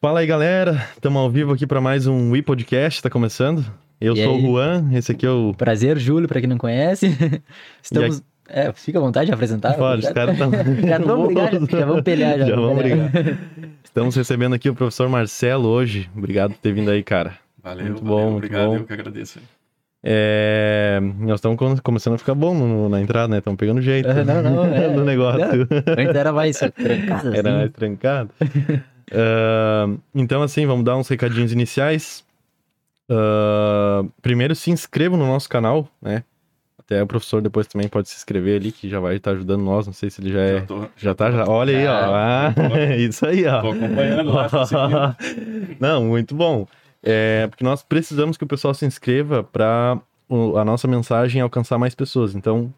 Fala aí, galera. Estamos ao vivo aqui para mais um We Podcast, está começando. Eu E sou aí? o Juan, esse aqui é o. Prazer, Júlio, pra quem não conhece. Estamos. É, fica à vontade de apresentar. Pode, os caras estão. Já vamos brigar, já, já vamos pelear. Já, Já vamos pelear. Estamos recebendo aqui o professor Marcelo hoje. Obrigado por ter vindo aí, cara. Valeu, Muito valeu, bom, muito obrigado, bom. eu que agradeço. É, Nós estamos com- começando a ficar bom no- na entrada, né? Estamos pegando jeito Não, não, é. do negócio. Antes era mais trancado, Era assim. mais trancado. Ah, então, assim, vamos dar uns recadinhos iniciais. Ah, primeiro, se inscrevam no nosso canal, né? Até o professor depois também pode se inscrever ali, que já vai estar ajudando nós. Não sei se ele já é. Já tô, Já tá, já. Olha aí, ó. Ah, isso aí, ó. tô acompanhando lá. Não, muito bom. É, porque nós precisamos que o pessoal se inscreva para a nossa mensagem alcançar mais pessoas. Então,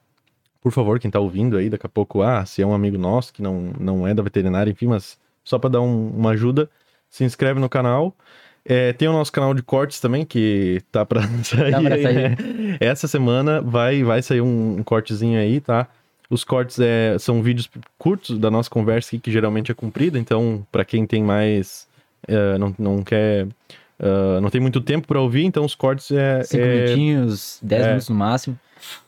por favor, quem tá ouvindo aí, daqui a pouco, ah, se é um amigo nosso que não, não é da veterinária, enfim, mas só para dar um- uma ajuda, se inscreve no canal. É, tem o nosso canal de cortes também, que tá para sair. pra aí, sair. né? Essa semana vai, vai sair um, um cortezinho aí, tá? Os cortes é, são vídeos curtos da nossa conversa aqui, que geralmente é comprida, então, para quem tem mais. é, não, não quer. é, não tem muito tempo para ouvir, então os cortes é. Cinco é- minutinhos, dez é. minutos no máximo.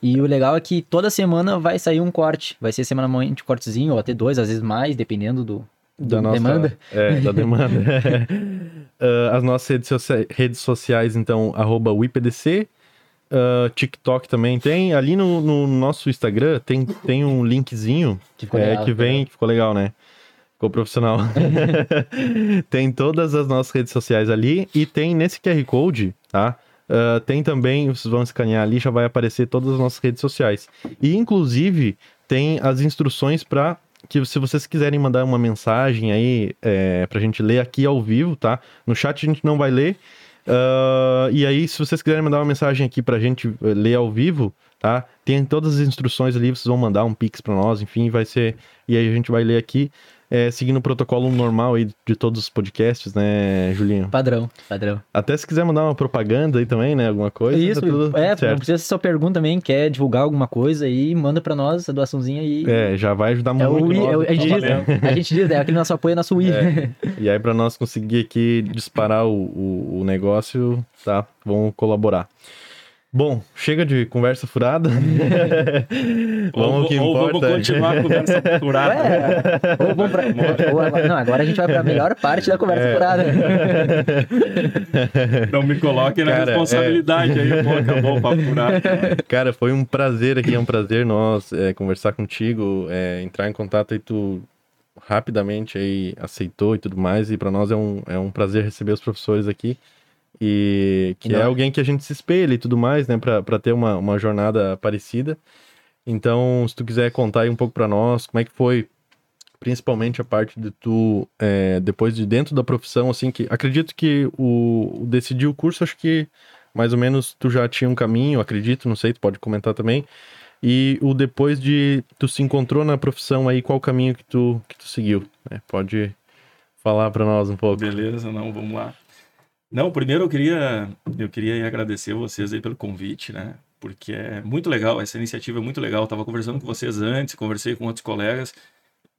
E o legal é que toda semana vai sair um corte. Vai ser semanalmente um cortezinho, ou até dois, às vezes mais, dependendo do, da nossa demanda. É, da demanda. Ah, as nossas redes, socia- redes sociais, então, arroba WIPDC. Ah, TikTok também tem. Ali no, no nosso Instagram tem, tem um linkzinho Que ficou é, legal, que vem, que ficou legal, né? Ficou profissional. tem todas as nossas redes sociais ali e tem nesse QR Code, tá? Ah, tem também, vocês vão escanear ali, já vai aparecer todas as nossas redes sociais. E inclusive tem as instruções para que se vocês quiserem mandar uma mensagem aí é, pra gente ler aqui ao vivo, tá? No chat a gente não vai ler. Ah, e aí, se vocês quiserem mandar uma mensagem aqui pra gente eh, ler ao vivo, tá? Tem todas as instruções ali, vocês vão mandar um pix pra nós, enfim, vai ser. E aí a gente vai ler aqui, eh, seguindo o protocolo normal aí de todos os podcasts, né, Julinho? Padrão, padrão. Até se quiser mandar uma propaganda aí também, né? Alguma coisa. Isso, tá tudo é, não certo. precisa ser só pergunta também, quer divulgar alguma coisa aí, manda pra nós a doaçãozinha aí. É, já vai ajudar É muito. o Wii, nós, é o- a, gente tá diz, a gente diz, é aquele nosso apoio, é nosso Wii. É. E aí, pra nós conseguir aqui disparar o, o, o negócio, tá? Vamos colaborar. Bom, chega de conversa furada. vamos ao que ou, ou vamos importa. continuar a conversa furada. Ou vamos pra- ou agora- não, agora a gente vai pra melhor parte da conversa É. furada. Não me coloquem na Cara, responsabilidade aí, pô, acabou o papo furado. Cara, foi um prazer aqui, é um prazer nós é, conversar contigo, é, entrar em contato e tu rapidamente aí aceitou e tudo mais. E pra nós é um, é um prazer receber os professores aqui. E que E é alguém que a gente se espelha e tudo mais, né? Pra, pra ter uma, uma jornada parecida. Então, se tu quiser contar aí um pouco pra nós, como é que foi, principalmente a parte de tu, é, depois de dentro da profissão, assim, que acredito que o, o decidir o curso, acho que mais ou menos tu já tinha um caminho, acredito, não sei, tu pode comentar também. E o depois de tu se encontrou na profissão aí, qual o caminho que tu, que tu seguiu? né? Pode falar pra nós um pouco. Beleza, não, vamos lá. Não, primeiro eu queria, eu queria agradecer vocês aí pelo convite, né? Porque é muito legal, essa iniciativa é muito legal. Eu tava conversando com vocês antes, conversei com outros colegas,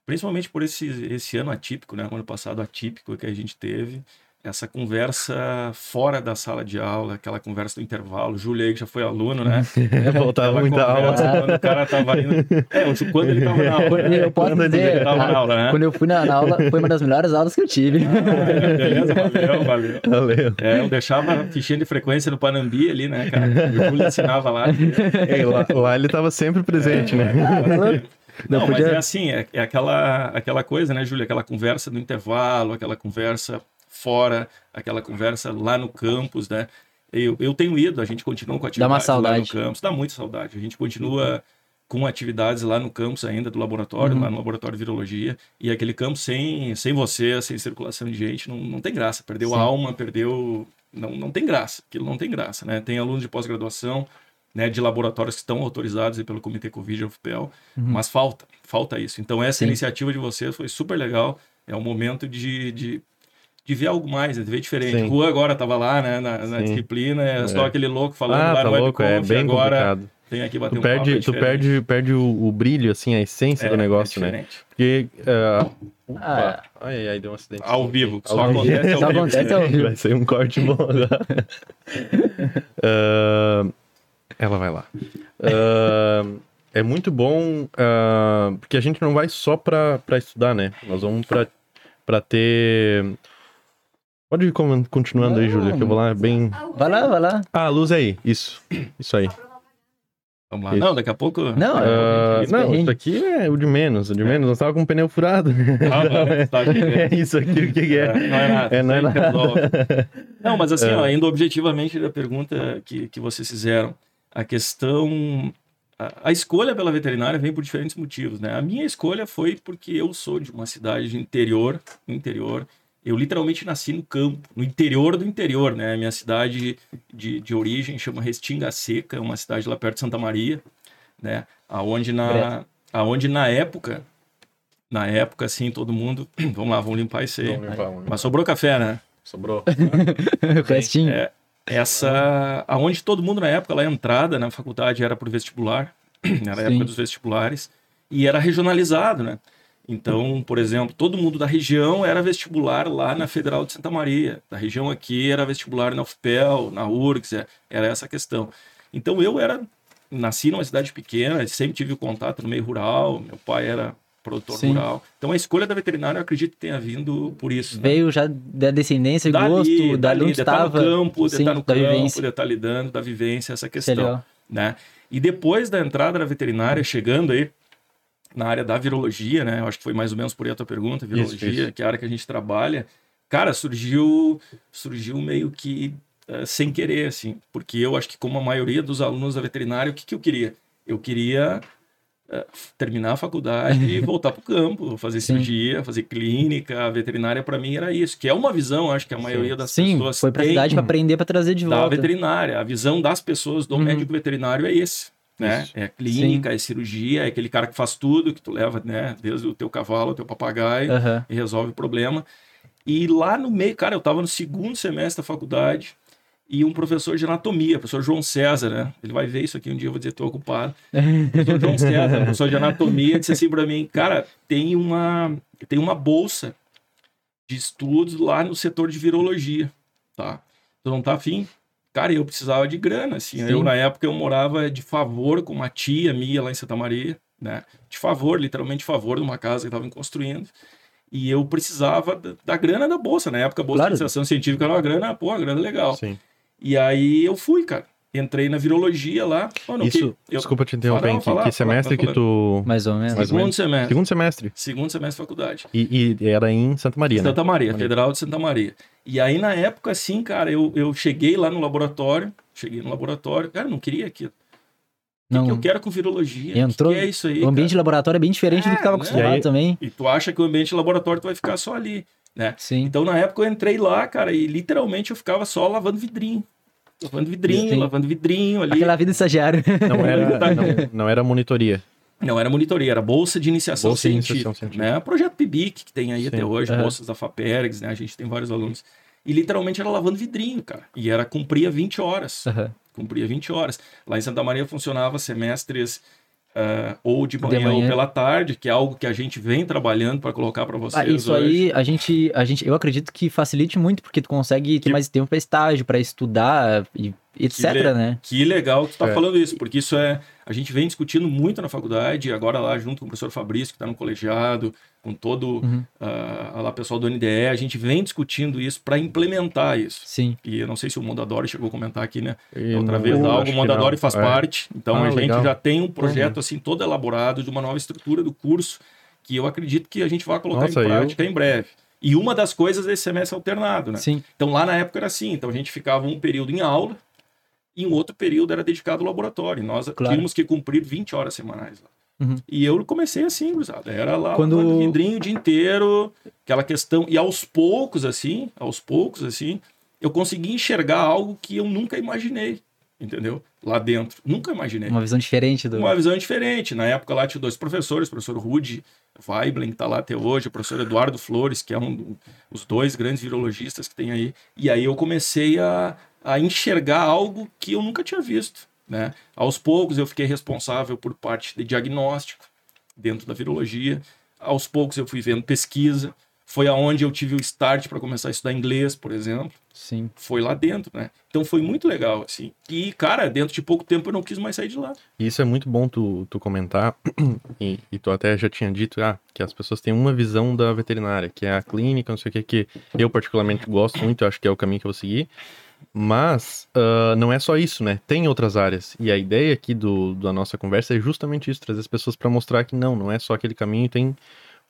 principalmente por esse, esse ano atípico, né? O ano passado atípico que a gente teve. Essa conversa fora da sala de aula, aquela conversa do intervalo. O Júlio aí que já foi aluno, né? Aquela muita aula. conversa Quando o cara tava indo. É, quando ele tava na aula. Eu posso Quando ele dizer, tava na aula, né? quando eu fui na, na aula, foi uma das melhores aulas que eu tive. Ah, Beleza, valeu, valeu. Valeu. É, eu deixava fichinha de frequência no Panambi ali, né, cara? O Júlio ensinava lá. Ei, lá, lá ele tava sempre presente, né? Não, Não mas podia- é assim, é, é aquela, aquela coisa, né, Júlio? Aquela conversa no intervalo, aquela conversa fora, aquela conversa lá no campus, né? Eu, eu tenho ido, a gente continua com atividades uma lá no saudade. campus, dá muita saudade. A gente continua com atividades lá no campus ainda do laboratório, Uhum. lá no laboratório de virologia, e aquele campus sem, sem você, sem circulação de gente, não, não tem graça. Perdeu Sim. a alma, perdeu... Não, não tem graça, aquilo não tem graça, né? Tem alunos de pós-graduação, né, de laboratórios que estão autorizados pelo Comitê Covid UFPEL, mas falta, falta isso. Então essa Sim. iniciativa de vocês foi super legal, é um momento de, de, de ver algo mais, né, de ver diferente. Sim. Rua agora estava lá, né, na, na disciplina, é só É. aquele louco falando Ah, lá tá no louco, é bem agora complicado. vem aqui bater Tu um papo. perde, é tu perde, perde o, o brilho, assim, a essência É, do negócio, é né? diferente. Porque. ah, Ah, Ai, ai, ai, deu um acidente. Ao vivo, só Ao vivo. acontece ao Só vivo. acontece ao vivo. Vai sair um corte bom agora. Ah, ela vai lá. Ah, é muito bom, ah, porque a gente não vai só pra, pra estudar, né? Nós vamos pra ter. Pode ir continuando aí, Júlia, que eu vou lá bem. vai lá, vai lá. Ah, a luz aí. Isso. Isso aí. Vamos lá. Não, daqui a pouco. Não, esse não, isso aqui é o de menos. O de menos. Nós tava com o pneu furado. Ah, não, tá aqui, né? É isso aqui, o que, que é? Não é nada. É, não é nada. Não, mas assim, É. ó, indo objetivamente da pergunta que, que vocês fizeram, a questão. A, a escolha pela veterinária vem por diferentes motivos, né? A minha escolha foi porque eu sou de uma cidade de interior, interior. Eu literalmente nasci no campo, no interior do interior, né? Minha cidade de, de origem chama Restinga Seca, é uma cidade lá perto de Santa Maria, né? Aonde na, aonde na época, na época, assim, todo mundo. Vamos lá, vamos limpar isso aí. Vamos limpar, vamos limpar. Mas sobrou café, né? Sobrou. o restinho. É, essa, aonde todo mundo na época, lá a entrada na faculdade era por vestibular, era a época dos vestibulares, e era regionalizado, né? Então, por exemplo, todo mundo da região era vestibular lá na Federal de Santa Maria. Da região aqui era vestibular na UFPEL, na URGS, é- era essa questão. Então eu era, nasci numa cidade pequena, sempre tive contato no meio rural, meu pai era produtor Sim. rural. Então a escolha da veterinária eu acredito que tenha vindo por isso. né? Veio já da descendência, Dali, gosto, da dali, onde de estar no estava. campo, de Sim, estar no da campo, vivência. de estar lidando, da vivência, essa questão, né? E depois da entrada da veterinária, chegando aí na área da virologia, né? Eu acho que foi mais ou menos por aí a tua pergunta, virologia, isso. que é a área que a gente trabalha. Cara, surgiu, surgiu meio que eh, sem querer, assim, porque eu acho que como a maioria dos alunos da veterinária, o que, que eu queria? Eu queria eh, terminar a faculdade e voltar para o campo, fazer Sim. cirurgia, fazer clínica, a veterinária para mim era isso, que é uma visão, acho que a maioria das Sim, pessoas foi pra tem cidade pra aprender pra trazer de da volta. veterinária. A visão das pessoas do Uhum. médico veterinário é esse. Né? Isso. É clínica, é cirurgia, é aquele cara que faz tudo, que tu leva, né? Desde o teu cavalo, o teu papagaio, Aham. e resolve o problema. E lá no meio, cara, eu estava no segundo semestre da faculdade e um professor de anatomia, professor João César, né? Ele vai ver isso aqui um dia, eu vou dizer, estou ocupado. professor João César, professor de anatomia, disse assim para mim, cara, tem uma, tem uma bolsa de estudos lá no setor de virologia, tá? Tu não tá afim? Cara, eu precisava de grana, assim. Sim. Eu, na época, eu morava de favor com uma tia minha lá em Santa Maria, né? De favor, literalmente de favor, numa casa que estavam construindo. E eu precisava da, da grana da bolsa. Na época, a bolsa Claro. de iniciação científica era uma grana, pô, uma grana legal. Sim. E aí eu fui, cara. Entrei na virologia lá. Mano, Isso, que, eu, desculpa te interromper, Fala, que, fala, que semestre fala, que tu... Mais ou menos. Mais ou segundo menos. semestre. Segundo semestre. Segundo semestre de faculdade. E, e era em Santa Maria, né? Santa Maria, Maria. Federal de Santa Maria. E aí, na época, assim, cara, eu, eu cheguei lá no laboratório, cheguei no laboratório, cara, eu não queria aquilo. O que, Não. eu quero com virologia? Entrou- O que, que é isso aí? O ambiente cara? de laboratório é bem diferente do que É, estava né? acostumado E aí- também. E tu acha que o ambiente de laboratório tu vai ficar só ali, né? Sim. Então, na época, eu entrei lá, cara, e literalmente eu ficava só lavando vidrinho. Lavando vidrinho, Sim. lavando vidrinho ali. Aquela vida de estagiário. Não era, não, não era monitoria. Não era monitoria, era Bolsa de Iniciação, Bolsa de científica, Iniciação Científica. né? Projeto PIBIC, que tem aí Sim. até hoje, Aham. bolsas da FAPERGS, né? A gente tem vários alunos. E literalmente era lavando vidrinho, cara. E era cumpria 20 horas. Aham. Cumpria 20 horas. Lá em Santa Maria funcionava semestres ah, ou de manhã, manhã. ou pela tarde, que é algo que a gente vem trabalhando para colocar para vocês. Ah, isso hoje. aí, a gente, a gente, eu acredito que facilite muito, porque tu consegue ter Que- mais tempo para estágio, para estudar e etc, le- né? Que legal que tu tá É. falando isso, porque isso é. A gente vem discutindo muito na faculdade, agora lá junto com o professor Fabrício, que está no colegiado, com todo Uhum. ah, lá pessoal do NDE, a gente vem discutindo isso para implementar isso. Sim. E eu não sei se o Mondadori chegou a comentar aqui, né? E Outra não- vez algo, o que Mondadori faz É. parte. Então Ah, a gente legal. já tem um projeto assim todo elaborado de uma nova estrutura do curso que eu acredito que a gente vai colocar Nossa, em eu- prática em breve. E uma das coisas desse semestre alternado, né? Sim. Então lá na época era assim, então a gente ficava um período em aula e um outro período era dedicado ao laboratório. Nós Claro. tínhamos que cumprir 20 horas semanais lá. Uhum. E eu comecei assim, gurizada. Era lá Quando- lavando vidrinho o dia inteiro, aquela questão. E aos poucos, assim, aos poucos, assim, eu consegui enxergar algo que eu nunca imaginei, entendeu? Lá dentro. Nunca imaginei. Uma visão diferente do. Uma visão diferente. Na época lá tinha dois professores, o professor Rudy Weiblen, que está lá até hoje, o professor Eduardo Flores, que é um do- os dois grandes virologistas que tem aí. E aí eu comecei a, a enxergar algo que eu nunca tinha visto. Né? Aos poucos eu fiquei responsável por parte de diagnóstico dentro da virologia. Aos poucos eu fui vendo pesquisa. Foi aonde eu tive o start para começar a estudar inglês, por exemplo. Sim. Foi lá dentro, né? Então foi muito legal, assim. E, cara, dentro de pouco tempo eu não quis mais sair de lá. Isso é muito bom tu, tu comentar, e, e tu até já tinha dito ah, que as pessoas têm uma visão da veterinária, que é a clínica, não sei o que, que eu particularmente gosto muito, acho que é o caminho que eu vou seguir. Mas uh, não é só isso, né? Tem outras áreas. E a ideia aqui do, da nossa conversa é justamente isso: trazer as pessoas para mostrar que não, não é só aquele caminho, tem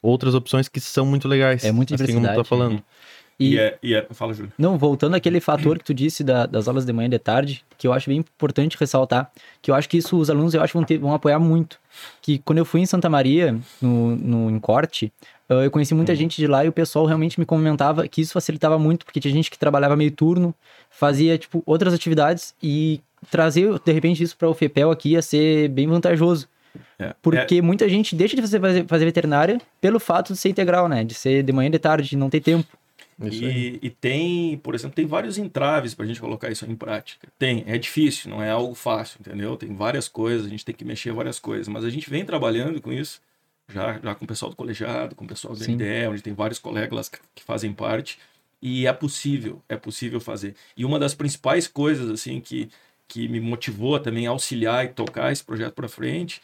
outras opções que são muito legais. É muito assim como tu tá falando. E, e, é, e é, fala, Júlio. Não, voltando àquele fator que tu disse da, das aulas de manhã e de tarde, que eu acho bem importante ressaltar, que eu acho que isso os alunos eu acho vão, ter, vão apoiar muito. Que quando eu fui em Santa Maria, no, no em corte, eu conheci muita uhum. gente de lá e o pessoal realmente me comentava que isso facilitava muito, porque tinha gente que trabalhava meio turno, fazia, tipo, outras atividades e trazer, de repente, isso para o FEPEL aqui ia ser bem vantajoso. É, porque é... muita gente deixa de fazer, fazer veterinária pelo fato de ser integral, né? De ser de manhã e de tarde, de não ter tempo. E, e, tem, por exemplo, tem vários entraves para a gente colocar isso em prática. Tem, é difícil, não é algo fácil, entendeu? Tem várias coisas, a gente tem que mexer várias coisas, mas a gente vem trabalhando com isso, já, já com o pessoal do colegiado, com o pessoal do Sim. MDE, onde tem vários colegas que, que fazem parte, e é possível, é possível fazer. E uma das principais coisas, assim, que, que me motivou também a auxiliar e tocar esse projeto para frente,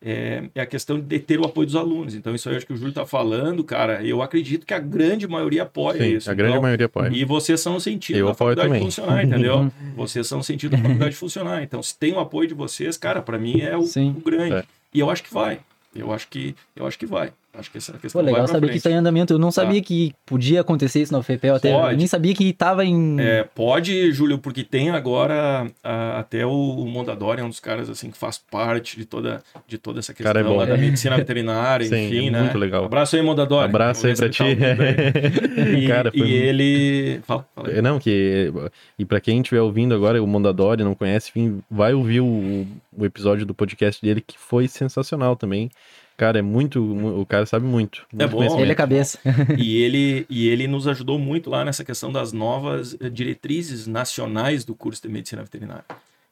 é, é, a questão de ter o apoio dos alunos. Então, isso aí acho que o Júlio está falando, cara. Eu acredito que a grande maioria apoia Sim, isso. A grande então, maioria apoia. E vocês são o sentido eu da faculdade também. funcionar, entendeu? vocês são o sentido da faculdade funcionar. Então, se tem o apoio de vocês, cara, para mim é o, o grande. É. E eu acho que vai. Eu acho que, eu acho que vai. Acho que essa questão Pô, legal saber frente. que está em andamento. Eu não sabia tá. que podia acontecer isso na UFPEL até. Pode. Eu nem sabia que estava em. É, pode, Júlio, porque tem agora a, até o, o Mondadori, é um dos caras assim que faz parte de toda, de toda essa questão é da medicina veterinária, Sim, enfim, é né? Muito legal. Abraço aí, Mondadori. Abraço aí ti. Tá e, cara, foi... e ele. Fala, fala aí. Não, que. E para quem estiver ouvindo agora, o Mondadori não conhece, enfim, vai ouvir o, o episódio do podcast dele que foi sensacional também. Cara, é muito. O cara sabe muito. É muito é bom. Ele é cabeça. e, ele, e ele nos ajudou muito lá nessa questão das novas eh, diretrizes nacionais do curso de medicina veterinária.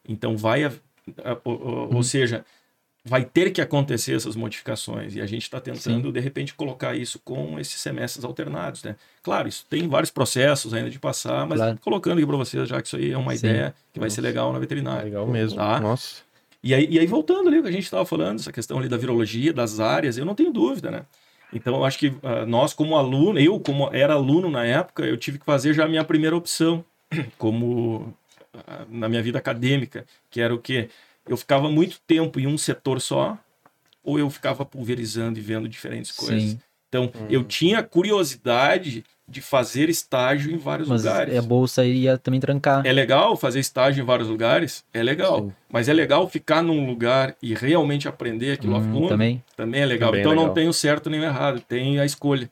Então, vai. A, a, ou, ou uhum. seja, vai ter que acontecer essas modificações. E a gente está tentando, Sim. de repente, colocar isso com esses semestres alternados. Né? Claro, isso tem vários processos ainda de passar, mas claro. colocando aqui para vocês, já que isso aí é uma Sim. ideia que vai Nossa. ser legal na veterinária. Legal mesmo. Tá? Nossa. E aí, e aí, voltando ali o que a gente estava falando, essa questão ali da virologia, das áreas, eu não tenho dúvida, né? Então, eu acho que uh, nós, como aluno, eu, como era aluno na época, eu tive que fazer já a minha primeira opção, como uh, na minha vida acadêmica, que era o quê? Eu ficava muito tempo em um setor só, ou eu ficava pulverizando e vendo diferentes coisas. Sim. Então, hum. eu tinha curiosidade de fazer estágio em vários mas lugares. É a bolsa ia também trancar. É legal fazer estágio em vários lugares? É legal. Sim. Mas é legal ficar num lugar e realmente aprender aquilo hum, a fundo? Também. Também é legal. Também é então é legal. não tem o certo nem o errado, tem a escolha.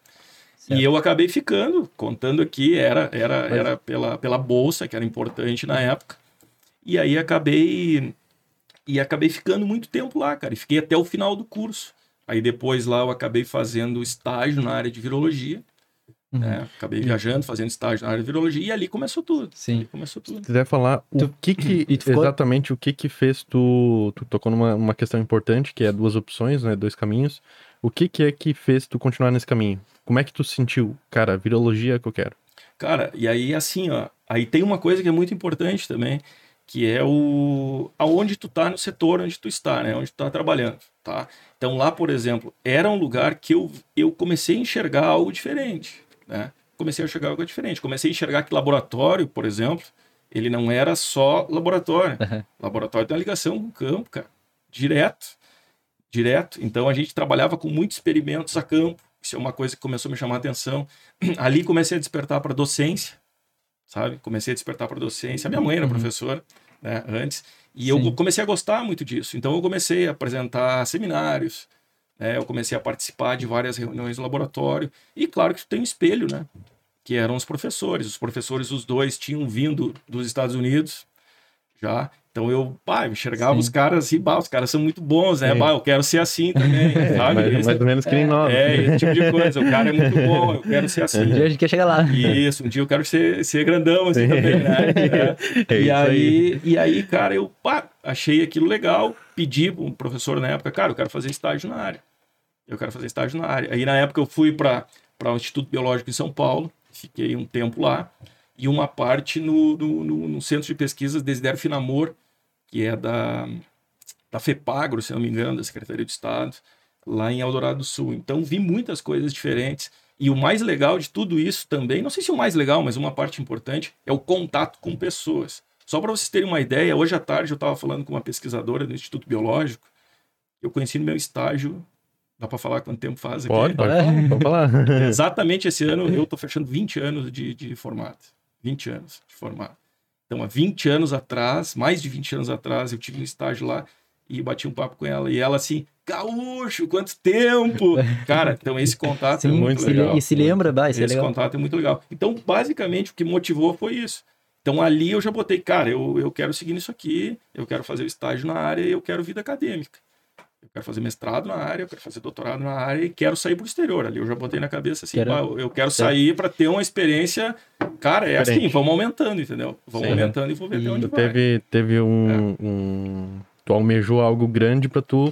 Certo. E eu acabei ficando, contando aqui, era, era, mas... era pela, pela bolsa, que era importante na época. E aí acabei e acabei ficando muito tempo lá, cara. E fiquei até o final do curso. Aí depois lá eu acabei fazendo estágio na área de virologia. Uhum. Né? Acabei viajando, fazendo estágio na área de virologia e ali começou tudo. Sim. Ali começou tudo. Se quiser falar o que que ficou... exatamente o que que fez tu, tu tocou numa uma questão importante que é duas opções, né, dois caminhos. O que que é que fez tu continuar nesse caminho? Como é que tu sentiu, cara, virologia é que eu quero? Cara, e aí assim, ó, aí tem uma coisa que é muito importante também, que é o aonde tu tá no setor onde tu está, né, onde tu tá trabalhando, tá? Então lá, por exemplo, era um lugar que eu, eu comecei a enxergar algo diferente né? Comecei a enxergar algo diferente. Comecei a enxergar que laboratório, por exemplo, ele não era só laboratório. Uhum. Laboratório tem uma ligação com o campo, cara. Direto. Direto. Então a gente trabalhava com muitos experimentos a campo. Isso é uma coisa que começou a me chamar a atenção. Ali comecei a despertar para docência, sabe? Comecei a despertar para docência. A minha mãe era uhum. professora, né, antes. E Sim. eu comecei a gostar muito disso. Então eu comecei a apresentar seminários, é, eu comecei a participar de várias reuniões no laboratório. E claro que tem um espelho, né? Que eram os professores. Os professores, os dois, tinham vindo dos Estados Unidos já. Então eu, pá, eu enxergava Sim. os caras assim, bah, os caras são muito bons, né? Sim. Bah, eu quero ser assim também, sabe? mais, Esse- mais ou menos que nem nós. é, esse tipo de coisa. O cara é muito bom, eu quero ser assim. Um dia a gente quer chegar lá. Isso, um dia eu quero ser, ser grandão assim Sim. também, né? É e, isso aí, e aí, cara, eu pá, achei aquilo legal, pedi para um professor na época, cara, eu quero fazer estágio na área. Eu quero fazer estágio na área. Aí na época eu fui para o Instituto Biológico em São Paulo, fiquei um tempo lá, e uma parte no, no, no- no Centro de Pesquisas Desiderio Finamor, que é da, da FEPAGRO, se não me engano, da Secretaria de Estado, lá em Eldorado do Sul. Então vi muitas coisas diferentes. E o mais legal de tudo isso também, não sei se o mais legal, mas uma parte importante, é o contato com pessoas. Só para vocês terem uma ideia, hoje à tarde eu estava falando com uma pesquisadora do Instituto Biológico, eu conheci no meu estágio, dá para falar quanto tempo faz aqui? Pode, pode falar. Pode falar. Exatamente esse ano eu estou fechando 20 anos de, de formato. 20 anos de formato. Então, há 20 anos atrás, mais de 20 anos atrás, eu tive um estágio lá e bati um papo com ela. E ela assim, gaúcho, quanto tempo! Cara, então esse contato é Sim, muito se, legal. e se lembra, isso é Esse legal. contato é muito legal. Então, basicamente, o que motivou foi isso. Então, ali eu já botei, cara, eu, eu quero seguir nisso aqui, eu quero fazer o estágio na área e eu quero vida acadêmica. Eu quero fazer mestrado na área, eu quero fazer doutorado na área e quero sair para o exterior. Ali eu já botei na cabeça assim, Quero- "Pá, eu quero sair para ter uma experiência. Cara, é assim, Diferente. vamos aumentando, entendeu? Vamos Sim. aumentando e vou ver até onde vai. Teve, teve um, um. Tu almejou algo grande pra tu.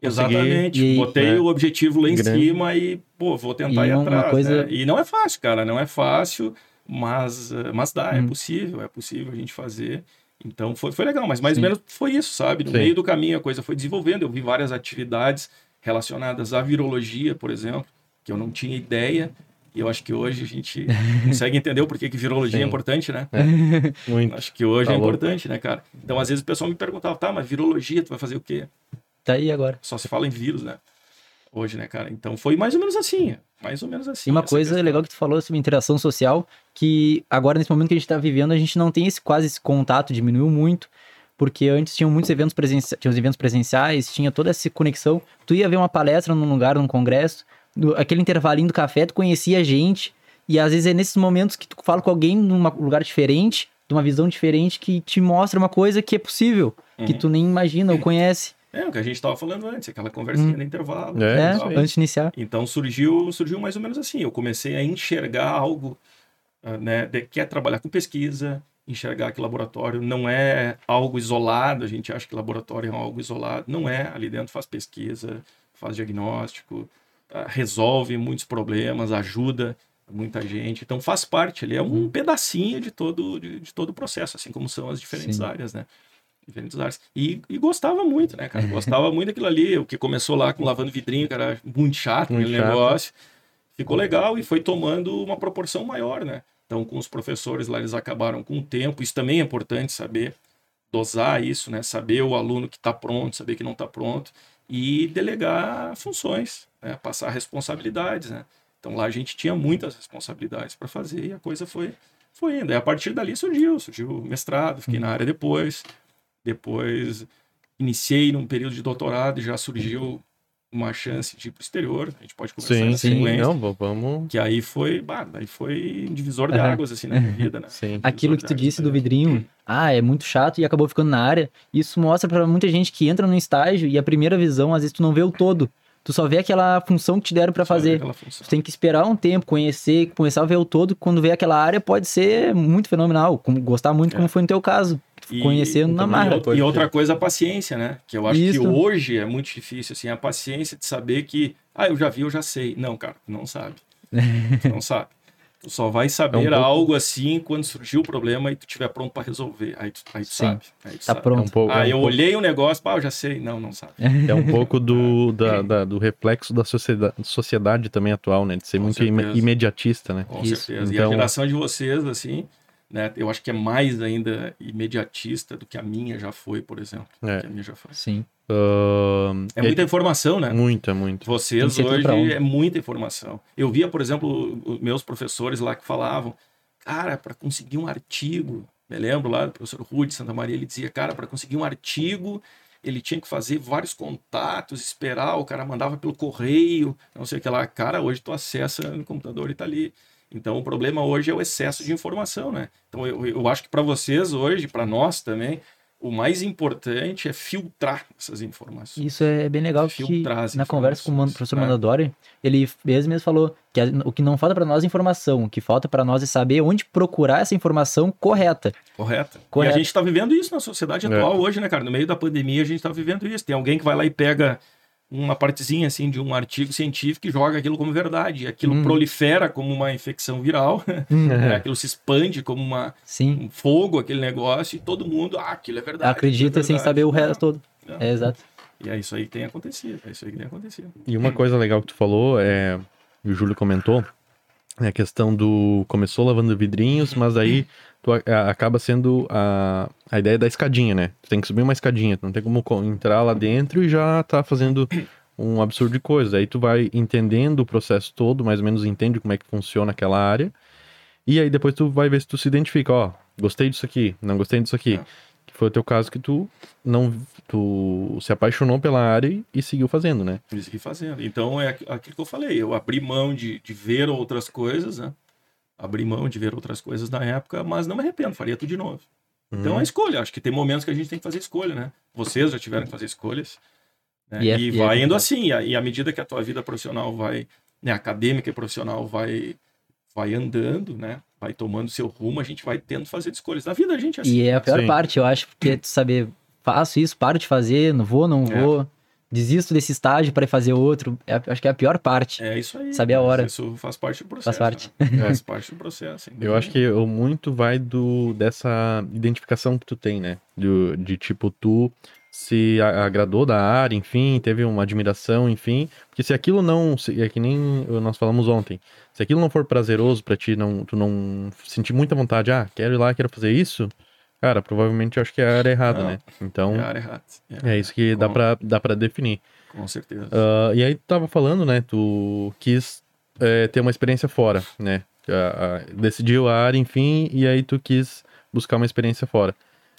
Exatamente. E- Botei né? o objetivo lá em Grande. cima e, pô, vou tentar E ir atrás. coisa- né? E não é fácil, cara, não é fácil, mas, eh, mas dá, é Hum. possível, é possível a gente fazer. Então foi, foi legal, mas mais Sim. ou menos foi isso, sabe? No Sim. meio do caminho a coisa foi desenvolvendo. Eu vi várias atividades relacionadas à virologia, por exemplo, que eu não tinha ideia. E eu acho que hoje a gente consegue entender o porquê que virologia é Sim. importante, né? Muito. Acho que hoje Tá é louco. importante, né, cara? Então, às vezes o pessoal me perguntava, tá, mas virologia, tu vai fazer o quê? Tá aí agora. só se fala em vírus, né? Hoje, né, cara? Então foi mais ou menos assim. Mais ou menos assim. E uma coisa questão. legal que tu falou sobre interação social, que agora nesse momento que a gente tá vivendo, a gente não tem esse quase esse contato, diminuiu muito, porque antes tinham muitos eventos presenciais, tinha os eventos presenciais, tinha toda essa conexão. Tu ia ver uma palestra num lugar, num congresso, do- aquele intervalinho do café, tu conhecia gente, e às vezes é nesses momentos que tu fala com alguém num lugar diferente, de uma visão diferente, que te mostra uma coisa que é possível, que Uhum. tu nem imagina ou conhece. É, o que a gente tava falando antes, aquela conversinha Hum. no intervalo. É, É, antes de iniciar. Então surgiu, surgiu mais ou menos assim. Eu comecei a enxergar algo, ah, né? De, quer trabalhar com pesquisa, enxergar que laboratório não é algo isolado. A gente acha que laboratório é algo isolado. Não é. Ali dentro faz pesquisa, faz diagnóstico, ah, resolve muitos problemas, ajuda muita gente. Então faz parte. Ele é um pedacinho de todo de, de todo o processo, assim como são as diferentes Sim. áreas, né? Diferentes áreas. E, e gostava muito, né, cara? Gostava muito daquilo ali. O que começou lá com lavando vidrinho, cara, muito chato Muito aquele chato. negócio. Ficou legal e foi tomando uma proporção maior, né? Então, com os professores lá, eles acabaram com o tempo. Isso também é importante saber dosar isso, né? Saber o aluno que está pronto, saber que não está pronto e delegar funções, né? passar responsabilidades, né? Então lá a gente tinha muitas responsabilidades para fazer e a coisa foi foi indo. E a partir dali surgiu, surgiu o mestrado, fiquei na área depois. Depois iniciei num período de doutorado e já surgiu uma chance de ir para o exterior. A gente pode conversar Sim, sim. sequência. Não, vamos. Que aí foi, bah, aí foi um divisor de Aham. águas assim na minha vida, né? Sim. Aquilo que tu disse do águas, vidrinho, ah, é muito chato e acabou ficando na área. Isso mostra pra muita gente que entra no estágio e a primeira visão, às vezes tu não vê o todo. Tu só vê aquela função que te deram pra Só fazer. Tu tem que esperar um tempo, conhecer, começar a ver o todo. Quando vê aquela área, pode ser muito fenomenal. como- Gostar muito, É. como foi no teu caso. E- Conhecendo na marra. E, outra- e outra coisa, a paciência, né? Que eu acho Isso. que hoje é muito difícil, assim, a paciência de saber que, ah, eu já vi, eu já sei. Não, cara, tu não sabe. Tu não sabe. Tu só vai saber É um pouco- algo assim quando surgir o problema e tu estiver pronto para resolver. Aí tu, aí tu Sim. sabe. Aí tu Tá sabe. É um pronto. pouco, Ah, é um eu pouco- olhei o negócio, pá, eu já sei. Não, não sabe. É um pouco do, da, da- do reflexo da sociedade, sociedade também atual, né? De ser Com muito certeza. imediatista, né? Com Isso. certeza. E Então- a geração de vocês, assim, né? Eu acho que é mais ainda imediatista do que a minha já foi, por exemplo. É. Que a minha já foi. Sim. Ahn, É muita informação, né? Muita, muito. Tem Vocês hoje é muita informação. Eu via, por exemplo, os meus professores lá que falavam, cara, para conseguir um artigo, me lembro lá do professor Rude Santa Maria, ele dizia, cara, para conseguir um artigo, ele tinha que fazer vários contatos, esperar, o cara mandava pelo correio, não sei o que lá. Cara, hoje tu acessa no computador e tá ali. Então o problema hoje é o excesso de informação, né? Então eu, eu acho que para vocês hoje, para nós também, o mais importante é filtrar essas informações. Isso é bem legal que Filtrar as na conversa com o professor informações, Mandadori, ele mesmo, falou que o que não falta para nós é informação, o que falta para nós é saber onde procurar essa informação correta. Correto. Correto. E a gente está vivendo isso na sociedade É. atual hoje, né, cara? No meio da pandemia, a gente está vivendo isso. Tem alguém que vai lá e pega uma partezinha, assim, de um artigo científico e joga aquilo como verdade. E aquilo Hum. prolifera como uma infecção viral. né? Aquilo se expande como uma, Sim, um fogo, aquele negócio, e todo mundo, ah, aquilo é verdade. acredita aquilo é sem saber o Não, resto todo. não. É, exato. E é isso aí que tem acontecido. É isso aí que tem acontecido. E uma coisa legal que tu falou, é, e o Júlio comentou, é a questão do começou lavando vidrinhos, mas aí tu a- a- acaba sendo a, a ideia da escadinha, né? Tu tem que subir uma escadinha, tu não tem como co- entrar lá dentro e já tá fazendo um absurdo de coisa. Aí tu vai entendendo o processo todo, mais ou menos entende como é que funciona aquela área. E aí depois tu vai ver se tu se identifica, ó, gostei disso aqui, não gostei disso aqui. Foi o teu caso que tu não tu se apaixonou pela área e, e seguiu fazendo, né? Isso que fazendo. Então é aqu- aquilo que eu falei. Eu abri mão de, de ver outras coisas, né? Abri mão de ver outras coisas na época, mas não me arrependo, faria tudo de novo. Então Uhum. é escolha. Acho que tem momentos que a gente tem que fazer escolha, né? Vocês já tiveram que fazer escolhas. né? E E, é- e é vai indo assim. E, e à medida que a tua vida profissional vai, né, acadêmica e profissional vai, vai andando, né? Vai tomando seu rumo, a gente vai tendo que fazer escolhas. Na vida a gente é assim. E é a pior Sim. parte, eu acho, porque é tu saber, faço isso, paro de fazer, não vou, não É. vou, desisto desse estágio para fazer outro. É acho que é a pior parte. É isso aí. Saber a hora. Isso faz parte do processo. parte. né? Faz parte do processo. sem Eu acho que eu- muito vai do dessa identificação que tu tem, né? Do, de tipo, tu se agradou da área, enfim, teve uma admiração, enfim. Porque se aquilo não. se- é que nem nós falamos ontem. Se aquilo não for prazeroso pra ti, não, tu não sentir muita vontade, ah, quero ir lá, quero fazer isso, cara, provavelmente eu acho que é a área errada, Não. né? Então, É a área errada. É, é isso que dá Com- pra, dá pra definir. Com certeza. Ah, e aí tu tava falando, né? Tu quis é, ter uma experiência fora, né? Decidiu a área, enfim, e aí tu quis buscar uma experiência fora.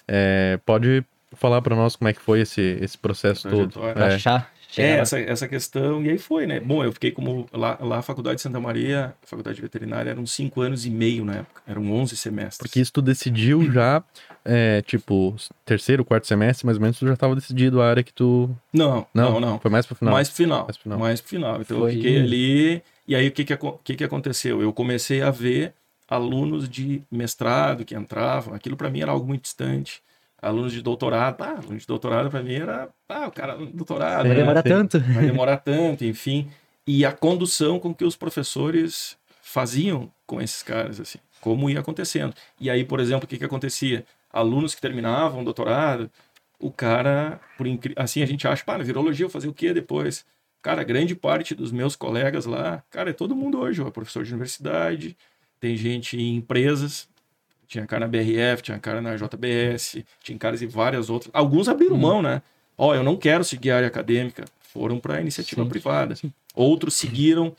É, pode falar pra nós como é que foi esse, esse processo todo? É, achar. É, essa, essa questão, e aí foi, né? Bom, eu fiquei como. Lá, lá a Faculdade de Santa Maria, a Faculdade de Veterinária, eram cinco anos e meio na época, eram 11 semestres. porque isso tu decidiu já, é, tipo, terceiro, quarto semestre, mais ou menos, tu já tava decidido a área que tu. Não, Não, não, não. Foi mais pro final. Mais pro final. Mais pro final. Mais pro final. Então Foi- eu fiquei ali. E aí o que que, que que aconteceu? Eu comecei a ver alunos de mestrado que entravam. Aquilo para mim era algo muito distante. Alunos de doutorado. Ah, aluno de doutorado para mim era. Ah, o cara, doutorado. Vai né? demorar tanto. vai demorar tanto, enfim. E a condução com que os professores faziam com esses caras, assim, como ia acontecendo. E aí, por exemplo, o que que acontecia? Alunos que terminavam o doutorado, o cara, por incri... assim a gente acha, pá, na virologia eu fazer o quê depois? Cara, grande parte dos meus colegas lá, cara, é todo mundo hoje, ó, professor de universidade, tem gente em empresas, tinha cara na BRF, tinha cara na JBS, tinha caras em várias outras. Alguns abriram Hum. mão, né? Ó, eu não quero seguir a área acadêmica, foram para a iniciativa Sim, privada. sim. Outros seguiram,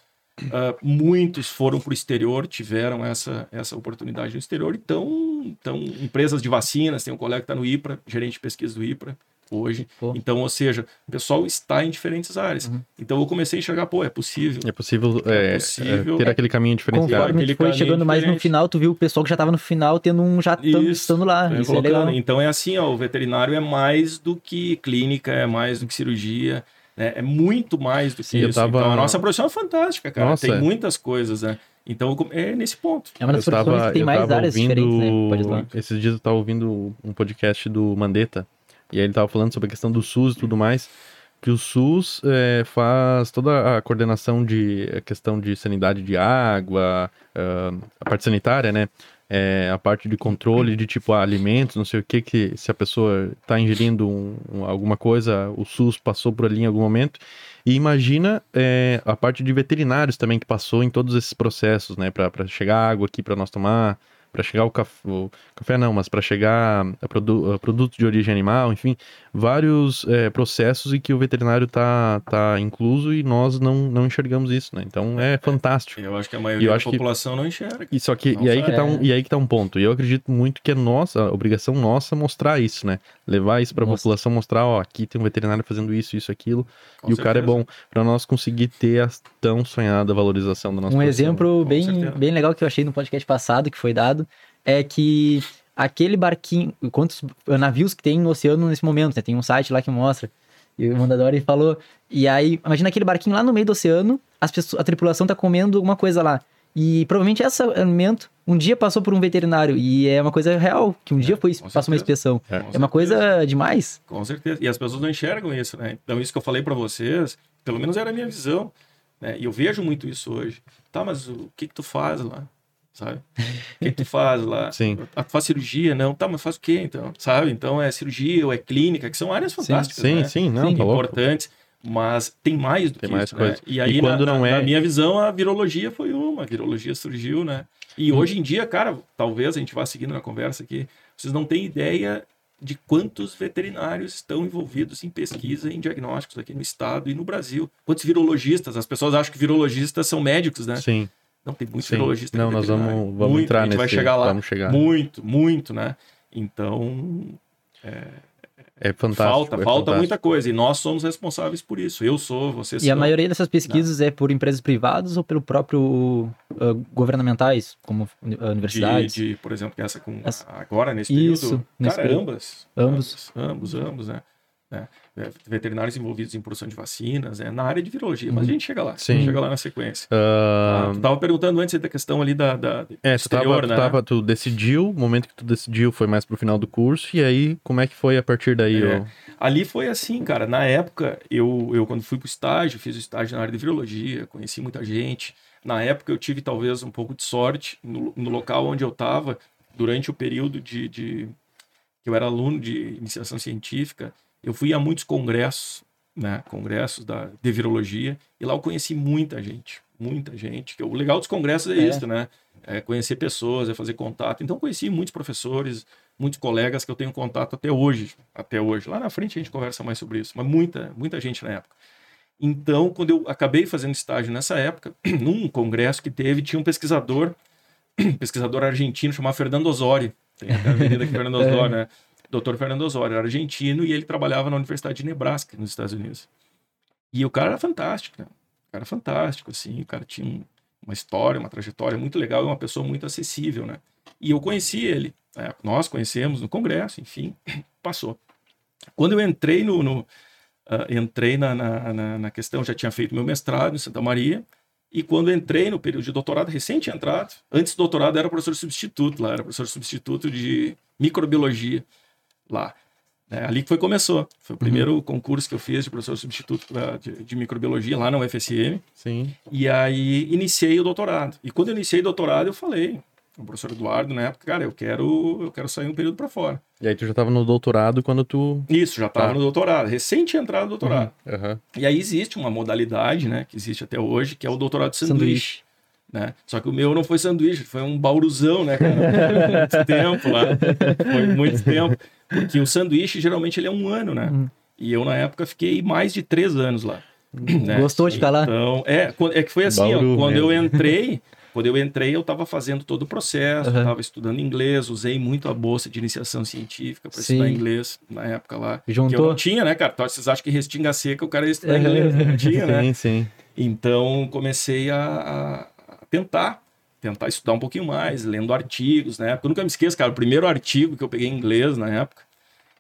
ah, muitos foram para o exterior, tiveram essa, essa oportunidade no exterior. Então, então, empresas de vacinas, tem um colega que está no IPRA, gerente de pesquisa do IPRA hoje. Pô. Então, ou seja, o pessoal está em diferentes áreas. Uhum. Então, eu comecei a enxergar, pô, é possível. É possível, É é, possível. é, ter aquele caminho diferenciado. Conforme aquele gente foi chegando mais no diferente. final, tu viu o pessoal que já tava no final tendo um já tão estando lá. Tô Isso é legal. Então é assim, ó, o veterinário é mais do que clínica, é mais do que cirurgia, né? É muito mais do que Sim, isso. tava- Então a nossa profissão é fantástica, cara. Nossa, Tem é. muitas coisas, né? Então é nesse ponto. É uma das profissões que tem eu mais áreas diferentes, né? Esses dias eu tava ouvindo um podcast do Mandetta, e aí ele tava falando sobre a questão do SUS e tudo mais, que o SUS é, faz toda a coordenação de a questão de sanidade de água, ah, a parte sanitária, né? É, a parte de controle de tipo alimentos, não sei o que, que se a pessoa está ingerindo um- um- alguma coisa, o SUS passou por ali em algum momento. E imagina é, a parte de veterinários também que passou em todos esses processos, né? Para chegar água aqui para nós tomar, para chegar o café, o café não, mas para chegar a, produ a produto de origem animal, enfim, vários é, processos em que o veterinário tá, tá incluso e nós não, não enxergamos isso, né? Então é fantástico. Eu acho que a maioria eu da acho que- população não enxerga. E só que Não e aí que, tá é. um, e aí que tá um ponto. E eu acredito muito que é nossa, a obrigação nossa mostrar isso, né? Levar isso pra Nossa. população, mostrar, ó, aqui tem um veterinário fazendo isso, isso, aquilo. Com e o cara é certeza. bom pra nós conseguir ter a tão sonhada valorização da nossa Um profissão. exemplo com bem, certeza. bem legal que eu achei no podcast passado, que foi dado, é que aquele barquinho, quantos navios que tem no oceano nesse momento, né? Tem um site lá que mostra. E o Mandadori falou. E aí, imagina aquele barquinho lá no meio do oceano, as pessoas, a tripulação tá comendo alguma coisa lá. E provavelmente esse alimento um dia passou por um veterinário. E é uma coisa real, que um É, dia foi, passou uma certeza. inspeção. Com É uma coisa demais. Com certeza. E as pessoas não enxergam isso, né? Então, isso que eu falei pra vocês, pelo menos era a minha visão, né? E eu vejo muito isso hoje. Tá, mas o que que tu faz lá? Sabe? O que que tu faz lá? Sim. Ah, tu faz cirurgia? Não. Tá, mas faz o quê, então? Sabe? Então, é cirurgia ou é clínica, que são áreas fantásticas, Sim, né? sim, não, Sim. tá louco. importantes, mas tem mais do Tem que mais isso, coisa. né? E aí, E quando na, não é- na minha visão, a virologia foi uma. A virologia surgiu, né? E hoje em dia, cara, talvez a gente vá seguindo na conversa aqui, vocês não têm ideia de quantos veterinários estão envolvidos em pesquisa em diagnósticos aqui no estado e no Brasil. Quantos virologistas? As pessoas acham que virologistas são médicos, né? Sim, Não, tem muitos virologistas. Não, nós vamos, vamos Muito, entrar a gente nesse. vai chegar lá. Vamos chegar. Muito, muito, né? Então, É fantástico. falta, é falta fantástico. muita coisa. E nós somos responsáveis por isso. Eu sou, vocês E a são. maioria dessas pesquisas é por empresas privadas ou pelo próprio ah, governamentais, como uni- ah, de, universidades? de, por exemplo, que essa com Essa- agora nesse Isso, período. nesse cara, período. ambas, Ambos. ambos, ambos, ambos, né? né? É, Veterinários envolvidos em produção de vacinas, é, na área de virologia, mas a gente chega lá, Sim. chega lá na sequência. Ah, tu tava perguntando antes da questão ali da, da É, tu, exterior, tava, tu, né? tava- tu decidiu, o momento que tu decidiu foi mais pro final do curso, e aí, como é que foi a partir daí? É. ó? Ali foi assim, cara. Na época, eu, eu quando fui pro estágio, fiz o estágio na área de virologia, conheci muita gente. Na época, eu tive talvez um pouco de sorte no, no local onde eu estava, durante o período de, de- que eu era aluno de iniciação científica. Eu fui a muitos congressos, né? Congressos da, de virologia, e lá eu conheci muita gente, muita gente. Que o legal dos congressos é, É. isso, né? É conhecer pessoas, é fazer contato. Então, conheci muitos professores, muitos colegas que eu tenho contato até hoje, até hoje. Lá na frente a gente conversa mais sobre isso, mas muita, muita gente na época. Então, quando eu acabei fazendo estágio nessa época, num congresso que teve, tinha um pesquisador, pesquisador argentino chamado Fernando Osório. Tem a avenida aqui, Fernando Osório, né? Doutor Fernando Osório, era argentino e ele trabalhava na Universidade de Nebraska, nos Estados Unidos. E o cara era fantástico, né? O cara fantástico, assim, o cara tinha um- uma história, uma trajetória muito legal e uma pessoa muito acessível, né? E eu conheci ele, né? nós conhecemos no congresso, enfim, passou. Quando eu entrei no, no ah, entrei na, na, na, na questão, já tinha feito meu mestrado em Santa Maria, e quando entrei no período de doutorado, tinha entrado, antes do doutorado era professor substituto lá, era professor substituto de microbiologia lá. né? ali que foi começou. Foi o primeiro concurso que eu fiz de professor substituto pra- de, de microbiologia lá na UFSM. Sim. E aí iniciei o doutorado. E quando eu iniciei o doutorado, eu falei o professor Eduardo na época, cara, eu quero, eu quero sair um período para fora. E aí tu já tava no doutorado quando tu. Isso, já estava Tá. no doutorado, recém tinha entrado no doutorado. Aham. E aí existe uma modalidade, né, que existe até hoje, que é o doutorado de sanduíche. Sanduíche. Né? Só que o meu não foi sanduíche, foi um bauruzão, né, cara? muito tempo lá. Foi muito tempo. Porque o sanduíche, geralmente, ele é um ano, né? Uhum. E eu, na época, fiquei mais de três anos lá. né? Gostou de ficar lá? Então, é, quando- é que foi assim, ó, Bauru quando eu mesmo. entrei, quando eu entrei, eu estava fazendo todo o processo, Aham. estava estudando inglês, usei muito a bolsa de iniciação científica para estudar inglês na época lá. Que eu Juntou? não tinha, né, cara? Então, vocês acham que restinga seca o cara ia estudar inglês, não tinha, né? Sim, sim. Então comecei a tentar, tentar estudar um pouquinho mais, lendo artigos época. Eu nunca me esqueço, cara, o primeiro artigo que eu peguei em inglês na época,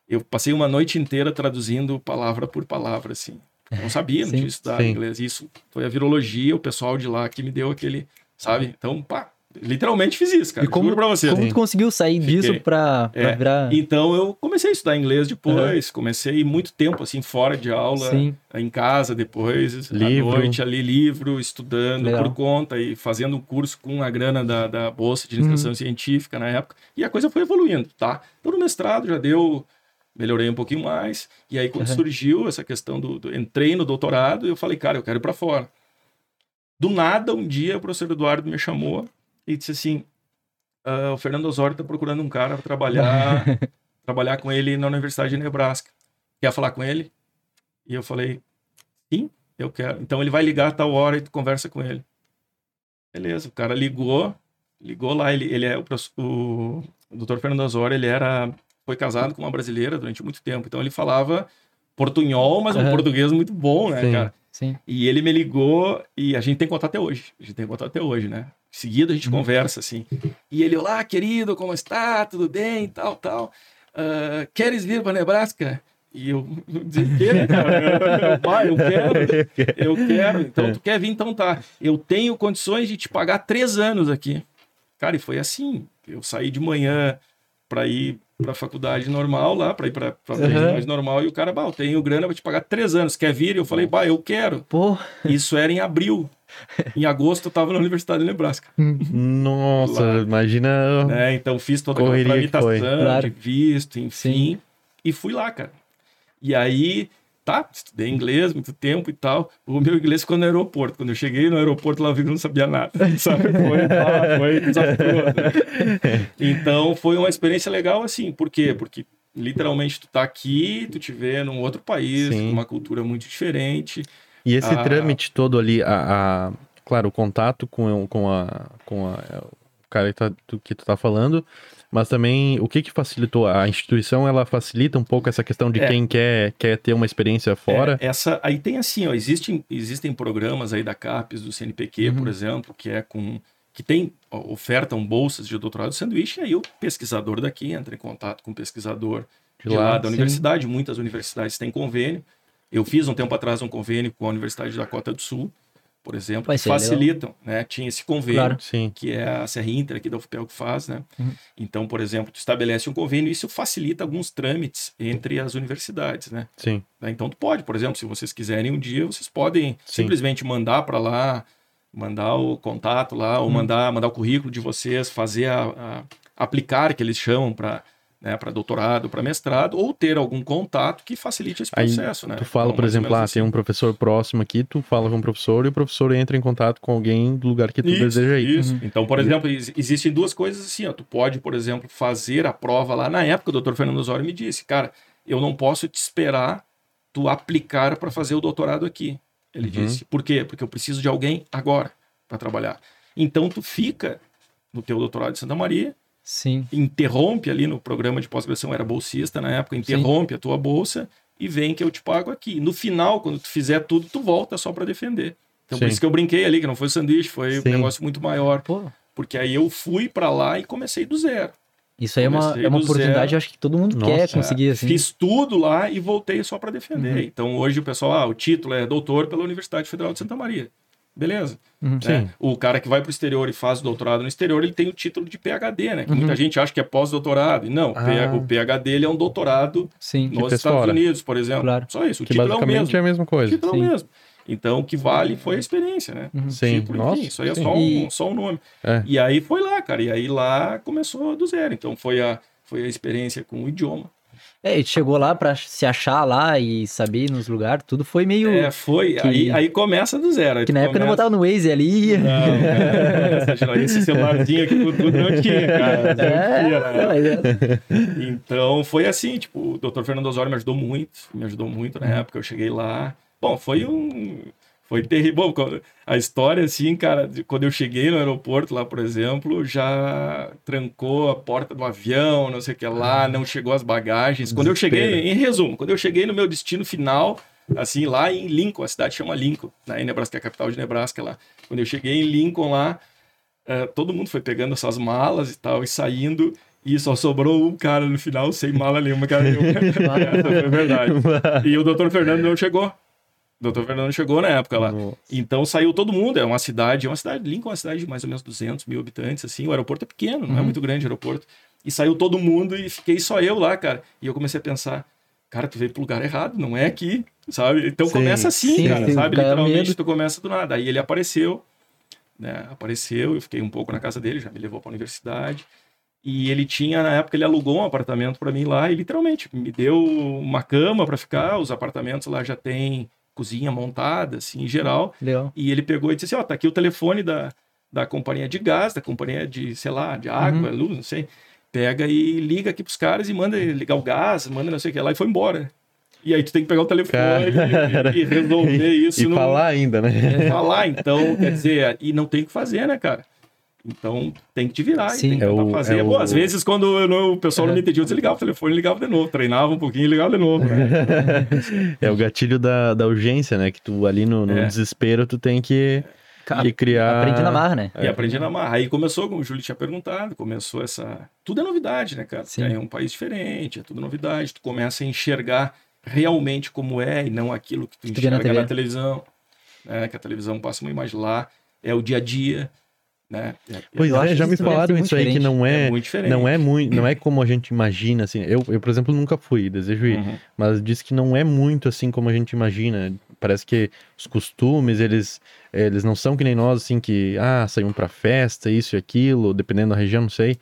eu passei uma noite inteira traduzindo palavra por palavra, assim. Eu não sabia, não Sim. tinha estudado Sim. inglês. Isso foi a virologia, o pessoal de lá que me deu aquele, sabe? Então, pá, literalmente fiz isso, cara. E como, Juro pra você. como tu conseguiu sair Fiquei. disso pra, pra É. virar... Então eu comecei a estudar inglês depois, comecei muito tempo assim fora de aula, Sim. em casa depois, Livro. à noite ali livro, estudando Legal. por conta e fazendo um curso com a grana da, da bolsa de Uhum. iniciação científica na época. E a coisa foi evoluindo, tá? Então no mestrado já deu, melhorei um pouquinho mais. E aí quando Uhum. surgiu essa questão do, do- entrei no doutorado, eu falei, cara, eu quero ir para fora. Do nada um dia o professor Eduardo me chamou e disse assim, "Ah, o Fernando Osório está procurando um cara para trabalhar trabalhar com ele na Universidade de Nebraska. Quer falar com ele? E eu falei, sim, eu quero. Então ele vai ligar a tal hora e tu conversa com ele. Beleza, o cara ligou, ligou lá, ele, ele é o, o, o Dr. Fernando Osório, ele era, foi casado com uma brasileira durante muito tempo, então ele falava portunhol, mas um Aham. português muito bom, né, Sim. cara? Sim. E ele me ligou e a gente tem contato até hoje. A gente tem contato até hoje, né? Seguido a gente conversa, assim. E ele, olá, querido, como está? Tudo bem? Tal, tal. Ah, queres vir para Nebraska? E eu dizia, né, cara? Pai, eu quero, eu quero. Então, tu quer vir? Então tá. Eu tenho condições de te pagar três anos aqui. Cara, e foi assim. Eu saí de manhã para ir para a faculdade normal lá, para ir para a Uhum. mais normal, e o cara, bah, eu tenho grana para te pagar três anos, quer vir? E eu falei, bah, eu quero. Isso era em abril. Em agosto eu estava na Universidade de Nebraska. Nossa, Lá. imagina. né? Então fiz toda aquela tramitação Claro. de visto, enfim, e fui lá, cara. E aí, tá, estudei inglês muito tempo e tal. O meu inglês ficou no aeroporto. Quando eu cheguei no aeroporto, lá eu vi que eu não sabia nada, sabe? Foi, ah, foi desastroso. né? Então, foi uma experiência legal, assim. Por quê? Porque literalmente tu tá aqui, tu te vê num outro país, Sim. com uma cultura muito diferente. E esse Ah. trâmite todo ali, a, a- claro, o contato com, com, a, com a, o cara que, tá, do que tu tá falando, mas também o que que facilitou? A instituição, ela facilita um pouco essa questão de É. quem quer, quer ter uma experiência fora? É, essa aí tem assim, ó, existem, existem programas aí da CAPES, do CNPq, Uhum. por exemplo, que é com que tem ofertam bolsas de doutorado de sanduíche, e aí o pesquisador daqui entra em contato com o pesquisador de, lá, da sim. universidade. Muitas universidades têm convênio. Eu fiz um tempo atrás um convênio com a Universidade da Dakota do Sul, por exemplo, que legal. facilitam, né? Tinha esse convênio Claro. Sim, que é a Serra Inter aqui da UFPEL que faz, né? Uhum. Então, por exemplo, tu estabelece um convênio e isso facilita alguns trâmites entre as universidades, né? sim. Né? Então tu pode, por exemplo, se vocês quiserem um dia, vocês podem Sim. simplesmente mandar para lá, mandar o contato lá, ou Hum. mandar, mandar o currículo de vocês, fazer a, a- aplicar, que eles chamam para né, para doutorado, para mestrado, ou ter algum contato que facilite esse Aí processo, né? Tu fala, Então, por exemplo, ah, menos tem um professor próximo aqui, tu fala com o professor e o professor entra em contato com alguém do lugar que tu Isso, deseja ir. Isso. Uhum. Então, por exemplo, ex- existem duas coisas assim, ó. Tu pode, por exemplo, fazer a prova lá. Na época, o doutor Fernando Osório me disse, cara, eu não posso te esperar tu aplicar para fazer o doutorado aqui. Ele Uhum. disse. Por quê? Porque eu preciso de alguém agora para trabalhar. Então, tu fica no teu doutorado de Santa Maria, sim. interrompe ali no programa de pós-graduação, era bolsista na época, interrompe a tua bolsa e vem que eu te pago aqui. No final, quando tu fizer tudo, tu volta só para defender. Então, por Sim. isso que eu brinquei ali, que não foi sanduíche, foi Sim. um negócio muito maior. Pô, Porque aí eu fui para lá e comecei do zero. isso aí é uma, é uma oportunidade, acho que todo mundo Nossa, quer conseguir, assim. Fiz tudo lá e voltei só para defender. Uhum. Então hoje o pessoal, ah, o título é doutor pela Universidade Federal de Santa Maria. Beleza. Uhum. né? O cara que vai para o exterior e faz doutorado no exterior, ele tem o título de PhD, né? Uhum. muita gente acha que é pós-doutorado. E não, Ah. o PhD ele é um doutorado Sim. nos Estados fora. Unidos, por exemplo. Claro. Só isso. O Que título é o mesmo. é a mesma O coisa. título é Sim. o mesmo. Então, o que vale foi a experiência, né? Uhum. Sim, Título, nossa. enfim, isso aí é sim. só um, só um nome. É. E aí foi lá, cara. E aí lá começou do zero. Então foi a, foi a experiência com o idioma. É, e tu chegou lá pra se achar lá e saber nos lugares, tudo foi meio. É, foi. que- Aí, aí começa do zero. Que na época eu não começa- botava no Waze ali. Não, cara, essa- esse celularzinho aqui com tudo não tinha, cara. Não É, tinha, né? mas é. Então foi assim, tipo, o Dr. Fernando Osório me ajudou muito, me ajudou muito na época, eu cheguei lá. Bom, foi um foi terrível. Bom, a história assim, cara, quando eu cheguei no aeroporto lá, por exemplo, já trancou a porta do avião, não sei o que lá, não chegou as bagagens. Quando eu cheguei, em resumo, quando eu cheguei no meu destino final, assim, lá em Lincoln, a cidade chama Lincoln, né, em Nebraska, é a capital de Nebraska lá. Quando eu cheguei em Lincoln lá, eh, todo mundo foi pegando essas malas e tal, e saindo, e só sobrou um cara no final sem mala nenhuma, cara nenhuma. Essa foi verdade. E o doutor Fernando não chegou. Doutor Fernando chegou na época lá. Nossa. Então saiu todo mundo, é uma cidade, é uma cidade, Lincoln é uma cidade de mais ou menos 200 mil habitantes, assim, o aeroporto é pequeno, não é Uhum. muito grande o aeroporto. E saiu todo mundo e fiquei só eu lá, cara. E eu comecei a pensar, cara, tu veio pro lugar errado, não é aqui, sabe? Então Sim. começa assim, Sim, cara, sim, sabe? Literalmente medo. tu começa do nada. Aí ele apareceu, né? Apareceu, eu fiquei um pouco na casa dele, já me levou pra universidade. E ele tinha, na época, ele alugou um apartamento para mim lá e literalmente me deu uma cama para ficar. Os apartamentos lá já tem cozinha montada, assim, em geral. Legal. E ele pegou e disse assim: Ó, tá aqui o telefone da, da companhia de gás, da companhia de, sei lá, de água, luz, não sei. Pega e liga aqui pros caras e manda ligar o gás, manda não sei o que lá e foi embora. E aí tu tem que pegar o telefone Cara. e, e resolver isso E no- falar ainda, né? falar, então, quer dizer, e não tem o que fazer, né, cara? Então tem que te virar Sim. e tem que É tentar o- fazer. é Bom, o- às vezes, quando eu não- o pessoal não me entendia, eu desligava o telefone, ligava de novo, treinava um pouquinho e ligava de novo. Né? É o gatilho da, da urgência, né? Que tu ali no, no É. desespero tu tem que. E criar... Aprende na marra, né? E aprendi na marra. Aí começou, como o Júlio tinha perguntado, começou essa. Tudo é novidade, né, cara? Sim. É um país diferente, é tudo novidade. Tu começa a enxergar realmente como é e não aquilo que tu Que na enxerga na, TV. televisão. Né? Que a televisão passa uma imagem lá, é o dia a dia. Né? É, Pois é, já me falaram ser isso aí, que não é é, não é muito, não é como a gente imagina, assim. Eu, eu, por exemplo, nunca fui, desejo ir. Uhum. Mas diz que não é muito assim como a gente imagina. Parece que os costumes, eles, eles não são que nem nós, assim, que, ah, saímos pra festa, isso e aquilo, dependendo da região, não sei.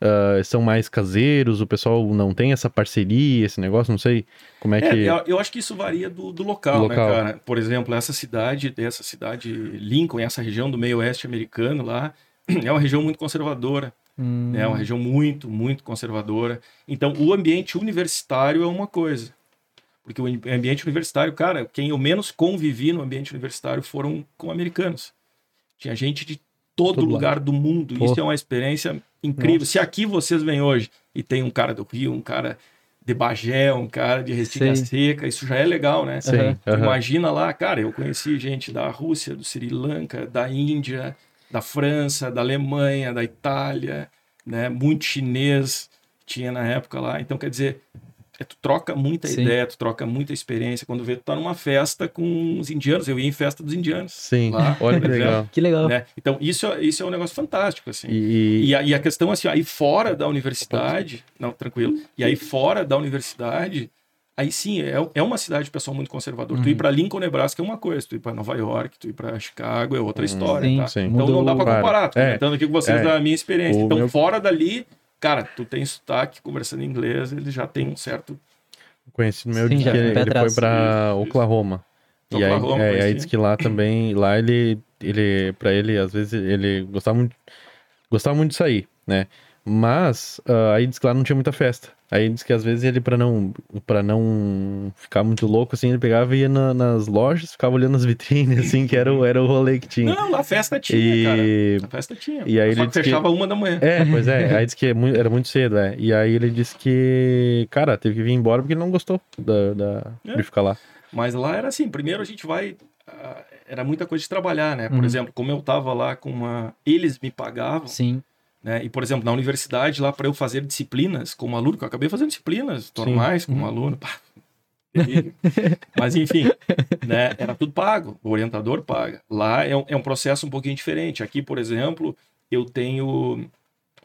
Ah, são mais caseiros, o pessoal não tem essa parceria, esse negócio, não sei como é, É, que... eu, eu acho que isso varia do, do local, Do local. né, cara? Por exemplo, essa cidade, essa cidade Lincoln, essa região do meio oeste americano lá, é uma região muito conservadora. Hum, É uma região muito, muito conservadora. Então, o ambiente universitário é uma coisa. Porque o ambiente universitário, cara, quem eu menos convivi no ambiente universitário foram com americanos. Tinha gente de todo, Todo lugar do mundo. Pô. Isso é uma experiência incrível. Nossa. Se aqui vocês vêm hoje e tem um cara do Rio, um cara de Bagé, um cara de Restinga. Seca, isso já é legal, né? Sim, aham. Imagina lá, cara, eu conheci gente da Rússia, do Sri Lanka, da Índia, da França, da Alemanha, da Itália, né? Muito chinês tinha na época lá. Então, quer dizer, é, tu troca muita Sim. ideia, tu troca muita experiência. Quando vê, tu tá numa festa com os indianos. Eu ia em festa dos indianos. Sim, lá, olha que legal. Que legal. Né? Então, isso, é- isso é um negócio fantástico, assim. E, E a, e a questão assim, aí fora da universidade, não, tranquilo. E aí fora da universidade, aí sim, é, é uma cidade, pessoal, muito conservador. Tu ir para Lincoln, Nebraska é uma coisa, tu ir para Nova York, tu ir para Chicago é outra história, Sim, tá? sim. Então não dá para comparar, tô É, comentando aqui com vocês é. da minha experiência. Então meu- fora dali, cara, tu tem sotaque, conversando inglês, ele já tem um certo... conhecido meu Sim, disse já, que ele, foi atrás. pra Isso, isso. Oklahoma. E aí, Oklahoma, é, e aí conheci. diz que lá também, lá ele, ele, pra ele, às vezes, ele gostava muito, gostava muito de sair, né? Mas, ah, aí diz que lá não tinha muita festa. Aí diz que às vezes ele, pra não, pra não ficar muito louco, assim, ele pegava e ia na- nas lojas, ficava olhando as vitrines, assim, que era o, era o rolê que tinha. Não, a festa tinha, cara. E... A festa tinha. E aí Só ele que disse que- fechava uma da manhã. É, pois é, aí diz que é era muito cedo, é. E aí ele disse que, cara, teve que vir embora porque ele não gostou da, da- É. de ficar lá. Mas lá era assim, primeiro a gente vai. ah, Era muita coisa de trabalhar, né? Por Uhum. exemplo, como eu tava lá com uma. Eles me pagavam, Sim. Né? E, por exemplo, na universidade, lá para eu fazer disciplinas como aluno, que eu acabei fazendo disciplinas normais como Uhum. aluno. pá. Mas, enfim, né? Era tudo pago. O orientador paga. Lá é um, é um processo um pouquinho diferente. Aqui, por exemplo, eu tenho.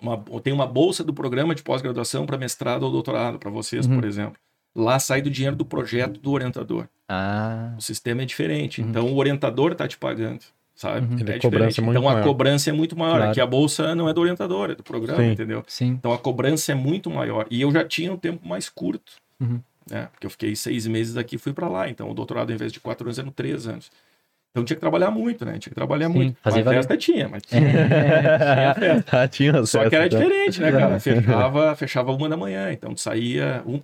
Uma, eu tenho uma bolsa do programa de pós-graduação para mestrado ou doutorado, para vocês, Uhum. por exemplo. Lá sai do dinheiro do projeto do orientador. Ah, O sistema é diferente. Uhum. Então o orientador está te pagando, sabe? Uhum. A É cobrança é muito então a maior. cobrança é muito maior. Claro. Aqui a bolsa não é do orientador, é do programa, Sim. entendeu? sim. Então a cobrança é muito maior. E eu já tinha um tempo mais curto, Uhum. né? Porque eu fiquei seis meses aqui e fui para lá. Então o doutorado, ao invés de quatro anos, eram três anos. Então tinha que trabalhar muito, né? Tinha que trabalhar Sim, muito. fazer mas valer. festa tinha, mas tinha, tinha festa. Ah, tinha Só que era tá? diferente, né, cara? Fechava, fechava uma da manhã. Então tu saía, um,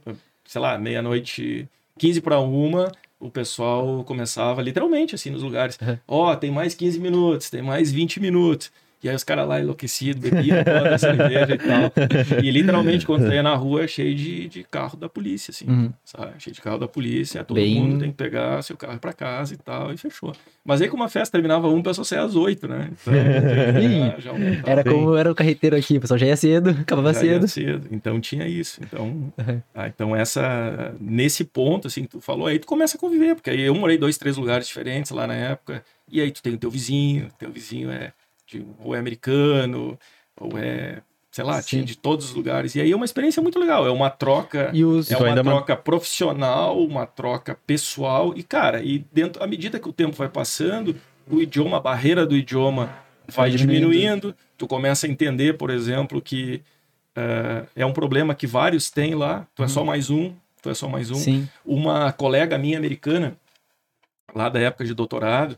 sei lá, meia-noite, 15 para uma, o pessoal começava literalmente assim nos lugares. Uhum. Ó, tem mais 15 minutos, tem mais 20 minutos. E aí os caras lá enlouquecidos, bebiam toda a cerveja e tal. E literalmente, quando você ia na rua, é cheio de, de carro da polícia, assim. Uhum. Sabe? Cheio de carro da polícia, todo Bem- mundo tem que pegar seu carro para casa e tal, e fechou. Mas aí, como a festa terminava um, o pessoal saía às 8, né? Então, já, já. Era como era o carreteiro aqui, o pessoal já ia cedo, acabava Já ia cedo. cedo. Então tinha isso. Então, Uhum. ah, então essa nesse ponto assim que tu falou, aí tu começa a conviver, porque aí eu morei em dois, três lugares diferentes lá na época, e aí tu tem o teu vizinho, teu vizinho é de, ou é americano, ou é, sei lá, tinha Sim. de todos os lugares. E aí é uma experiência muito legal, é uma troca E os. é Tu uma ainda man- troca profissional, uma troca pessoal. E, cara, e dentro, à medida que o tempo vai passando, o idioma, a barreira do idioma vai Vai diminuindo. diminuindo. Tu começa a entender, por exemplo, que eh, é um problema que vários têm lá. Tu é só mais um, tu é só mais um. Sim. Uma colega minha americana, lá da época de doutorado,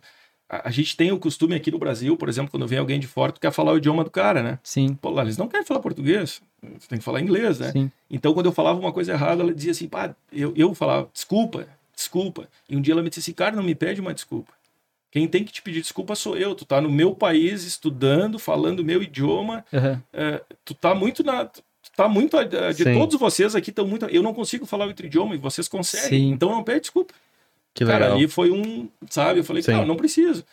a, a gente tem o costume aqui no Brasil, por exemplo, quando vem alguém de fora, tu quer falar o idioma do cara, né? Sim. Pô, lá eles não querem falar português, tu tem que falar inglês, né? Sim. Então, quando eu falava uma coisa errada, ela dizia assim, pá, eu, eu falava, desculpa, desculpa. E um dia ela me disse assim, cara, não me pede uma desculpa. Quem tem que te pedir desculpa sou eu. Tu tá no meu país, estudando, falando o meu idioma. Aham. é, tu tá muito na... Tá muito... De Sim. todos vocês aqui estão muito... Eu não consigo falar outro idioma e vocês conseguem. Sim. Então, não pede desculpa. Que Cara, legal. ali foi um... Sabe? Eu falei, Sim. cara, não preciso.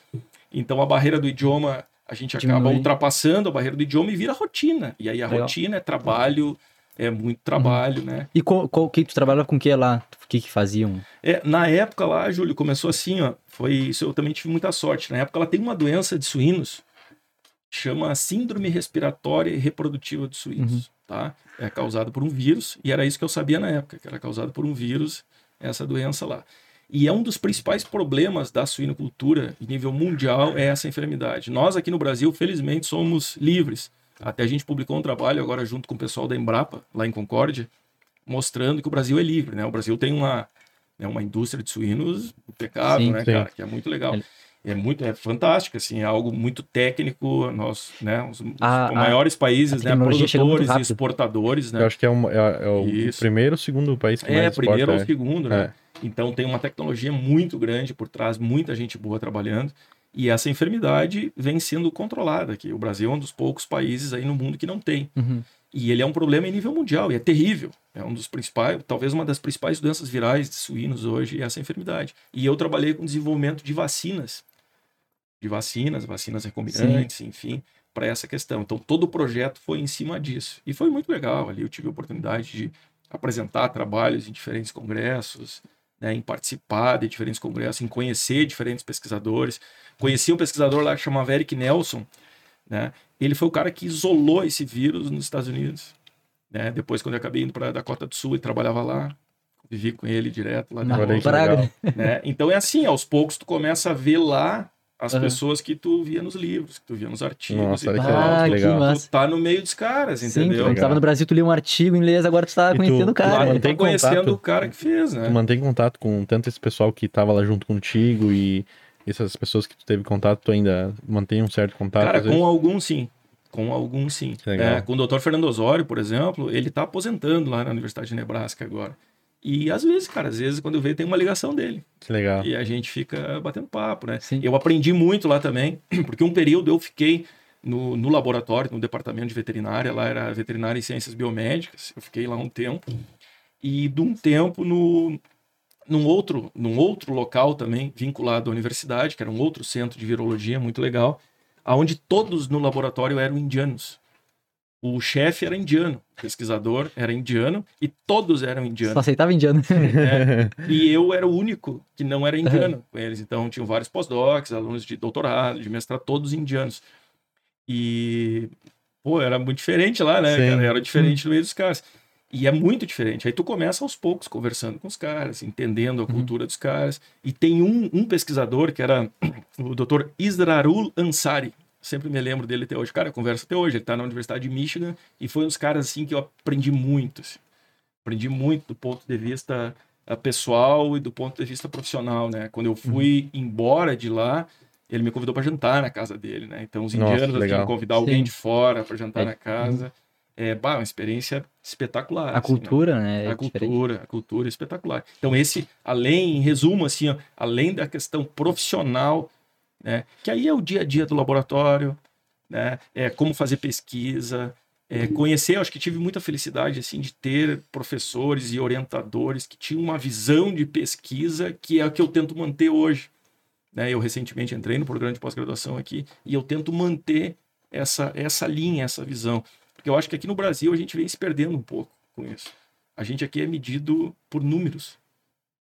Então a barreira do idioma, a gente acaba Diminui. ultrapassando a barreira do idioma e vira rotina. E aí a Legal. rotina é trabalho, é muito trabalho, né? E qual, qual, que tu trabalhava com que lá? O que que faziam? É, na época lá, Júlio, começou assim, ó. Foi isso, eu também tive muita sorte. Na época ela tem uma doença de suínos, chama síndrome respiratória e reprodutiva de suínos, Uhum. tá? É causada por um vírus, e era isso que eu sabia na época, que era causada por um vírus, essa doença lá. E é um dos principais problemas da suinocultura em nível mundial é essa enfermidade. Nós aqui no Brasil, felizmente, somos livres. Até a gente publicou um trabalho agora junto com o pessoal da Embrapa, lá em Concórdia, mostrando que o Brasil é livre, né? O Brasil tem uma, né, uma indústria de suínos impecável, Sim, né, sim. cara? Que é muito legal. É. É muito, é fantástico, assim, é algo muito técnico. Nós, né, os, os A- a- maiores países, a né, produtores e exportadores, né? Eu acho que é, um- é- é o Isso. primeiro ou segundo país que É, mais primeiro exporta, ou é. segundo, né? Então tem uma tecnologia muito grande por trás, muita gente boa trabalhando. E essa enfermidade vem sendo controlada aqui. O Brasil é um dos poucos países aí no mundo que não tem. Uhum. E ele é um problema em nível mundial, e é terrível. É um dos principais, talvez uma das principais doenças virais de suínos hoje, é essa enfermidade. E eu trabalhei com desenvolvimento de vacinas. De vacinas, vacinas recombinantes, enfim, para essa questão. Então todo o projeto foi em cima disso. E foi muito legal ali. Eu tive a oportunidade de apresentar trabalhos em diferentes congressos, né, em participar de diferentes congressos, em conhecer diferentes pesquisadores. Conheci um pesquisador lá que chamava Eric Nelson, né? Ele foi o cara que isolou esse vírus nos Estados Unidos. Né? Depois, quando eu acabei indo para a Dakota do Sul, ele trabalhava lá, vivi com ele direto lá Na praga. né? Então é assim, aos poucos tu começa a ver lá as Aham. pessoas que tu via nos livros, que tu via nos artigos. Nossa, e olha que tal. Ah, que legal. Tu tá no meio dos caras, Sim, entendeu? quando tu tava no Brasil, tu lia um artigo em inglês, agora tu tá E tu- conhecendo o Lá cara. tu mantém tá conhecendo contato. o cara que fez, né? Tu mantém contato com tanto esse pessoal que tava lá junto contigo e essas pessoas que tu teve contato, tu ainda mantém um certo contato? Cara, com alguns sim. Com alguns sim. É, com o Dr. Fernando Osório, por exemplo, ele tá aposentando lá na Universidade de Nebraska agora. E às vezes, cara, às vezes quando eu vejo tem uma ligação dele. Que legal. E a gente fica batendo papo, né? Sim. Eu aprendi muito lá também, porque um período eu fiquei no, no laboratório, no departamento de veterinária, lá era veterinária e ciências biomédicas. Eu fiquei lá um tempo. E de um tempo no num outro, num outro local também, vinculado à universidade, que era um outro centro de virologia muito legal, aonde todos no laboratório eram indianos. O chefe era indiano, o pesquisador era indiano e todos eram Só indianos. aceitava indiano. É, e eu era o único que não era indiano com eles. Então, tinham vários pós-docs, alunos de doutorado, de mestrado, todos indianos. E, pô, era muito diferente lá, né? Cara? Era diferente no meio dos caras. E é muito diferente. Aí tu começa aos poucos conversando com os caras, entendendo a cultura dos caras. E tem um, um pesquisador que era o Dr. Israrul Ansari. Sempre me lembro dele até hoje. Cara, eu converso até hoje. Ele tá na Universidade de Michigan e foi um dos caras assim que eu aprendi muito. assim. Aprendi muito do ponto de vista eh, pessoal e do ponto de vista profissional, né? Quando eu fui embora de lá, ele me convidou para jantar na casa dele, né? Então os Nossa, indianos tinham que convidar alguém Sim. de fora para jantar É, na casa. É, bah, uma experiência espetacular. A assim, né? cultura, né? é a diferente. cultura, a cultura é espetacular. Então esse, além, em resumo, assim, ó, além da questão profissional, né, que aí é o dia a dia do laboratório, né, é como fazer pesquisa, é, conhecer, eu acho que tive muita felicidade, assim, de ter professores e orientadores que tinham uma visão de pesquisa que é a que eu tento manter hoje. Né, eu recentemente entrei no programa de pós-graduação aqui e eu tento manter essa, essa linha, essa visão. Porque eu acho que aqui no Brasil a gente vem se perdendo um pouco com isso. A gente aqui é medido por números.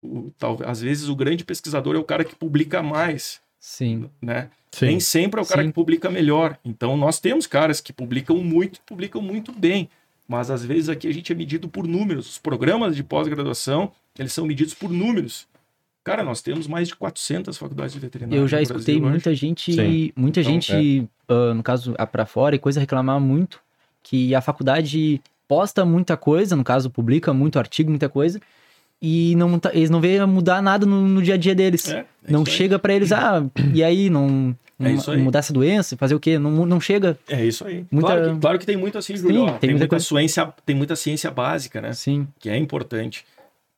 O, tal, às vezes o grande pesquisador é o cara que publica mais, Sim. né? Sim. Nem sempre é o cara Sim. que publica melhor. Então nós temos caras que publicam muito, publicam muito bem. Mas às vezes aqui a gente é medido por números. Os programas de pós-graduação, eles são medidos por números. Cara, nós temos mais de 400 faculdades de veterinária. Eu já no escutei Brasil hoje. muita gente, Sim. muita Então, gente, ah, no caso, a pra fora e coisa, reclamar muito que a faculdade posta muita coisa, no caso, publica muito artigo, muita coisa, e não tá- eles não veem mudar nada no, no dia a dia deles. É, é não chega pra eles, ah, e aí, não, É não isso aí. mudar essa doença, fazer o quê? Não, não chega. É isso aí. Muita- Claro, que, claro que tem muito assim, Sim, Júlio. ó, tem tem, muita muita coisa. ciência, tem muita ciência básica, né? Sim, que é importante.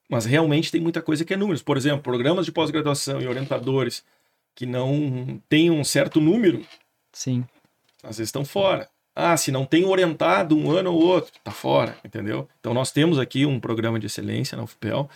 Mas realmente tem muita coisa que é números. Por exemplo, programas de pós-graduação e orientadores que não têm um certo número, sim. às vezes estão fora. Ah, se não tem orientado um ano ou outro, tá fora, entendeu? Então nós temos aqui um programa de excelência na UFPEL,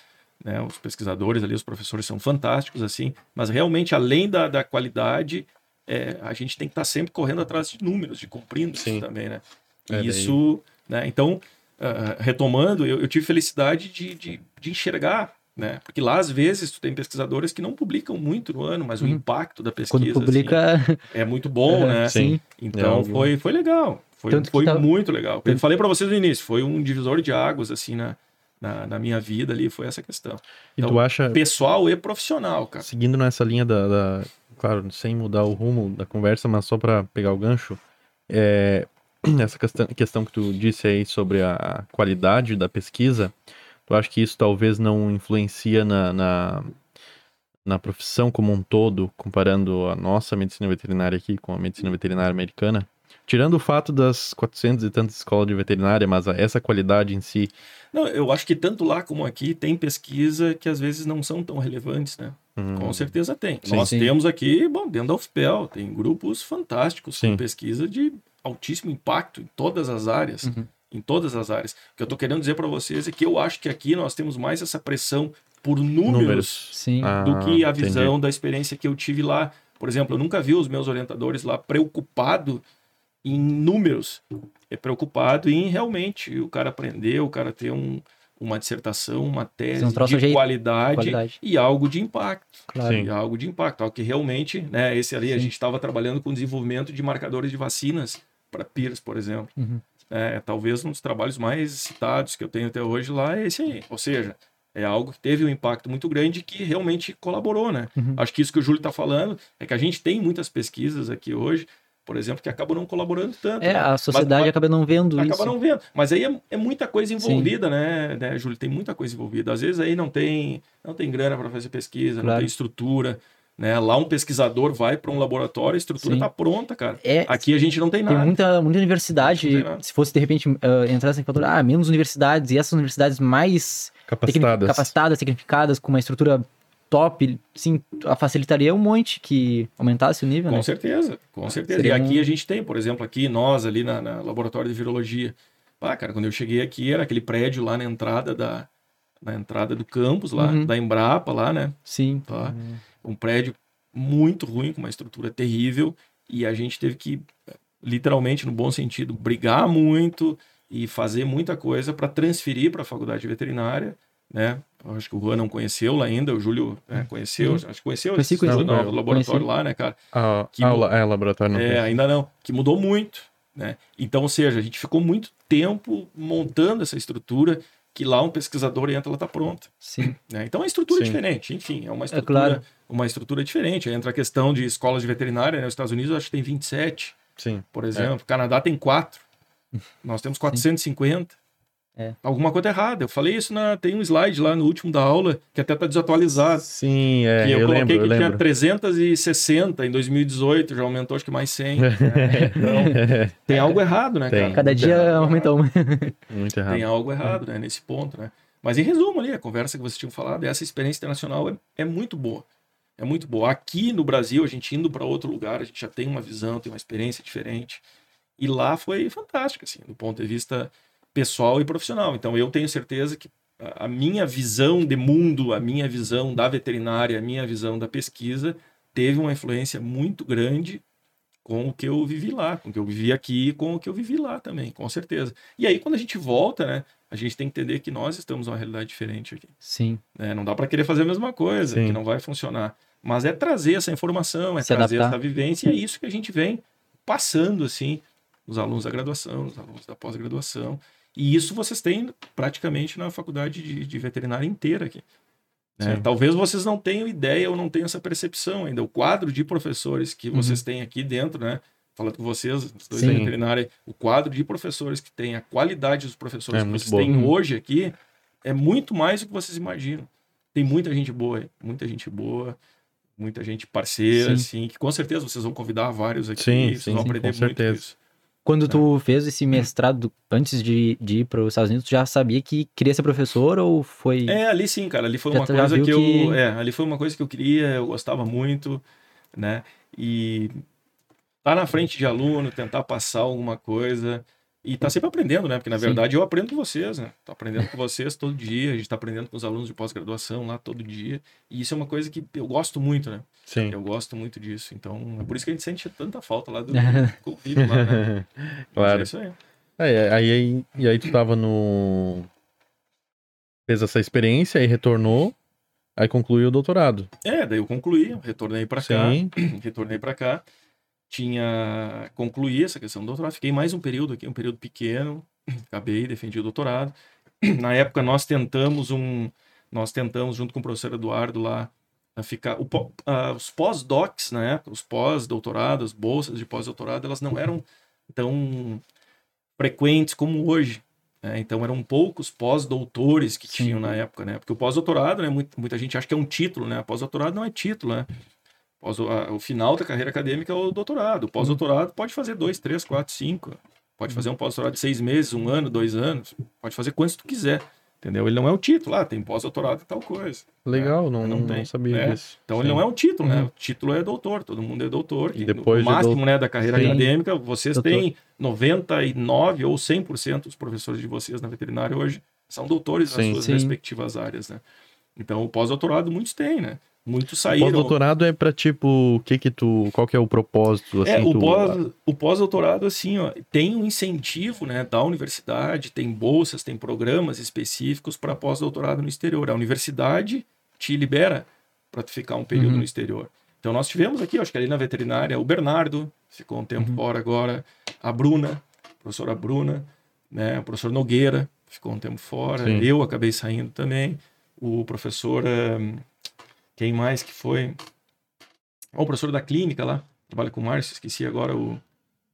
né? Os pesquisadores ali, os professores são fantásticos, assim, mas realmente além da, da qualidade, é, a gente tem que estar sempre correndo atrás de números, de cumprindo Sim. isso também, né? E É, isso, né? Então, ah, retomando, eu, eu tive felicidade de, de, de enxergar, né? Porque lá, às vezes, tu tem pesquisadores que não publicam muito no ano, mas o Uhum. impacto da pesquisa Quando publica. assim, é muito bom, né? Sim. Então, É foi, foi legal. Foi, foi tá- muito legal. Eu falei para vocês no início, foi um divisor de águas, assim, na, na, na minha vida ali, foi essa questão. E Então, tu acha, Pessoal e profissional, cara. seguindo nessa linha da, da- Claro, sem mudar o rumo da conversa, mas só para pegar o gancho, é, essa questão, questão que tu disse aí sobre a qualidade da pesquisa, tu acha que isso talvez não influencia na, na, na profissão como um todo, comparando a nossa medicina veterinária aqui com a medicina veterinária americana? Tirando o fato das 400 e tantas escolas de veterinária, mas a- essa qualidade em si, Não, eu acho que tanto lá como aqui tem pesquisa que às vezes não são tão relevantes, né? hum, Com certeza tem. Sim, Nós sim. temos aqui, bom, dentro da UFPEL, tem grupos fantásticos Sim. com pesquisa de altíssimo impacto em todas as áreas. Uhum. Em todas as áreas. O que eu tô querendo dizer para vocês é que eu acho que aqui nós temos mais essa pressão por números, números. Sim. Ah, do que a entendi. visão da experiência que eu tive lá. Por exemplo, eu nunca vi os meus orientadores lá preocupado em números. É preocupado em realmente o cara aprender, o cara ter um, uma dissertação, uma tese um de jeito- qualidade, Qualidade. e algo de impacto. Claro. Sim. E algo de impacto, algo que realmente, né, esse ali a Sim. gente estava trabalhando com desenvolvimento de marcadores de vacinas para PIRS, por exemplo. Uhum. É, talvez um dos trabalhos mais citados que eu tenho até hoje lá é esse aí. Ou seja, é algo que teve um impacto muito grande que realmente colaborou, né? Uhum. Acho que isso que o Júlio está falando é que a gente tem muitas pesquisas aqui hoje, por exemplo, que acabam não colaborando tanto. É, né? a sociedade mas- acaba não vendo acaba isso. não vendo. Mas aí é, é muita coisa envolvida, né, né, Júlio? Tem muita coisa envolvida. Às vezes aí não tem, não tem grana para fazer pesquisa, não Claro. tem estrutura. Né? Lá um pesquisador vai para um laboratório, a estrutura está pronta, cara. É, Aqui a gente não tem Tem nada. muita, muita universidade. Tem. Se fosse, de repente, uh, entrasse em fator, ah, menos universidades, e essas universidades mais capacitadas. capacitadas, tecnificadas, com uma estrutura top, sim, a- facilitaria um monte que aumentasse o nível, Com né? certeza, com certeza. Seria e aqui um- a gente tem, por exemplo, aqui nós ali na, na laboratório de virologia. Ah, cara, quando eu cheguei aqui era aquele prédio lá na entrada da na entrada do campus lá, Uhum. da Embrapa lá, né? Sim. Tá? Um prédio muito ruim, com uma estrutura terrível, e a gente teve que, literalmente, no bom sentido, brigar muito e fazer muita coisa para transferir para a faculdade veterinária, né? Eu acho que o Juan não conheceu lá ainda, o Júlio né, conheceu, Uhum. acho que conheceu Conheci, conheci. no Não, laboratório conheci. lá, né, cara? Ah, Que ah, o é, laboratório não É, conheço. ainda não, que mudou muito, né? Então, ou seja, a gente ficou muito tempo montando essa estrutura que lá um pesquisador entra, ela está pronta. Sim. Né? Então é uma estrutura Sim. diferente, enfim, é uma estrutura, claro. Uma estrutura diferente. Aí entra a questão de escolas de veterinária, né? Os Estados Unidos eu acho que tem 27, Sim. por exemplo. O Canadá tem 4. Nós temos 450. É. Alguma coisa errada. Eu falei isso na. Tem um slide lá no último da aula, que até está desatualizado. Sim, é, que eu, eu, coloquei lembro, eu que tinha lembro. 360 em 2018, já aumentou acho que mais 100. né? Então, tem algo errado, né, Tem. cara? Cada Tem dia algo aumenta uma. Muito errado. tem algo errado, né, nesse ponto, né? Mas em resumo ali, a conversa que vocês tinham falado, essa experiência internacional é, é muito boa. É muito boa. Aqui no Brasil, a gente indo para outro lugar, a gente já tem uma visão, tem uma experiência diferente. E lá foi fantástico, assim, do ponto de vista pessoal e profissional. Então eu tenho certeza que a minha visão de mundo, a minha visão da veterinária, a minha visão da pesquisa teve uma influência muito grande com o que eu vivi lá, com o que eu vivi aqui e com o que eu vivi lá também, com certeza. E aí, quando a gente volta, né, a gente tem que entender que nós estamos numa realidade diferente aqui. Sim. né? Não dá para querer fazer a mesma coisa, Sim. que não vai funcionar. Mas é trazer essa informação, é Se trazer adaptar. essa vivência, e é isso que a gente vem passando, assim, nos alunos da graduação, nos alunos da pós-graduação. E isso vocês têm praticamente na faculdade de, de veterinária inteira aqui. Né? Sim. Talvez vocês não tenham ideia ou não tenham essa percepção ainda. O quadro de professores que Uhum. vocês têm aqui dentro, né? Falando com vocês, os dois Sim. da veterinária, o quadro de professores que tem, a qualidade dos professores É que vocês boa. têm Uhum. hoje aqui, é muito mais do que vocês imaginam. Tem muita gente boa, aí, muita gente boa, muita gente parceira, Sim. assim, que com certeza vocês vão convidar vários aqui, Sim, vocês sim, vão sim, aprender com muito certeza. isso. Quando tu fez esse mestrado, antes de, de ir para os Estados Unidos, tu já sabia que queria ser professor ou foi... É, ali sim, cara. Ali foi Já uma coisa viu que eu. que- É, ali foi uma coisa que eu queria, eu gostava muito, né? E tá na frente de aluno, tentar passar alguma coisa, E tá sempre aprendendo, né? Porque na Sim. verdade eu aprendo com vocês, né? Tô aprendendo com vocês todo dia, a gente tá aprendendo com os alunos de pós-graduação lá todo dia. E isso é uma coisa que eu gosto muito, né? Sim. Eu gosto muito disso. Então, é por isso que a gente sente tanta falta lá do convívio lá, né? Claro. É isso aí. É, aí, aí, e aí tu tava no. Fez essa experiência, aí retornou, aí concluiu o doutorado. É, daí eu concluí, retornei para cá, Sim. retornei para cá, tinha concluí essa questão do doutorado, fiquei mais um período aqui, um período pequeno, acabei, defendi o doutorado. Na época nós tentamos um, nós tentamos junto com o professor Eduardo lá ficar, o os pós-docs na época, os pós-doutorados, bolsas de pós-doutorado, elas não eram tão frequentes como hoje. né? Então eram poucos pós-doutores que Sim. tinham na época, né? Porque o pós-doutorado, né? Muita, muita gente acha que é um título, né? Pós-doutorado não é título, né? Pós, a- o final da carreira acadêmica é o doutorado. O pós-doutorado pode fazer dois, três, quatro, cinco. Pode fazer um pós-doutorado de seis meses, um ano, dois anos. Pode fazer quantos tu quiser. Entendeu? Ele não é o título. Ah, tem pós-doutorado e tal coisa. Legal, não, não não, tem, sabia né? disso. Então ele Sim. não é um título, né? Uhum. O título é doutor, todo mundo é doutor. E depois no máximo, né, da carreira Sim. acadêmica, vocês Doutor. têm 99 ou 100% dos professores de vocês na veterinária hoje são doutores nas Sim. suas Sim. respectivas áreas, né? Então o pós-doutorado muitos têm, né? Muitos O saíram. pós-doutorado é pra tipo, o que que tu. Qual que é o propósito? Assim, É, o tu- pós- o pós-doutorado, assim, ó, tem um incentivo né, da universidade, tem bolsas, tem programas específicos para pós-doutorado no exterior. A universidade te libera para tu ficar um período Uhum. no exterior. Então nós tivemos aqui, acho que ali na veterinária, o Bernardo, ficou um tempo Uhum. fora agora, a Bruna, a professora Bruna, né, o professor Nogueira, ficou um tempo fora, Sim. eu acabei saindo também, o professor, eh, quem mais que foi? Ó, o professor da clínica lá, trabalha com o Márcio, esqueci agora o,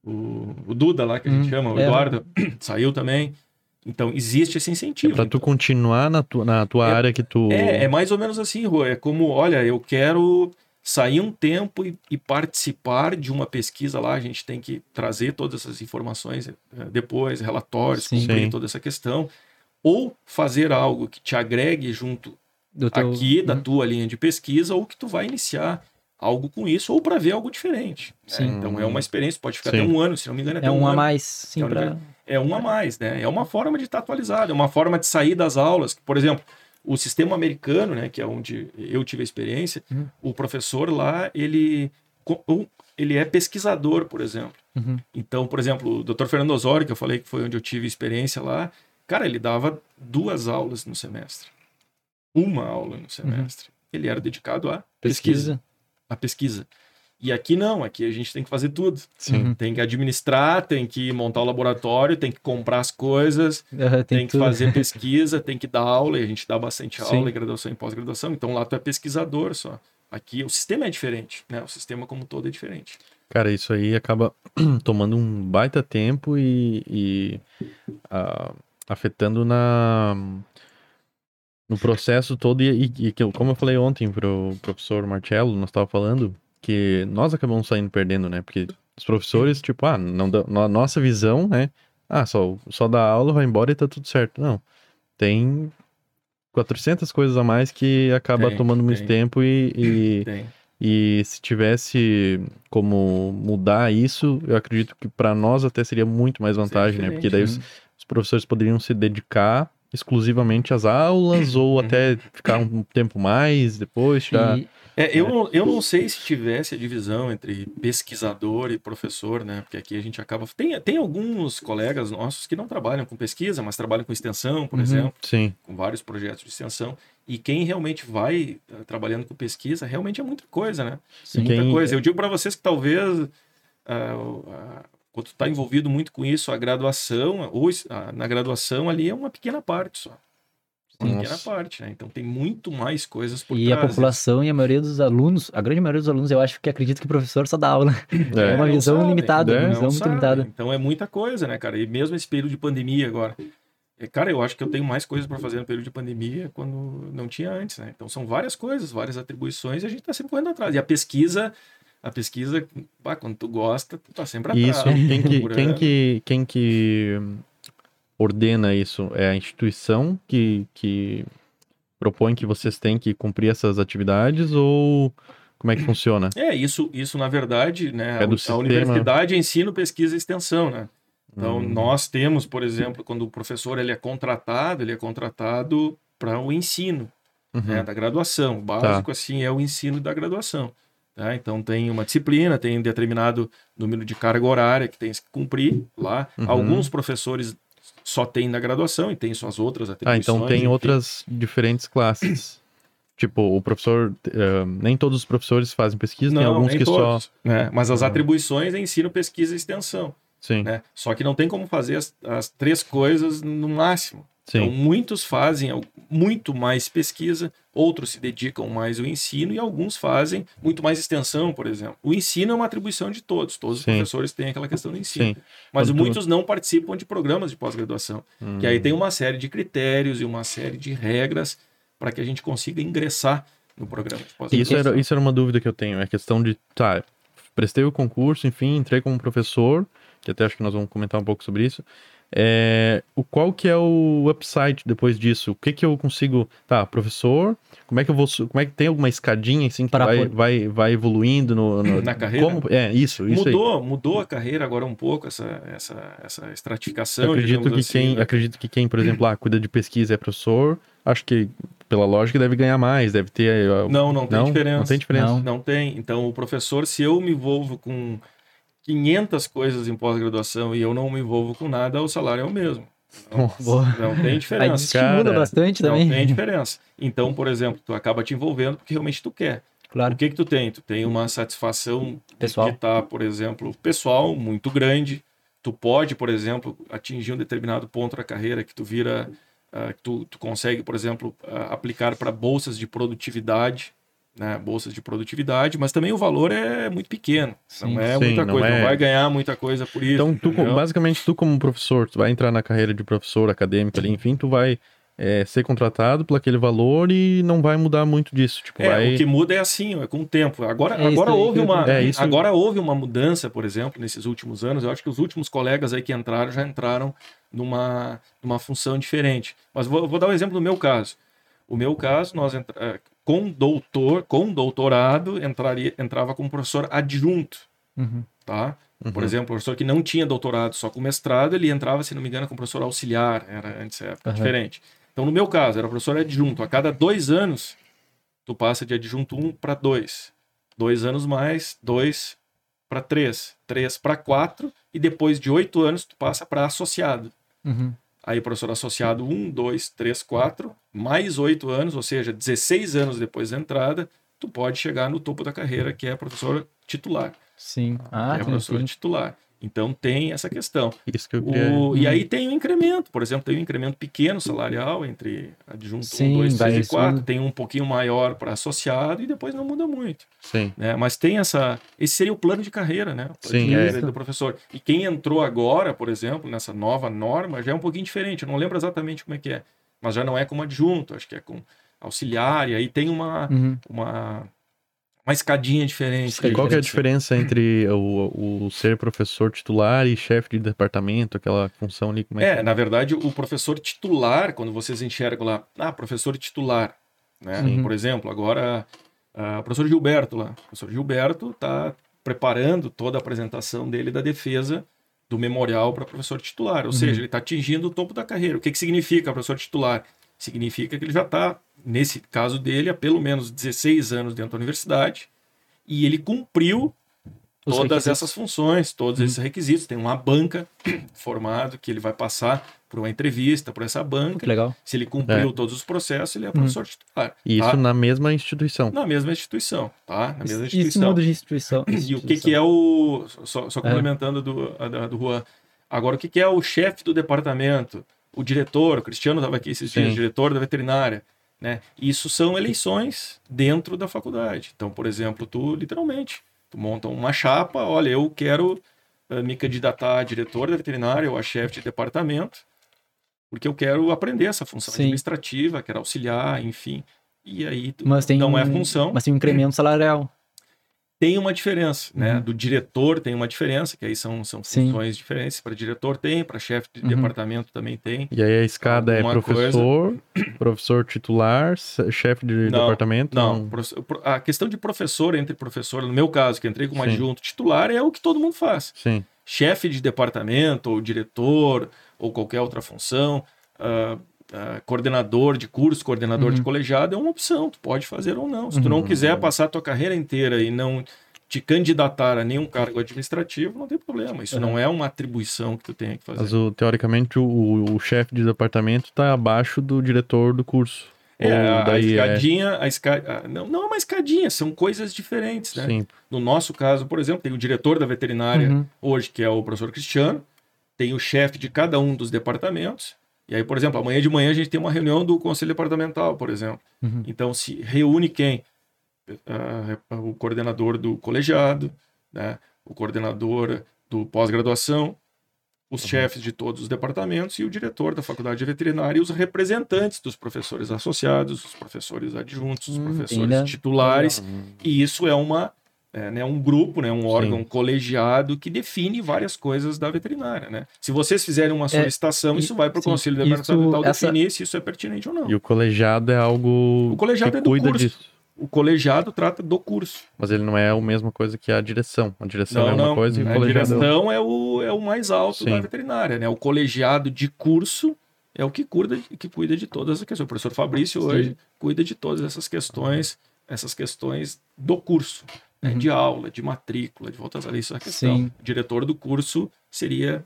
o, o Duda lá, que a gente Hum, chama, o é. Eduardo, saiu também. Então, existe esse incentivo. Pra tu continuar na tua, na tua É- área que tu. É, é mais ou menos assim, Rô. É como, olha, eu quero sair um tempo e, e participar de uma pesquisa lá. A gente tem que trazer todas essas informações eh, depois, relatórios, Sim. cumprir Sim. toda essa questão. Ou fazer algo que te agregue junto teu- aqui da Uhum. tua linha de pesquisa, ou que tu vai iniciar algo com isso, ou para ver algo diferente. né? Então é uma experiência, pode ficar Sim. até um ano, se não me engano, até É um a ano. mais, sim, É um pra... É um a mais, né? É uma forma de estar atualizado, é uma forma de sair das aulas. Por exemplo, o sistema americano, né, que é onde eu tive a experiência, Uhum. o professor lá, ele, um, ele é pesquisador, por exemplo. Uhum. Então, por exemplo, o Dr. Fernando Osório, que eu falei que foi onde eu tive experiência lá, cara, ele dava duas aulas no semestre. Uma aula no semestre. Ele era dedicado à pesquisa. Pesquisa. À pesquisa. E aqui não, aqui a gente tem que fazer tudo. Sim. Uhum. Tem que administrar, tem que montar o laboratório, tem que comprar as coisas, Aham, tem, que tudo. fazer pesquisa, tem que dar aula, e a gente dá bastante Sim. aula em graduação e pós-graduação. Então lá tu é pesquisador só. Aqui o sistema é diferente, né? O sistema como um todo é diferente. Cara, isso aí acaba tomando um baita tempo e, e, ah, afetando na no processo todo. E, e- e como eu falei ontem pro professor Marcello, nós estávamos falando que nós acabamos saindo perdendo, né? Porque os professores, tipo, ah, não dá- na nossa visão, né? Ah, só, só dá aula, vai embora e tá tudo certo. Não. Tem 400 coisas a mais que acaba Tem, tomando muito tem. tempo e- e Tem. e se tivesse como mudar isso, eu acredito que para nós até seria muito mais vantagem, né? Porque daí os, os professores poderiam se dedicar exclusivamente às aulas ou até ficar um tempo mais depois, tirar. E- É, eu, não, eu não sei se tivesse a divisão entre pesquisador e professor, né? Porque aqui a gente acaba. Tem, tem alguns colegas nossos que não trabalham com pesquisa, mas trabalham com extensão, por Uhum. exemplo, Sim, com vários projetos de extensão. E quem realmente vai eh, trabalhando com pesquisa, realmente é muita coisa, né? sim. quem- Muita coisa. Eu digo para vocês que talvez. o- ah, quando tu está envolvido muito com isso, a graduação, ou ah, na graduação ali é uma pequena parte só. Uma pequena parte, né? Então tem muito mais coisas por E a trás. população e a maioria dos alunos, a grande maioria dos alunos, eu acho que acredita que o professor só dá aula. É uma não visão sabem, limitada, é, uma não visão muito sabem. limitada. Então é muita coisa, né, cara? E mesmo esse período de pandemia agora. É, Cara, eu acho que eu tenho mais coisas para fazer no período de pandemia quando não tinha antes, né? Então são várias coisas, várias atribuições e a gente tá sempre correndo atrás. E a pesquisa, a pesquisa, pá, quando tu gosta, tu tá sempre atrás. isso, quem que, quem que, quem que ordena isso? É a instituição que, que propõe que vocês têm que cumprir essas atividades ou como é que funciona? É, isso, isso na verdade, né? É do a sistema. universidade ensina pesquisa e extensão, né? Então, Hum. nós temos, por exemplo, quando o professor ele é contratado, ele é contratado para o ensino Uhum. né, da graduação. O básico, assim, é o ensino da graduação. Tá? Então, tem uma disciplina, tem um determinado número de carga horária que tem que cumprir lá. Uhum. Alguns professores só têm na graduação e tem suas outras Ah, atribuições. então tem outras diferentes classes. tipo, o professor. eh, nem todos os professores fazem pesquisa, tem Não, alguns nem que só. todos, né? Mas as Ah. atribuições é ensino, pesquisa e extensão. Sim, Né? Só que não tem como fazer as, as três coisas no máximo. Então, sim. muitos fazem muito mais pesquisa, outros se dedicam mais ao ensino e alguns fazem muito mais extensão, por exemplo. O ensino é uma atribuição de todos, todos os Sim. professores têm aquela questão do ensino. Sim. Mas Quando tu- muitos não participam de programas de pós-graduação, que aí Hum. tem uma série de critérios e uma série de regras para que a gente consiga ingressar no programa de Isso pós-graduação. era, isso era uma dúvida que eu tenho. É a questão de, tá, prestei o concurso, enfim, entrei como professor, que até acho que nós vamos comentar um pouco sobre isso. É, o qual que é o upside depois disso? O que que eu consigo, tá, professor, como é que eu vou, como é que tem alguma escadinha assim que Para vai, pôr. vai, vai evoluindo no, no- Na carreira? Como, é, isso, isso aí. Mudou, mudou a carreira agora um pouco, essa, essa, essa estratificação. Eu acredito que assim, quem, né? acredito que quem, por exemplo, ah, cuida de pesquisa é professor, acho que pela lógica deve ganhar mais, deve ter eh, Não, não tem não, diferença. não tem diferença. Não. Não tem. Então, o professor, se eu me envolvo com 500 coisas em pós-graduação e eu não me envolvo com nada, o salário é o mesmo. Não, não tem Aí diferença. desestimula Cara, bastante Não também. tem diferença. Então, por exemplo, tu acaba te envolvendo porque realmente tu quer. Claro. O que que tu tem? Tu tem uma satisfação Pessoal. de estar, por exemplo, pessoal muito grande. Tu pode, por exemplo, atingir um determinado ponto da carreira que tu vira, ah, que tu, tu consegue, por exemplo, ah, aplicar para bolsas de produtividade, né? Bolsas de produtividade, mas também o valor é muito pequeno. Sim. não é Sim, muita não coisa, é- não vai ganhar muita coisa por isso. Então, tu, basicamente, tu como professor, tu vai entrar na carreira de professor acadêmico ali, enfim, tu vai é, ser contratado por aquele valor e não vai mudar muito disso. Tipo, É, vai... o que muda é assim, é com o tempo. Agora, É agora houve que uma, É isso- agora houve uma mudança, por exemplo, nesses últimos anos. Eu acho que os últimos colegas aí que entraram já entraram numa, numa função diferente. Mas vou, vou dar um exemplo do meu caso. O meu caso, nós entra, eh, com doutor, com doutorado, entraria, entrava como professor adjunto, Uhum. tá? Uhum. Por exemplo, professor que não tinha doutorado, só com mestrado, ele entrava, se não me engano, como professor auxiliar. Era antes era Aham. diferente. Então, no meu caso, era professor adjunto. A cada dois anos, tu passa de adjunto 1 para 2. Dois anos mais, 2 para 3. 3 para 4. E depois de oito anos, tu passa para associado. Uhum. Aí, professor associado 1, 2, 3, 4, mais 8 anos, ou seja, 16 anos depois da entrada, tu pode chegar no topo da carreira, que é professor titular. Sim. Ah, que é sim, professor sim. titular. Então tem essa questão. Isso que eu queria... O- E aí tem um incremento, por exemplo, tem um incremento pequeno salarial entre adjunto 1, Sim, 2, vai 3 e 4, subindo. tem um pouquinho maior para associado e depois não muda muito. Sim. Né? Mas tem essa. Esse seria o plano de carreira, né? O plano Sim, de é. carreira do professor. E quem entrou agora, por exemplo, nessa nova norma, já é um pouquinho diferente. Eu não lembro exatamente como é que é. Mas já não é como adjunto, acho que é com auxiliar, e aí tem uma, Uhum. uma, uma escadinha diferente. Escadinha Qual que é a diferença entre o, o ser professor titular e chefe de departamento, aquela função ali? Como é, É, que... na verdade, o professor titular, quando vocês enxergam lá, ah, professor titular, né? Sim. Por exemplo, agora ah, o professor Gilberto lá, o professor Gilberto está preparando toda a apresentação dele da defesa do memorial para professor titular, ou seja, ele está atingindo o topo da carreira. O que, que significa professor titular? Significa que ele já está, nesse caso dele, há pelo menos 16 anos dentro da universidade e ele cumpriu Os todas requisitos. essas funções, todos esses requisitos. Tem uma banca formado que ele vai passar por uma entrevista por essa banca. legal. Se ele cumpriu todos os processos, ele é professor titular. E isso tá? na mesma instituição. na mesma instituição, tá? Na mesma Isso instituição. muda de instituição. E o que, que é o. Só, só É. complementando do, a, do Juan. Agora, o que, que é o chefe do departamento? O diretor, o Cristiano estava aqui esses dias, Sim. diretor da veterinária. Né? Isso são eleições dentro da faculdade. Então, por exemplo, tu literalmente tu monta uma chapa, olha, eu quero eh, me candidatar a diretor da veterinária ou a chefe de departamento, porque eu quero aprender essa função Sim. administrativa, quero auxiliar, enfim. E aí tu- Mas tem não é função. Mas tem um incremento salarial. Tem uma diferença, né? Uhum. Do diretor tem uma diferença, que aí são, são Sim. funções diferentes. Para diretor tem, para chefe de Uhum. departamento também tem. E aí a escada é professor, professor titular, chefe de Não, departamento? Não, pro- a questão de professor entre professor, no meu caso, que entrei como Sim. adjunto titular, é o que todo mundo faz. Sim. chefe de departamento, ou diretor, ou qualquer outra função, ah, ah, coordenador de curso, coordenador de Uhum. colegiado, é uma opção, tu pode fazer ou não. Se tu Uhum. não quiser passar a tua carreira inteira e não te candidatar a nenhum cargo administrativo, não tem problema. Isso Uhum. não é uma atribuição que tu tenha que fazer. Mas o- teoricamente o, o chefe de departamento está abaixo do diretor do curso. É, a é- escadinha, a esca... não, não é uma escadinha, são coisas diferentes, né? Sim. No nosso caso, por exemplo, tem o diretor da veterinária Uhum. hoje, que é o professor Cristiano, tem o chefe de cada um dos departamentos. E aí, por exemplo, amanhã de manhã a gente tem uma reunião do conselho departamental, por exemplo. Uhum. Então, se reúne quem? Ah, o coordenador do colegiado, né? o coordenador do pós-graduação, os chefes de todos os departamentos e o diretor da faculdade de veterinária e os representantes dos professores associados, os professores adjuntos, os Hum, professores ainda- titulares. E isso é uma é, né, um grupo, né, um órgão colegiado que define várias coisas da veterinária. Né? Se vocês fizerem uma solicitação, É, isso vai para o sim, conselho isso- departamental essa- definir se isso é pertinente ou não. E o colegiado é algo O colegiado que é do cuida curso. disso. O colegiado trata do curso. Mas ele não é a mesma coisa que a direção. A direção Não, é uma não. coisa e o a colegiado é outra. direção é o, é o mais alto da Sim. veterinária. Né? O colegiado de curso é o que cuida, que cuida de todas as questões. O professor Fabrício Sim. hoje cuida de todas essas questões, essas questões do curso. Né? Uhum. De aula, de matrícula, de voltas ali, isso é a questão. Sim. O diretor do curso seria,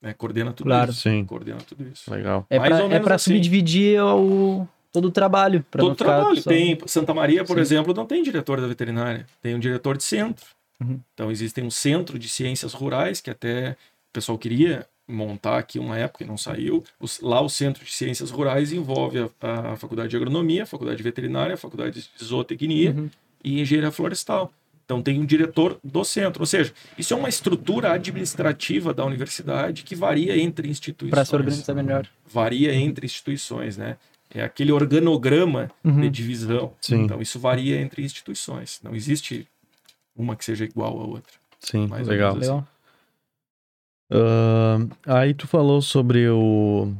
né, coordena tudo Claro. isso. Sim. Coordena tudo isso. Legal. É ou é assim. subdividir o, todo o trabalho. Todo não ficar trabalho. só- Tem, Santa Maria, por Sim. exemplo, não tem diretor da veterinária. Tem um diretor de centro. Uhum. Então, existe um centro de ciências rurais, que até o pessoal queria montar aqui uma época e não saiu. Os- lá, o Centro de Ciências Rurais envolve a, a Faculdade de Agronomia, a Faculdade de Veterinária, a Faculdade de Zootecnia Uhum. e Engenharia Florestal. Então, tem um diretor do centro. Ou seja, isso é uma estrutura administrativa da universidade que varia entre instituições Pra se organizar melhor. varia entre instituições, né? É aquele organograma Uhum. de divisão. Sim. Então, isso varia entre instituições. Não existe uma que seja igual à outra. Sim, Mais legal. menos Legal. Ahn, aí tu falou sobre o.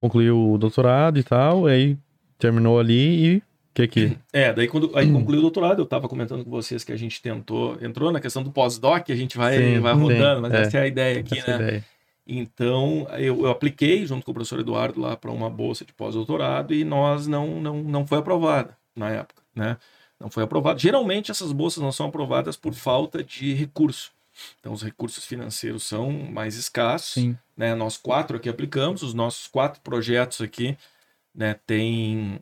Concluiu o doutorado e tal, aí terminou ali e. Que que. É, daí quando aí concluiu o doutorado, eu estava comentando com vocês que a gente tentou, entrou na questão do pós-doc, a gente vai, Sim, vai sim, rodando, mas é. essa é a ideia aqui, essa né? ideia? Então, eu, eu apliquei junto com o professor Eduardo lá para uma bolsa de pós-doutorado e nós não, não, não foi aprovada na época, né? Não foi aprovada. Geralmente essas bolsas não são aprovadas por falta de recurso. Então, os recursos financeiros são mais escassos, Sim. né? Nós quatro aqui aplicamos, os nossos quatro projetos aqui, né? Tem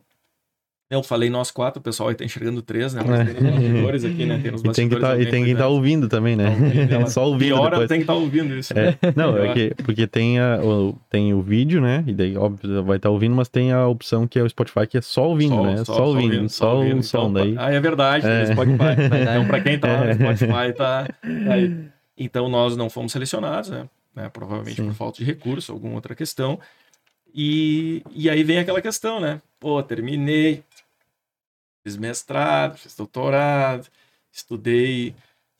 eu falei nós quatro, o pessoal aí tá enxergando três, né? Mas tem os bastidores aqui, né? Tem nos E tem que tá, e estar cuidando. ouvindo também, né? Tá ouvindo, ela- Só ouvindo Pior depois. tem que estar ouvindo isso. É, não, é que, porque tem, a, o, tem o vídeo, né? E daí, óbvio, vai estar ouvindo, mas tem a opção que é o Spotify, que é só ouvindo, né? Só, ouvindo, só, o ouvindo. som Então, daí. Ah, é verdade, É. Spotify. então, para quem tá lá no É. Spotify, tá aí. Então, nós não fomos selecionados, né? Né, Provavelmente Sim. por falta de recurso, alguma outra questão. E, e aí vem aquela questão, né? Pô, terminei, fiz mestrado, fiz doutorado, estudei,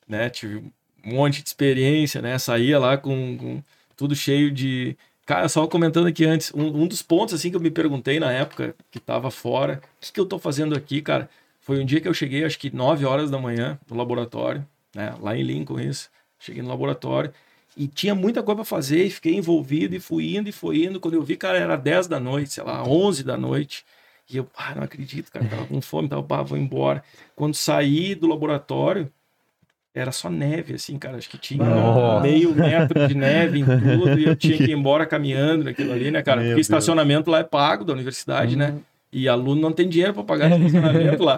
né? Tive um monte de experiência, né? Saía lá com, com tudo cheio de. Cara, só comentando aqui antes, um, um dos pontos assim que eu me perguntei na época que estava fora, o que, que eu tô fazendo aqui, cara? Foi um dia que eu cheguei, acho que 9 horas da manhã, no laboratório, né? Lá em Lincoln, isso. Cheguei no laboratório e tinha muita coisa para fazer e fiquei envolvido e fui indo e fui indo. Quando eu vi, cara, era 10 da noite, sei lá, 11 da noite. E eu, ah, não acredito, cara, tava com fome, tava, pá, vou embora. Quando saí do laboratório, era só neve, assim, cara. Acho que tinha Nossa. meio metro de neve em tudo e eu tinha que ir embora caminhando naquilo ali, né, cara? Meu Porque Deus. estacionamento lá é pago da universidade, né? Uhum. E aluno não tem dinheiro para pagar estacionamento lá.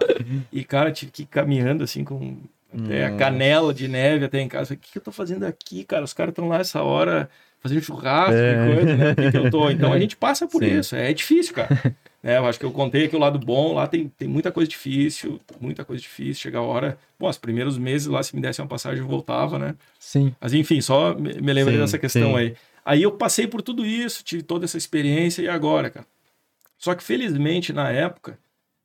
E, cara, tive que ir caminhando assim com até a canela de neve até em casa. O que, que eu tô fazendo aqui, cara? Os caras estão lá essa hora fazendo churrasco É. e coisa, né? Por que, que eu tô? Então a gente passa por Sim. isso. É difícil, cara. Né? Eu acho que eu contei aqui o lado bom. Lá tem, tem muita coisa difícil, muita coisa difícil. Chega a hora. Bom, os primeiros meses lá, se me desse uma passagem, eu voltava, né? Sim. Mas enfim, só me, me lembrei Sim, dessa questão sim. aí. Aí eu passei por tudo isso, tive toda essa experiência e agora, cara. Só que felizmente na época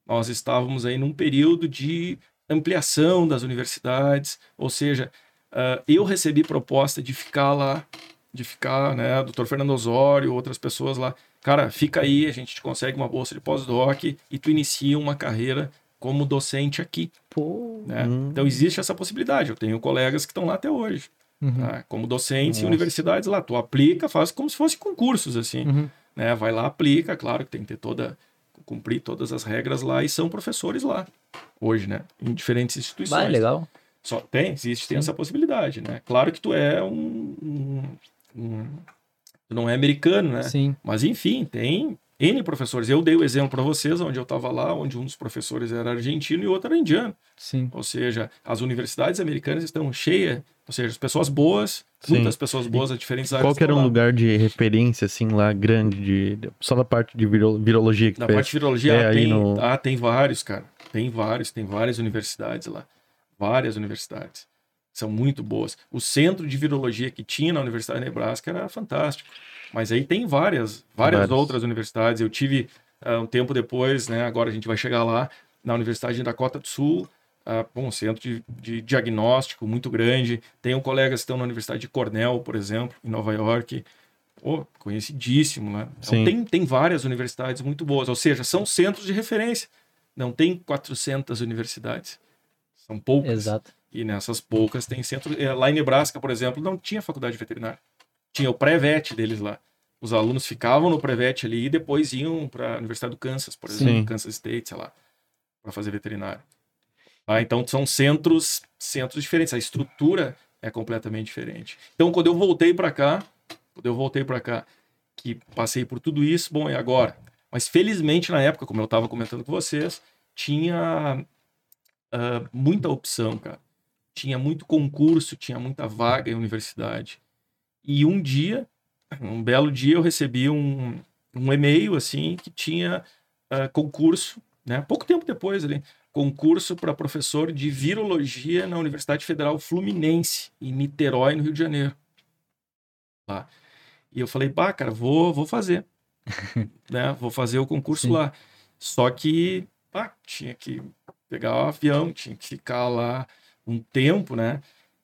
nós estávamos aí num período de ampliação das universidades, ou seja, uh, eu recebi proposta de ficar lá, de ficar, né, doutor Fernando Osório, outras pessoas lá, cara, fica aí, a gente te consegue uma bolsa de pós-doc e tu inicia uma carreira como docente aqui. Pô. Né? Hum. Então existe essa possibilidade. Eu tenho colegas que estão lá até hoje. Uhum. Tá? Como docentes Nossa. em universidades lá. Tu aplica, faz como se fosse concursos, assim. Uhum. Né? Vai lá, aplica, claro que tem que ter toda. cumprir todas as regras lá e são professores lá. Hoje, né? Em diferentes instituições. Vai, legal. Só tem, existe, tem essa possibilidade, né? Claro que tu é um, um, um não é americano, né? Sim. Mas enfim, tem N professores. Eu dei o exemplo para vocês, onde eu estava lá, onde um dos professores era argentino e o outro era indiano. Sim. Ou seja, as universidades americanas estão cheias, ou seja, pessoas boas, Sim. muitas pessoas boas a diferentes áreas. Qual que era um lugar de referência, assim, lá, grande, de, só na parte de viro, virologia que Na fez? parte de virologia, é, ah, tem, no... ah, tem vários, cara. Tem vários, tem várias universidades lá. Várias universidades são muito boas. O centro de virologia que tinha na Universidade de Nebraska era fantástico. Mas aí tem várias, várias, outras universidades. Eu tive uh, um tempo depois, né? Agora a gente vai chegar lá, na Universidade de Dakota do Sul, uh, um centro de, de, diagnóstico muito grande. Tenho colegas que estão na Universidade de Cornell, por exemplo, em Nova York. Oh, conhecidíssimo, né? Então, tem, tem várias universidades muito boas, ou seja, são centros de referência. Não tem 400 universidades. São poucas. Exato. E nessas poucas tem centro. Eh, lá em Nebraska, por exemplo, não tinha faculdade veterinária. Tinha o pré-vet deles lá. Os alunos ficavam no pré-vet ali e depois iam para a Universidade do Kansas, por exemplo, Sim. Kansas State, sei lá, para fazer veterinário. Ah, então são centros, centros diferentes. A estrutura é completamente diferente. Então, quando eu voltei para cá, quando eu voltei para cá, que passei por tudo isso, bom, e agora? Mas felizmente na época, como eu estava comentando com vocês, tinha uh, muita opção, cara tinha muito concurso, tinha muita vaga em universidade. E um dia, um belo dia, eu recebi um, um e-mail assim que tinha uh, concurso, né? Pouco tempo depois ali, concurso para professor de virologia na Universidade Federal Fluminense, em Niterói, no Rio de Janeiro. Lá. E eu falei, pá, cara, vou, vou fazer. né? Vou fazer o concurso Sim. lá. Só que, pá, tinha que pegar o avião, tinha que ficar lá um tempo, né?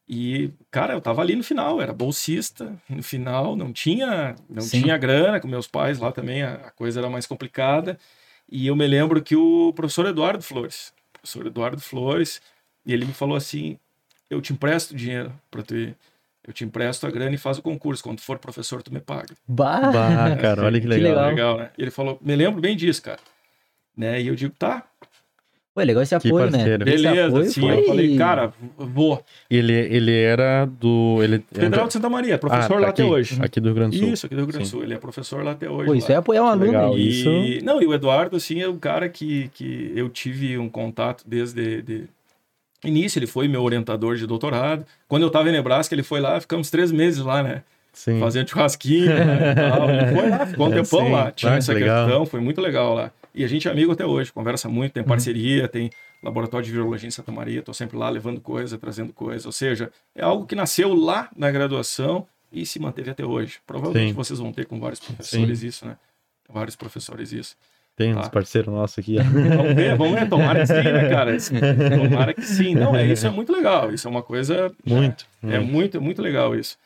E, cara, eu tava ali no final, era bolsista, no final, não tinha, não Sim. tinha grana, com meus pais lá também, a, a, coisa era mais complicada. E eu me lembro que o professor Eduardo Flores, professor Eduardo Flores, e ele me falou assim: eu te empresto dinheiro para tu ir. Eu te empresto a grana e faz o concurso. Quando for professor, tu me paga. Bah, bah cara, olha que legal. que legal. legal né? E ele falou: me lembro bem disso, cara. Né? E eu digo: tá, Pô, é legal esse apoio, né? Beleza, apoio sim. Foi... Eu falei, cara, vou. Ele, ele era do. Ele... Federal de Santa Maria, professor ah, lá aqui, até hoje. Aqui do Rio Grande do Sul. Isso, aqui do Rio Grande do Sul. Ele é professor lá até hoje. Pô, isso lá. é apoiar um aluno. Legal, e... isso... Não, e o Eduardo, assim, é um cara que, que eu tive um contato desde. De... Início, ele foi meu orientador de doutorado. Quando eu estava em Nebraska, ele foi lá, ficamos três meses lá, né? Sim. Fazendo churrasquinho, né? Ele foi lá, ficou um tempão Sim. lá. Tinha ah, essa legal. questão, foi muito legal lá. E a gente é amigo até hoje, conversa muito, tem uhum. parceria, uhum. tem laboratório de virologia em Santa Maria, estou sempre lá levando coisa, trazendo coisa. Ou seja, é algo que nasceu lá na graduação e se manteve até hoje. Provavelmente Sim. vocês vão ter com vários professores Sim. isso, né? Vários professores isso. Tem tá? uns parceiros nossos aqui. vamos ver, vamos ver. Tomara que sim, né, cara? Tomara que sim. Não, é, isso é muito legal. Isso é uma coisa. Muito. É, muito, é muito, muito legal isso.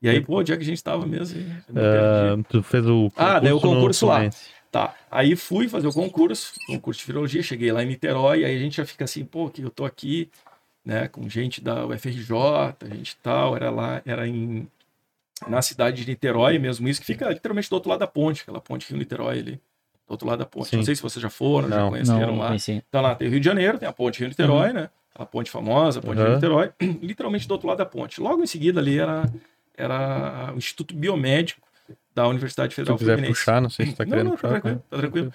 E aí, pô, onde é que a gente estava mesmo? Uh, tu fez o concurso Ah, daí o concurso lá. Tá. Aí fui fazer o concurso, concurso de virologia, cheguei lá em Niterói, aí a gente já fica assim, pô, que eu tô aqui, né, com gente da UFRJ, gente tal, era lá, era em na cidade de Niterói mesmo, isso que fica literalmente do outro lado da ponte, aquela ponte Rio Niterói ali, do outro lado da ponte. Sim. Não sei se vocês já foram, não, já conheceram não, lá. Conheci. Então lá tem o Rio de Janeiro, tem a ponte Rio Niterói, uhum. né? A ponte famosa, a ponte uhum. Rio Niterói, literalmente do outro lado da ponte. Logo em seguida ali era era o Instituto Biomédico da Universidade Federal Se quiser puxar, não sei se tá querendo não, não, puxar. Tá tranquilo, tá tranquilo.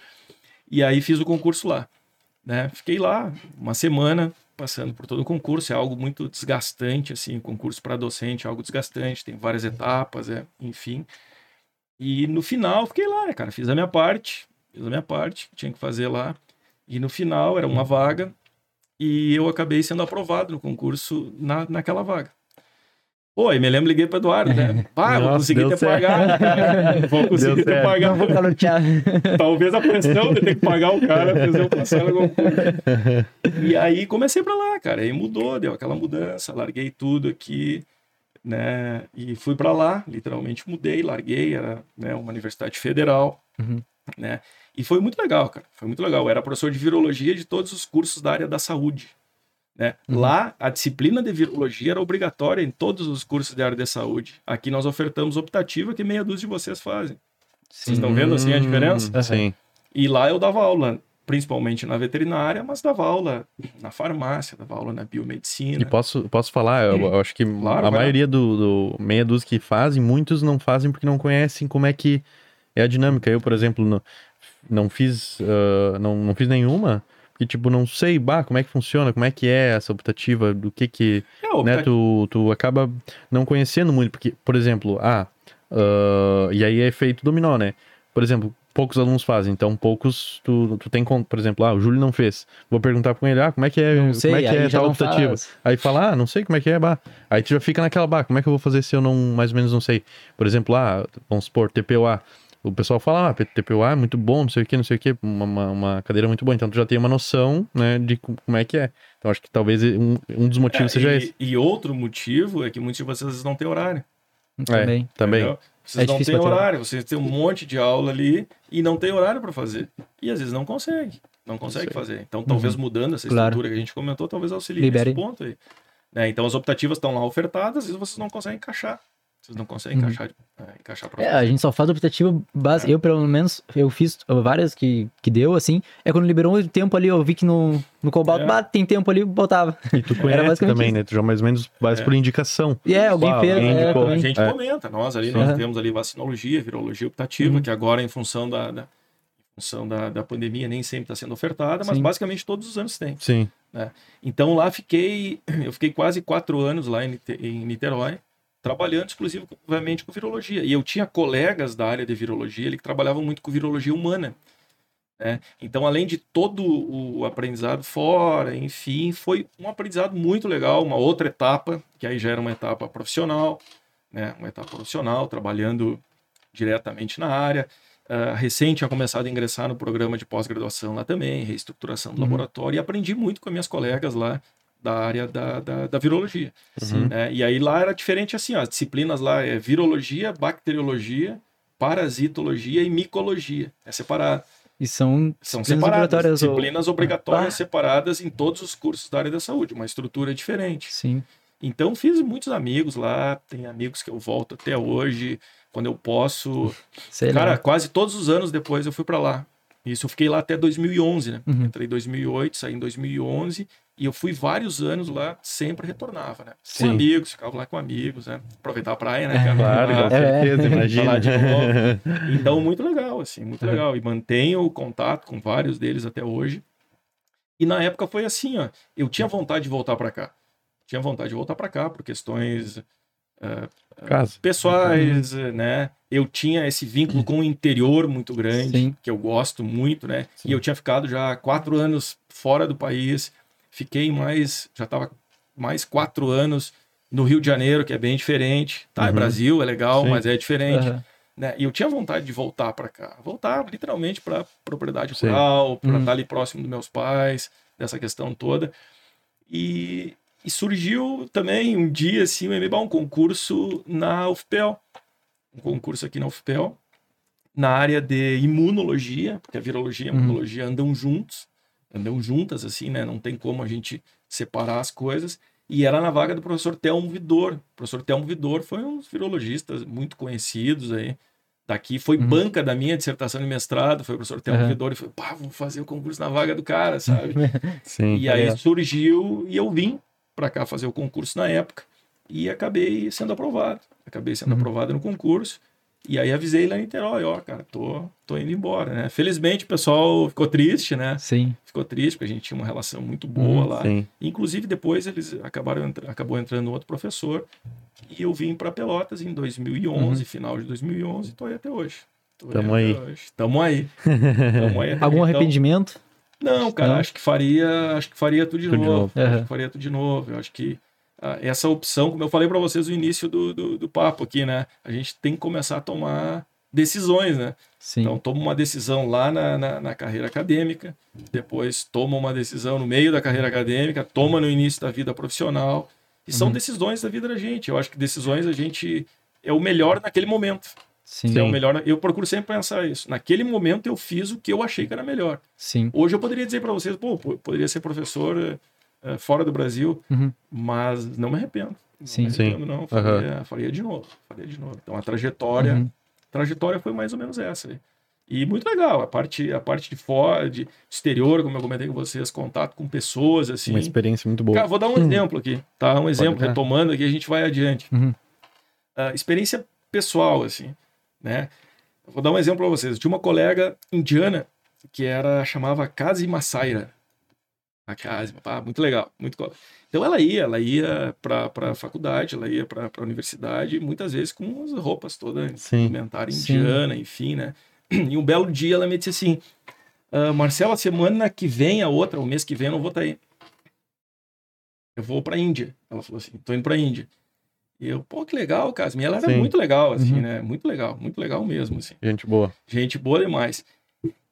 E aí fiz o concurso lá. Né? Fiquei lá uma semana passando por todo o concurso. É algo muito desgastante, assim, concurso para docente é algo desgastante, tem várias etapas, é, enfim. E no final fiquei lá, né, cara? Fiz a minha parte, fiz a minha parte, tinha que fazer lá. E no final era uma vaga e eu acabei sendo aprovado no concurso na, naquela vaga. Pô, aí me lembro, liguei pro Eduardo, né? Pá, vou conseguir ter certo. pagado. Vou conseguir ter certo. pagado. Vou calotear. Talvez a pressão de ter que pagar o cara fez eu passar alguma coisa. E aí comecei pra lá, cara. Aí mudou, deu aquela mudança, larguei tudo aqui, né? E fui pra lá, literalmente mudei, larguei, era né, uma universidade federal, Uhum. né? E foi muito legal, cara. Foi muito legal. Eu era professor de virologia de todos os cursos da área da saúde. Né? Uhum. Lá, a disciplina de virologia era obrigatória em todos os cursos de área de saúde. Aqui nós ofertamos optativa que meia dúzia de vocês fazem. Vocês estão vendo assim a diferença? Hum, Sim. E lá eu dava aula, principalmente na veterinária, mas dava aula na farmácia, dava aula na biomedicina. E posso, posso falar, eu, eu acho que Claro, a maioria do, do meia dúzia que fazem, muitos não fazem porque não conhecem como é que é a dinâmica. Eu, por exemplo, não, não fiz ah, não, não fiz nenhuma, porque, tipo, não sei, bah, como é que funciona, como é que é essa optativa, do que que, É, né, optati- tu, tu acaba não conhecendo muito, porque, por exemplo, ah, ah, e aí é efeito dominó, né? Por exemplo, poucos alunos fazem, então poucos tu, tu tem, por exemplo, ah, o Júlio não fez. Vou perguntar com ele, ah, como é que é, Não sei, como é que é tal optativa? faz. Aí fala, ah, não sei como é que é, bah. Aí tu já fica naquela, bah, como é que eu vou fazer se eu não, mais ou menos não sei? Por exemplo, ah, vamos supor, TPOA. O pessoal fala, ah, TPOA é muito bom, não sei o que, não sei o que, uma, uma, uma cadeira muito boa. Então tu já tem uma noção, né, de co- como é que é. Então acho que talvez um, um dos motivos É, seja e, esse. e outro motivo é que muitos de vocês não têm horário. Também. Também. entendeu? Vocês É não têm horário, vocês têm um monte de aula ali e não tem horário para fazer. E às vezes não consegue, não consegue fazer. Então, talvez mudando essa Claro. estrutura que a gente comentou, talvez auxilie Libere. nesse ponto aí. Né? Então, as optativas estão lá ofertadas, às vezes vocês não conseguem encaixar. Vocês não conseguem Uhum. encaixar, é, encaixar para É, a gente só faz optativa base. Eu, pelo menos, eu fiz várias que, que deu, assim. É quando liberou o tempo ali, eu vi que no, no Cobalt, É. tem tempo ali, botava. E tu conhece também, isso. né? Tu já mais ou menos faz É. por indicação. E é, alguém fez. alguém é. A gente É. comenta, nós ali, nós Aham. temos ali vacinologia, virologia optativa, Uhum. que agora, em função da, da- função da, da pandemia, nem sempre está sendo ofertada, mas Sim. basicamente todos os anos tem. Sim. Então lá fiquei, eu fiquei quase quatro anos lá em em Niterói, trabalhando exclusivamente com virologia. E eu tinha colegas da área de virologia que trabalhavam muito com virologia humana. né? Então, além de todo o aprendizado fora, enfim, foi um aprendizado muito legal, uma outra etapa, que aí já era uma etapa profissional, né? uma etapa profissional, trabalhando diretamente na área. Ah, recém tinha começado a ingressar no programa de pós-graduação lá também, reestruturação do Uhum. laboratório, e aprendi muito com as minhas colegas lá da área da, da, da virologia. Né? E aí lá era diferente assim, ó, as disciplinas lá é virologia, bacteriologia, parasitologia e micologia. É separado. E são, São disciplinas separadas. obrigatórias, ou- Disciplinas obrigatórias Ah. separadas em todos os cursos da área da saúde, uma estrutura diferente. Sim. Então fiz muitos amigos lá, tem amigos que eu volto até hoje, quando eu posso. Sei Cara, lá. quase todos os anos depois eu fui para lá. Isso eu fiquei lá até 2011, né? Uhum. Entrei em 2008, saí em 2011 e eu fui vários anos lá, sempre retornava, né? Com Sim. amigos, ficava lá com amigos, né? Aproveitar a praia, né? cara? Claro, com É. certeza, imagina. Então, muito legal, assim, muito legal. E mantenho o contato com vários deles até hoje. E na época foi assim, ó. Eu tinha vontade de voltar para cá. Tinha vontade de voltar para cá por questões Caso. pessoais, né? Eu tinha esse vínculo com o interior muito grande, Sim. que eu gosto muito, né? Sim. E eu tinha ficado já quatro anos fora do país. Fiquei mais, já estava mais quatro anos no Rio de Janeiro, que é bem diferente. Tá, é Uhum. Brasil, é legal, Sim. mas é diferente Aham. né? E eu tinha vontade de voltar para cá, voltar literalmente para propriedade Sim. rural, para Uhum. estar ali próximo dos meus pais, dessa questão toda. E, e surgiu também um dia assim, um MBA, um concurso na UFPEL, um concurso aqui na UFPEL, na área de imunologia, porque a virologia e a Uhum. imunologia andam juntos, andam juntas assim, né? Não tem como a gente separar as coisas. E era na vaga do professor Telmo Vidor. O professor Telmo Vidor foi um dos virologistas muito conhecidos aí. Daqui foi Uhum. banca da minha dissertação de mestrado, foi o professor Telmo Uhum. Vidor e foi, pá, vamos fazer o concurso na vaga do cara, sabe? Sim. E aí legal. surgiu e eu vim para cá fazer o concurso na época e acabei sendo aprovado. Acabei sendo Uhum. aprovado no concurso. E aí avisei lá em Niterói, ó, cara, tô, tô indo embora, né? Felizmente o pessoal ficou triste, né? Sim. Ficou triste porque a gente tinha uma relação muito boa Uhum, lá. Sim. Inclusive depois eles acabaram acabou entrando outro professor e eu vim para Pelotas em 2011, final de 2011, tô aí até hoje. Tô Tamo até aí. hoje. Tamo aí. Tamo aí Algum. Então, arrependimento? não, cara, Não? acho que faria, acho que faria tudo de Tudo de novo. novo. Acho que faria tudo de novo. Eu acho que essa opção, como eu falei para vocês no início do, do, do, papo aqui, né? A gente tem que começar a tomar decisões, né? Sim. Então, toma uma decisão lá na, na, na, carreira acadêmica, depois toma uma decisão no meio da carreira acadêmica, toma no início da vida profissional. E são uhum. decisões da vida da gente. Eu acho que decisões a gente é o melhor naquele momento. Sim. É o melhor. Eu procuro sempre pensar isso. Naquele momento eu fiz o que eu achei que era melhor. Sim. Hoje eu poderia dizer para vocês, pô, poderia ser professor uh, fora do Brasil, uhum. mas não me arrependo. Não Sim. me arrependo, Sim. não. Faria, uhum. faria, de novo. Faria de novo. Então a trajetória, uhum. trajetória foi mais ou menos essa. E muito legal, a parte, a parte de fora, de exterior, como eu comentei com vocês, contato com pessoas, assim. Uma experiência muito boa. Cara, vou dar um uhum. exemplo aqui, tá? Um exemplo, retomando aqui, a gente vai adiante. Uh, experiência pessoal, assim, né? Vou dar um exemplo para vocês. Tinha uma colega indiana que era chamava Kazi Masaira. A Kazi, ah, muito legal, muito Então ela ia, ela ia para a faculdade, ela ia para a universidade, muitas vezes com as roupas todas indumentaria indiana, enfim, né? E um belo dia ela me disse assim: ah, Marcelo, a semana que vem, a outra, o mês que vem, eu não vou estar tá aí. Eu vou para Índia. Ela falou assim: estou indo para Índia. E eu, pô, que legal, Casmi. Ela era Sim. muito legal, assim, uhum. né? Muito legal, muito legal mesmo, assim. Gente boa. Gente boa demais.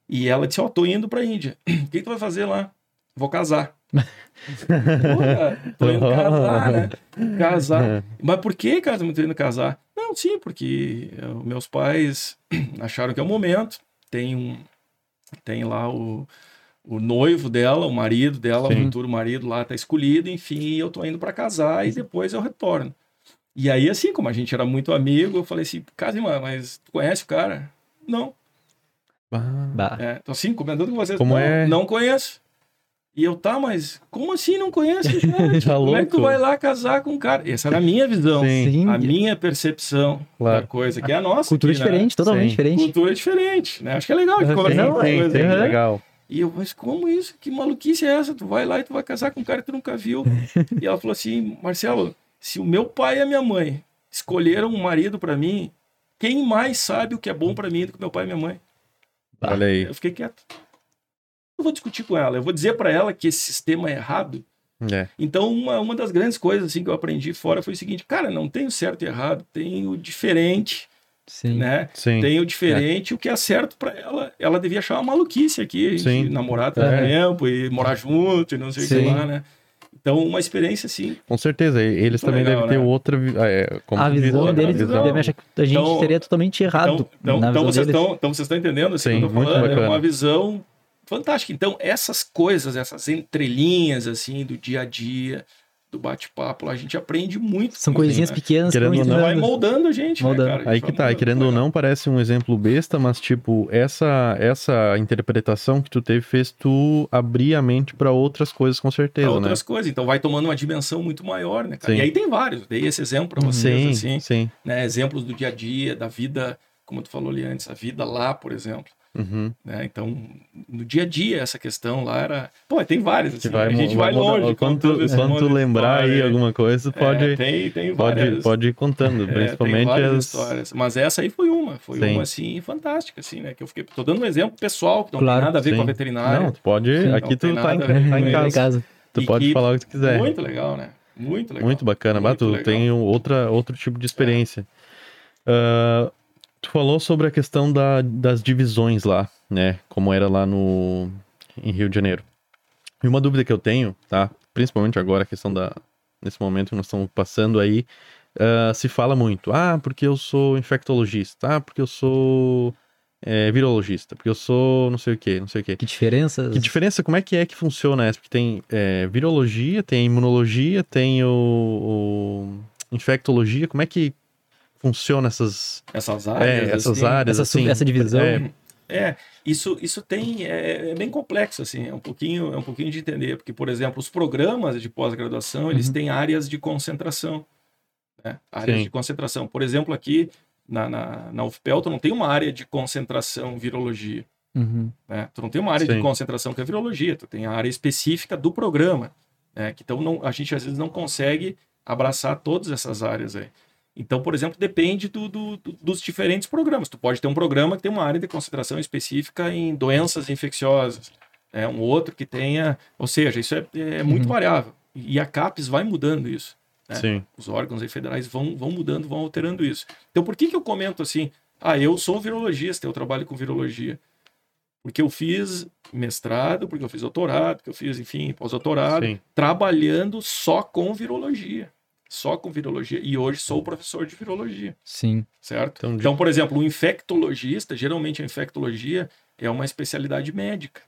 E ela disse, ó, oh, tô indo pra Índia. O que, que tu vai fazer lá? Vou casar. Porra, tô indo casar, né? Casar. Mas por que, cara, tô indo casar? Não, sim, porque eu, meus pais acharam que é o momento. Tem um... Tem lá o o noivo dela, o marido dela, Sim. o futuro marido lá tá escolhido, enfim, eu tô indo para casar e depois eu retorno. E aí, assim, como a gente era muito amigo, eu falei assim, Casimar, mas tu conhece o cara? Não. Bah. É, então, assim, comentando com vocês, como não, é? não conheço. E eu, tá, mas como assim não conhece? tá como é que tu vai lá casar com um cara? Essa era a minha visão, Sim. a minha percepção claro. da coisa, que é a nossa. Cultura aqui, diferente, né? totalmente Sim. diferente. Cultura diferente, né? Acho que é legal de conversar com sim, sim, é legal. E eu, mas como isso? Que maluquice é essa? Tu vai lá e tu vai casar com um cara que tu nunca viu. e ela falou assim, Marcelo, se o meu pai e a minha mãe escolheram um marido para mim, quem mais sabe o que é bom para mim do que meu pai e minha mãe? Olha aí. Eu fiquei quieto. Eu vou discutir com ela. Eu vou dizer para ela que esse sistema é errado. É. Então, uma, uma das grandes coisas assim, que eu aprendi fora foi o seguinte: cara, não tem o certo e errado, tem o diferente. Sim. Né? Sim. Tem o diferente, é. o que é certo para ela. Ela devia achar uma maluquice aqui, a gente Sim. namorar tanto é. tempo e morar junto e não sei o que lá, né? Então, uma experiência assim. Com certeza, eles também legal, devem ter né? outra. É, a visão deles visão. deve achar que a gente então, seria totalmente errado. Então, então, então vocês, estão, então vocês estão entendendo assim, Sim, eu tô falando? É uma visão fantástica. Então, essas coisas, essas entrelinhas assim do dia a dia, do bate-papo, a gente aprende muito. São coisinhas né? pequenas querendo que não, vai moldando a gente, né, moldando. Né, Aí que tá, querendo ou não, parece um exemplo besta, mas tipo, essa essa interpretação que tu teve fez tu abrir a mente para outras coisas com certeza, pra né? outras coisas, então vai tomando uma dimensão muito maior, né, cara? Sim. E aí tem vários, dei esse exemplo para vocês sim, assim, sim. né, exemplos do dia a dia, da vida, como tu falou ali antes, a vida lá, por exemplo. Uhum. Né? Então, no dia a dia, essa questão lá era. Pô, tem várias. Assim, vai, a gente vai, longe. Quando, quando tu lembrar aí alguma coisa, pode, é, tem, tem pode, pode ir contando, é, principalmente as... histórias. Mas essa aí foi uma, foi Sim. uma assim fantástica, assim, né? Que eu fiquei. Tô dando um exemplo pessoal, que não claro, tem nada a ver sim. com a veterinária. Não, tu pode. Sim, aqui tu tá em, tá em casa. casa. Tu E pode que- falar o que tu quiser. Muito legal, né? Muito legal. Muito bacana. Muito tu legal. tem outra, outro tipo de experiência. Ah, tu falou sobre a questão da- das divisões lá, né? Como era lá no em Rio de Janeiro. E uma dúvida que eu tenho, tá? Principalmente agora, a questão da. Nesse momento que nós estamos passando aí, ah, se fala muito. Ah, porque eu sou infectologista. Ah, porque eu sou é, virologista. Porque eu sou não sei o que, não sei o que. Que diferenças? Que diferença, como é que é que funciona essa? Porque tem é, virologia, tem imunologia, tem o, o infectologia, como é que funciona essas, Essas é, áreas. essas assim, áreas, essa, assim? essa divisão? É, É, isso, isso tem é, é bem complexo assim, é um pouquinho é um pouquinho de entender, porque por exemplo os programas de pós-graduação eles Uhum. têm áreas de concentração, né? áreas Sim. de concentração. Por exemplo aqui na, na, na UFPEL tu não tem uma área de concentração virologia, Uhum. né? Tu não tem uma área Sim. de concentração que é virologia, tu tem a área específica do programa, né? Que então não, a gente às vezes não consegue abraçar todas essas áreas aí. Então, por exemplo, depende do, do- do- dos diferentes programas. Tu pode ter um programa que tem uma área de concentração específica em doenças infecciosas, né? um outro que tenha, ou seja, isso é, é muito Uhum. variável. E a CAPES vai mudando isso. Né? Sim. Os órgãos federais vão, vão mudando, vão alterando isso. Então, por que, que eu comento assim? Ah, eu sou virologista, eu trabalho com virologia. Porque eu fiz mestrado, porque eu fiz doutorado, porque eu fiz, enfim, pós-doutorado, trabalhando só com virologia. Só com virologia. E hoje sou professor de virologia, Sim. certo? Então, Então, por exemplo, o infectologista, geralmente a infectologia é uma especialidade médica,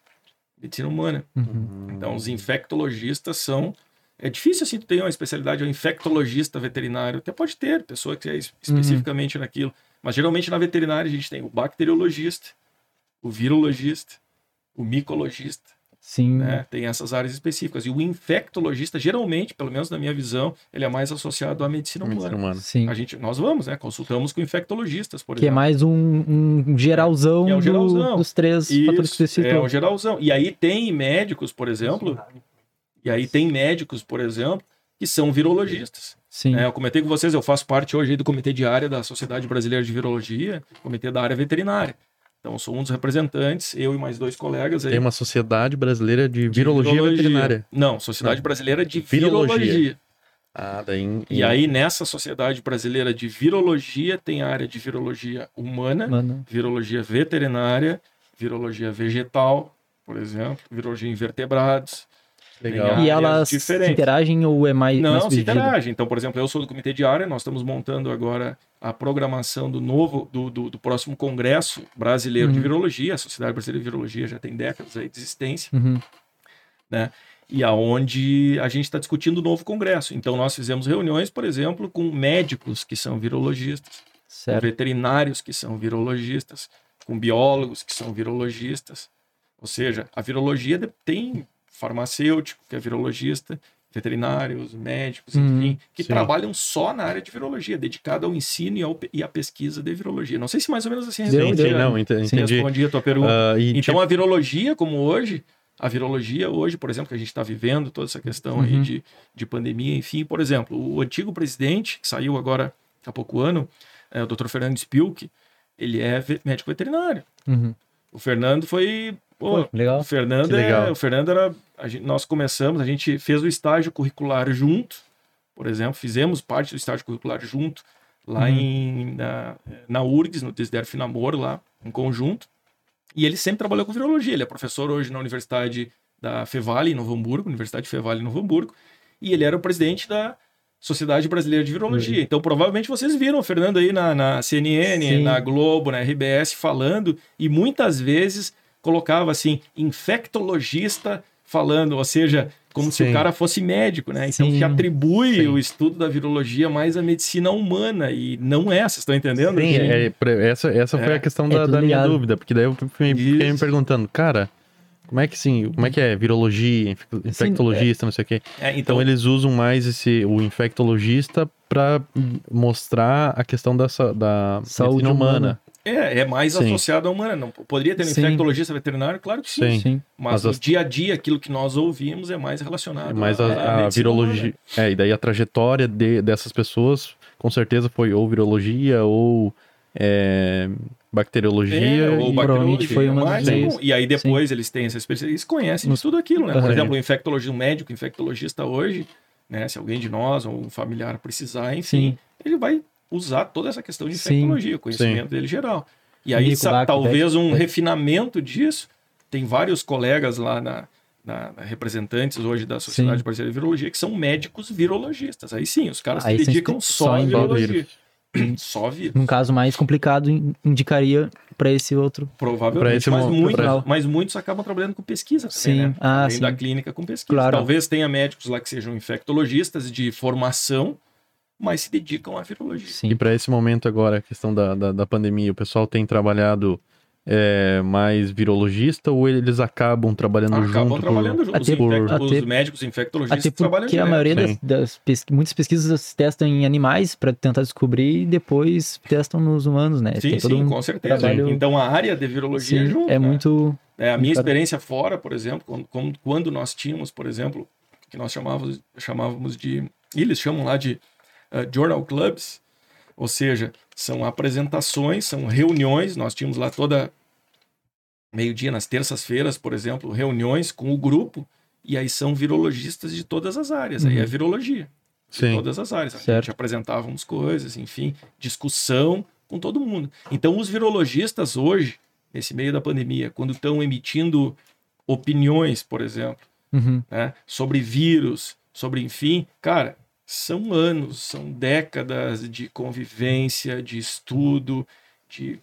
medicina humana. Uhum. Então, os infectologistas são. É difícil assim tu ter uma especialidade, um infectologista veterinário. Até pode ter, pessoa que é es- especificamente naquilo. Mas geralmente na veterinária a gente tem o bacteriologista, o virologista, o micologista, Sim. né? Tem essas áreas específicas. E o infectologista, geralmente, pelo menos na minha visão, ele é mais associado à medicina medicina humana. humana. Sim. A gente, nós vamos, né? Consultamos com infectologistas, por Que é exemplo. mais um, um geralzão, É um do- geralzão. dos três fatores que você Isso, é citou. um geralzão. E aí tem médicos, por exemplo, e aí tem médicos, por exemplo, que são virologistas. Sim. É, eu comentei com vocês, eu faço parte hoje aí do comitê de área da Sociedade Brasileira de Virologia, comitê da área veterinária. Então, eu sou um dos representantes, eu e mais dois colegas aí. Tem uma sociedade brasileira de de virologia, veterinária. Não, Sociedade Brasileira de Virologia. Virologia. Ah, daí. em- E aí, nessa Sociedade Brasileira de Virologia, tem a área de virologia humana, Mano. virologia veterinária, virologia vegetal, por exemplo, virologia em vertebrados. Legal. E elas diferentes. interagem ou é mais. mais Não, se dividido? interage. Então, por exemplo, eu sou do comitê de área, nós estamos montando agora a programação do novo, do, do, do próximo Congresso Brasileiro de Uhum. Virologia. A Sociedade Brasileira de Virologia já tem décadas aí de existência, Uhum. e aonde a gente está discutindo o novo Congresso. Então, nós fizemos reuniões, por exemplo, com médicos que são virologistas, com Certo. veterinários que são virologistas, com biólogos que são virologistas. Ou seja, a virologia de- tem farmacêutico, que é virologista, veterinários, médicos, Uhum, enfim, que sim. trabalham só na área de virologia, dedicado ao ensino e, ao e à pesquisa de virologia. Não sei se mais ou menos assim respondi, sim, né? não, ent- entendi. respondi a tua pergunta. E, Então tipo, a virologia, como hoje, a virologia hoje, por exemplo, que a gente está vivendo toda essa questão aí Uhum. de, de pandemia, enfim, por exemplo, o antigo presidente, que saiu agora há pouco ano, é, o Dr. Fernando Spilk, ele é médico veterinário. Uhum. O Fernando foi. Pô, Pô, legal. o Fernando Que legal. é, o Fernando era. a gente- nós começamos, a gente fez o estágio curricular junto, por exemplo, fizemos parte do estágio curricular junto, lá Uhum. em, na, na URGS, no Desider Finamor, lá, em conjunto. E ele sempre trabalhou com virologia. Ele é professor hoje na Universidade da Fevale, em Novo Hamburgo, Universidade Fevale, em Novo Hamburgo. E ele era o presidente da Sociedade Brasileira de Virologia. Então, provavelmente vocês viram o Fernando aí na, na CNN, Sim. na Globo, na RBS, falando, e muitas vezes colocava assim, infectologista falando, ou seja, como se Sim. o cara fosse médico, né? Então Sim. se atribui Sim. o estudo da virologia mais à medicina humana, e não é, vocês estão entendendo? Sim, é, essa, essa foi É. a questão É da, da minha dúvida, porque daí eu fiquei, fiquei me perguntando, cara, como é que sim, como é que é virologia, inf- infectologista, não sei o quê. É, Então, então, eles usam mais esse o infectologista para mostrar a questão dessa da Saúde medicina humana. É, é mais Sim. associado à humana. Não, poderia ter um Sim. infectologista veterinário? Claro que sim. Sim. Sim. Mas, Mas no as- dia a dia, aquilo que nós ouvimos é mais relacionado Mas à- a, a medicina virologia, humana. é, e daí a trajetória de- dessas pessoas com certeza foi ou virologia ou é, bacteriologia. É, ou e- bacteriologia, foi uma mas das é. E aí depois eles têm essa experiência, eles conhecem Nos- tudo aquilo, né? Por Aham. exemplo, o infectologista, um médico infectologista hoje, né? Se alguém de nós ou um familiar precisar, enfim, Sim. ele vai usar toda essa questão de Sim. infectologia, o conhecimento dele geral. E aí, Nico talvez um refinamento disso, tem vários colegas lá na, na- na representantes hoje da Sociedade Sim. Brasileira de Virologia que são médicos virologistas. Aí sim, os caras Aí se sim, dedicam só só, em virologia. vírus. Só vírus. Num caso mais complicado, in- indicaria para esse outro. Provavelmente, esse mas, muitos, pra- mas muitos acabam trabalhando com pesquisa também, Sim. né? Ah, Além sim. da clínica com pesquisa. Claro. Talvez tenha médicos lá que sejam infectologistas de formação, mas se dedicam à virologia. E Sim. para esse momento agora, a questão da, da, da pandemia, o pessoal tem trabalhado é, mais virologista ou eles acabam trabalhando Acabam junto? trabalhando junto. Os, Até por- infec- os até- médicos infectologistas Até trabalham porque a maioria das, das pes- muitas pesquisas se testam em animais para tentar descobrir e depois testam nos humanos, né? Sim, sim, um com certeza. trabalho- Então a área de virologia é Sim, junto. é né? muito. É, a minha experiência fora, por exemplo, quando, quando- quando nós tínhamos, por exemplo, que nós chamávamos, chamávamos de. Eles chamam lá de uh, journal clubs, ou seja, são apresentações, são reuniões. Nós tínhamos lá toda meio-dia, nas terças-feiras, por exemplo, reuniões com o grupo, e aí são virologistas de todas as áreas. Aí Uhum. é virologia. Sim. Em todas as áreas. A Certo. gente apresentávamos coisas, enfim, discussão com todo mundo. Então, os virologistas hoje, nesse meio da pandemia, quando estão emitindo opiniões, por exemplo, Uhum. né, sobre vírus, sobre enfim, cara, são anos, são décadas de convivência, de estudo, de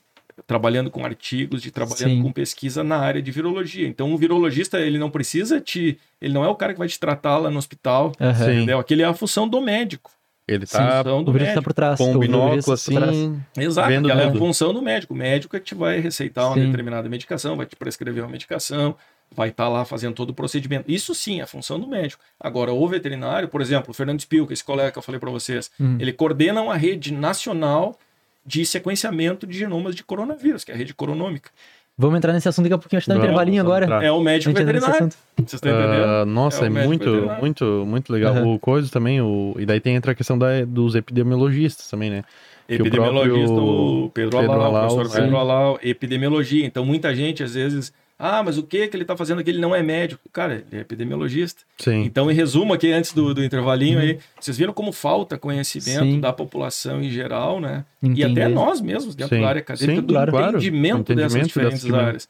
trabalhando com artigos, de trabalhando Sim. com pesquisa na área de virologia. Então, o virologista, ele não precisa te, ele não é o cara que vai te tratar lá no hospital. Sim. entendeu? Aquele é a função do médico. Ele Sim, tá do O vírus tá médico. por trás. com o um binóculo tá trás. assim. Exato, Vendo aquela é a função do médico. O médico é que te vai receitar uma Sim. determinada medicação, vai te prescrever uma medicação, vai estar lá fazendo todo o procedimento. Isso sim é a função do médico. Agora, o veterinário, por exemplo, o Fernando Spilka, esse colega que eu falei para vocês, Hum. ele coordena uma rede nacional de sequenciamento de genomas de coronavírus, que é a rede coronômica. Vamos entrar nesse assunto daqui a pouquinho. Acho que tá no intervalinho agora. entrar. É o médico veterinário. Vocês estão entendendo? Ah, nossa, É é, muito, veterinário. muito, muito legal. Aham. O coisa também, o... e daí tem entra a questão da, dos epidemiologistas também, né? que o Epidemiologista, próprio o Pedro, Pedro Alau, Alau, o professor. Pedro Alau, epidemiologia. Então, muita gente, às vezes, ah, mas o que que ele está fazendo aqui? Ele não é médico. Cara, ele é epidemiologista. Sim. Então, em resumo, aqui antes do, do intervalinho aí, vocês viram como falta conhecimento Sim. da população em geral, né? E Entender. até nós mesmos, dentro Sim. da área acadêmica, Sim, do claro. entendimento, Entendimento dessas dessa diferentes áreas.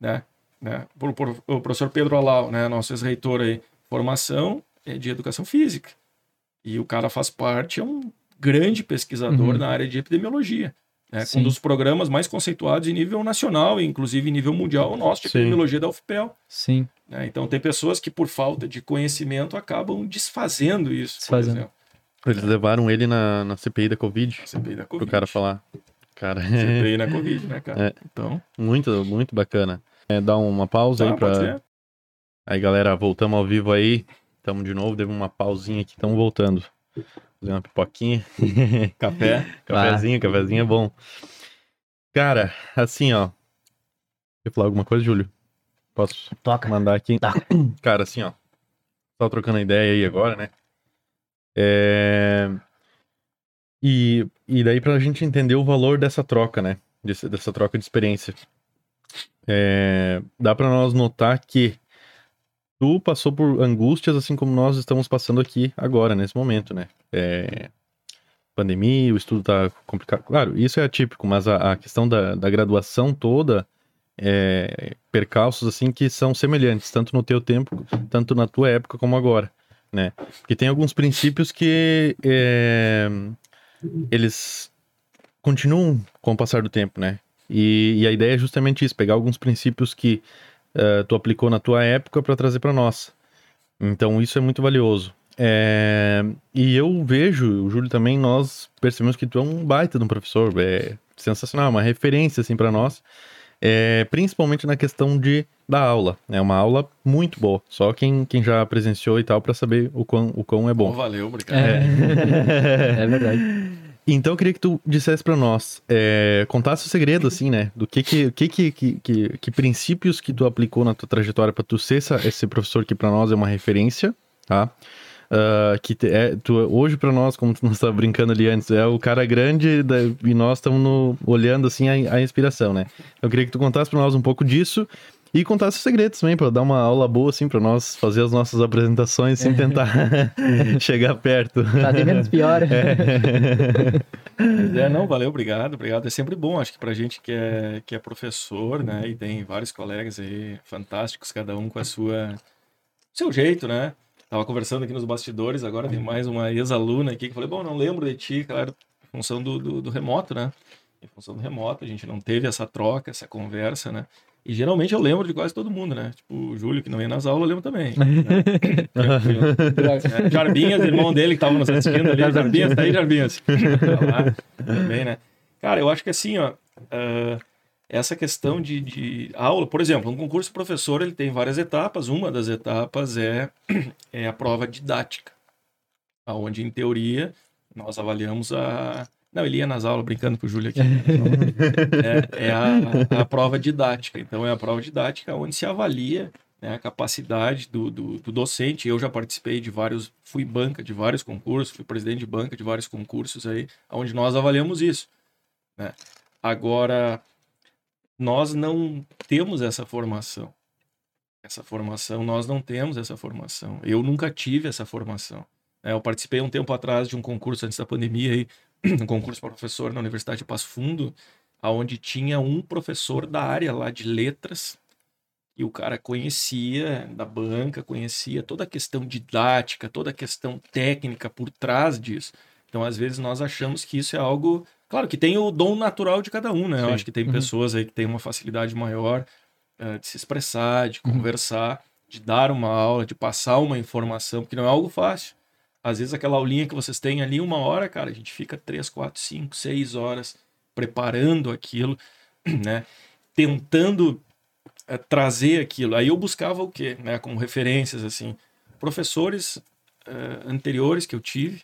Né? Né? Por, por- o professor Pedro Alau, né? nosso ex-reitor aí, formação é de educação física. E o cara faz parte, é um grande pesquisador Uhum. na área de epidemiologia. Com Sim. um dos programas mais conceituados em nível nacional, e inclusive em nível mundial, o nosso de Sim. epidemiologia da UFPEL. Sim. né? Então, tem pessoas que, por falta de conhecimento, acabam desfazendo isso, Desfazendo. Eles levaram ele na, na CPI da Covid CPI da pro Covid. cara falar. Cara, é CPI na Covid, né, cara? É. Então, muito, muito bacana. É, dá uma pausa tá, aí pode pra. ser. Aí, galera, voltamos ao vivo aí. Tamo de novo, deu uma pausinha aqui, tamo voltando. Fazer uma pipoquinha. Café. Cafezinho, cafezinho é bom. Cara, assim, ó. Quer falar alguma coisa, Júlio? Posso Toca. mandar aqui? Tá. Cara, assim, ó. Só trocando ideia aí agora, né? É... E, e daí pra gente entender o valor dessa troca, né? Desse- dessa troca de experiência. É... Dá pra nós notar que tu passou por angústias assim como nós estamos passando aqui agora, nesse momento, né? É... Pandemia, o estudo tá complicado. Claro, isso é atípico, mas a, a questão da, da graduação toda é, percalços assim que são semelhantes, tanto no teu tempo, tanto na tua época como agora, né? Porque tem alguns princípios que é, eles continuam com o passar do tempo, né? E, e a ideia é justamente isso, pegar alguns princípios que eh, tu aplicou na tua época para trazer para nós. Então isso é muito valioso. É, e eu vejo, o Júlio também, nós percebemos que tu é um baita de um professor, é sensacional, uma referência assim para nós é, principalmente na questão de da aula. É uma aula muito boa. Só quem, quem já presenciou e tal para saber o quão, o quão é Bom, bom. valeu, obrigado. É. é verdade. Então eu queria que tu dissesse para nós, é, contasse o segredo, assim, né? Do que que, que, que, que, que, princípios que tu aplicou na tua trajetória para tu ser essa- esse professor que para nós é uma referência, tá? Ah, que te- é, tu, hoje para nós, como tu nós estava brincando ali antes, é o cara grande da- e nós estamos olhando assim a, a inspiração, né? Eu queria que tu contasse para nós um pouco disso e contasse os segredos também, para dar uma aula boa assim para nós fazer as nossas apresentações sem tentar chegar perto. Tá até menos pior. Mas É, não, valeu, obrigado, obrigado. É sempre bom, acho que pra gente que é, que é professor, né, e tem vários colegas aí fantásticos, cada um com a sua seu jeito, né? Tava conversando aqui nos bastidores, agora tem mais uma ex-aluna aqui que falei, bom, não lembro de ti, claro, em função do, do, do remoto, né? Em função do remoto, a gente não teve essa troca, essa conversa, né? E geralmente eu lembro de quase todo mundo, né? Tipo, o Júlio, que não ia nas aulas, eu lembro também. né? É, Jarbinhas, irmão dele que tava nos assistindo ali. Jarbinhas, tá aí, Jarbinhas. Tá também, né? Cara, eu acho que assim, ó, ah, essa questão de, de aula, por exemplo, um concurso professor, ele tem várias etapas. Uma das etapas é, é a prova didática, aonde em teoria nós avaliamos a não, ele ia nas aulas brincando com o Júlio aqui. É, é a, a prova didática. Então, é a prova didática onde se avalia né, a capacidade do, do, do docente. Eu já participei de vários, fui banca de vários concursos, fui presidente de banca de vários concursos aí, onde nós avaliamos isso. né? Agora, nós não temos essa formação. Essa formação, nós não temos essa formação. Eu nunca tive essa formação. É, eu participei um tempo atrás de um concurso antes da pandemia, aí, um concurso para professor na Universidade de Passo Fundo, onde tinha um professor da área lá de letras, e o cara conhecia da banca, conhecia toda a questão didática, toda a questão técnica por trás disso. Então, às vezes, nós achamos que isso é algo. Claro que tem o dom natural de cada um, né? Eu acho que tem uhum. pessoas aí que têm uma facilidade maior uh, de se expressar, de uhum. conversar, de dar uma aula, de passar uma informação, porque não é algo fácil. Às vezes, aquela aulinha que vocês têm ali, uma hora, cara, a gente fica três, quatro, cinco, seis horas preparando aquilo, né? Tentando é, trazer aquilo. Aí eu buscava o quê? Né, como referências, assim, professores é, anteriores que eu tive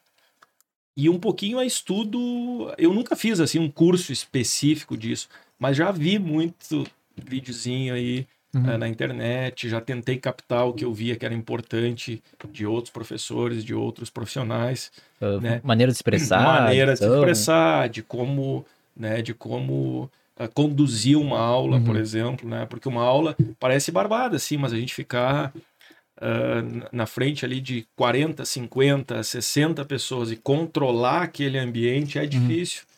e um pouquinho a estudo. Eu nunca fiz, assim, um curso específico disso, mas já vi muito videozinho aí uhum. é, na internet, já tentei captar o que eu via que era importante de outros professores, de outros profissionais. Uh, né? Maneira de expressar. Maneira de se expressar, de como, né, de como uh, conduzir uma aula, uhum. por exemplo, né? Porque uma aula parece barbada, assim, mas a gente ficar uh, na frente ali de 40, 50, 60 pessoas e controlar aquele ambiente é uhum. difícil. Uhum.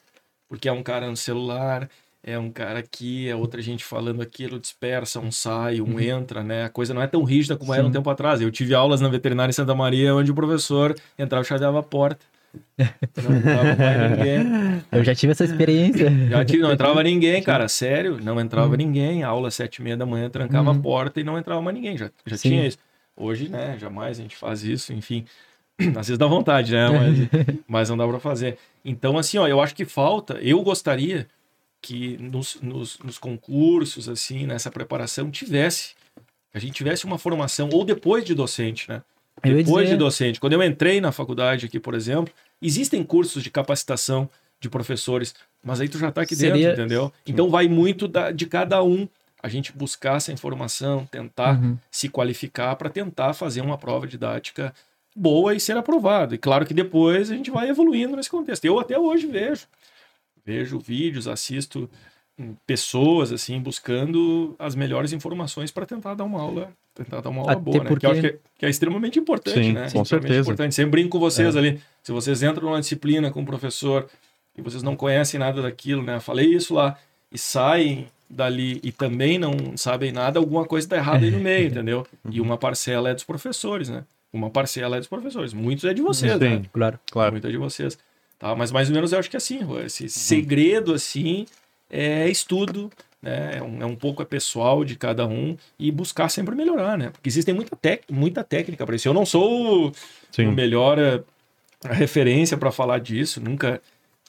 Porque é um cara no celular, é um cara aqui, é outra gente falando aquilo, dispersa, um sai, um uhum. entra, né? A coisa não é tão rígida como Sim. era um tempo atrás. Eu tive aulas na veterinária em Santa Maria, onde o professor entrava e chaveava a porta. Não entrava mais ninguém. Eu já tive essa experiência. Já tive, não entrava ninguém, cara, sério, não entrava uhum. ninguém. A aula sete e meia da manhã, trancava uhum. a porta e não entrava mais ninguém. Já, já tinha isso. Hoje, né, jamais a gente faz isso, enfim. Às vezes dá vontade, né, mas, mas não dá para fazer. Então, assim, ó, eu acho que falta, eu gostaria que nos, nos, nos concursos, assim, nessa preparação, tivesse, a gente tivesse uma formação, ou depois de docente, né? Depois dizer... de docente. Quando eu entrei na faculdade aqui, por exemplo, Existem cursos de capacitação de professores, mas aí tu já está aqui Seria... dentro, entendeu? Então vai muito da, de cada um a gente buscar essa informação, tentar uhum. se qualificar para tentar fazer uma prova didática boa e ser aprovado. E claro que depois a gente vai evoluindo nesse contexto. Eu até hoje vejo, vejo vídeos, assisto pessoas assim buscando as melhores informações para tentar dar uma aula tentar dar uma aula Até boa né? porque... que eu acho que é, que é extremamente importante Sim, né? com certeza. importante. sempre brinco com vocês é. ali. Se vocês entram numa disciplina com um professor e vocês não conhecem nada daquilo né? Falei isso lá e saem dali e também não sabem nada alguma coisa está errada aí no meio entendeu? E uma parcela é dos professores né? Uma parcela é dos professores. Muitos é de vocês Sim, né? claro. Claro. Muito é de vocês tá mas mais ou menos eu acho que é assim esse uhum. segredo assim é estudo, né? É um, é um pouco é pessoal de cada um e buscar sempre melhorar, né? Porque existem muita, tec, muita técnica para isso. Eu não sou Sim. o melhor a, a referência para falar disso, nunca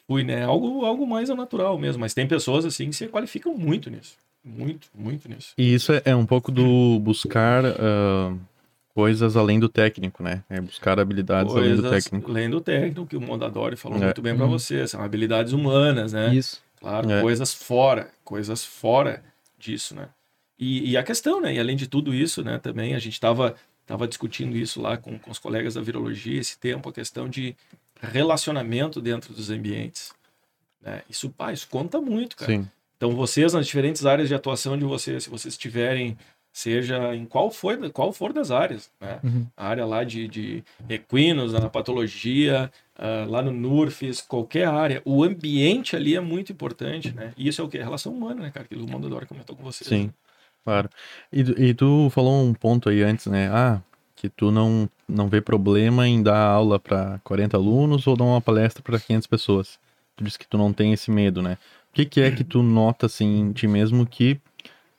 fui, né? Algo, algo mais natural mesmo, mas tem pessoas assim que se qualificam muito nisso. Muito, muito nisso. E isso é, é um pouco do buscar uh, coisas além do técnico, né? É buscar habilidades coisas além do técnico. Além do técnico, que o Mondadori falou é. muito bem para uhum. você, são habilidades humanas, né? Isso. Claro, é. coisas fora, coisas fora disso, né? E, e, a questão, né? E além de tudo isso, né? Também a gente estava tava discutindo isso lá com, com os colegas da virologia esse tempo, a questão de relacionamento dentro dos ambientes. Né? Isso, pá, isso conta muito, cara. Sim. Então vocês, nas diferentes áreas de atuação de vocês, se vocês tiverem seja em qual for, qual for das áreas, né? Uhum. A área lá de, de equinos, na patologia, uh, lá no NURFES, qualquer área, o ambiente ali é muito importante, né? E isso é o que? Relação humana, né, cara? Que o Mundo Dora comentou com vocês. Sim, claro. E, e tu falou um ponto aí antes, né? Ah, que tu não, não vê problema em dar aula para 40 alunos ou dar uma palestra para 500 pessoas. Tu disse que tu não tem esse medo, né? O que, que é que tu nota, assim, em ti mesmo que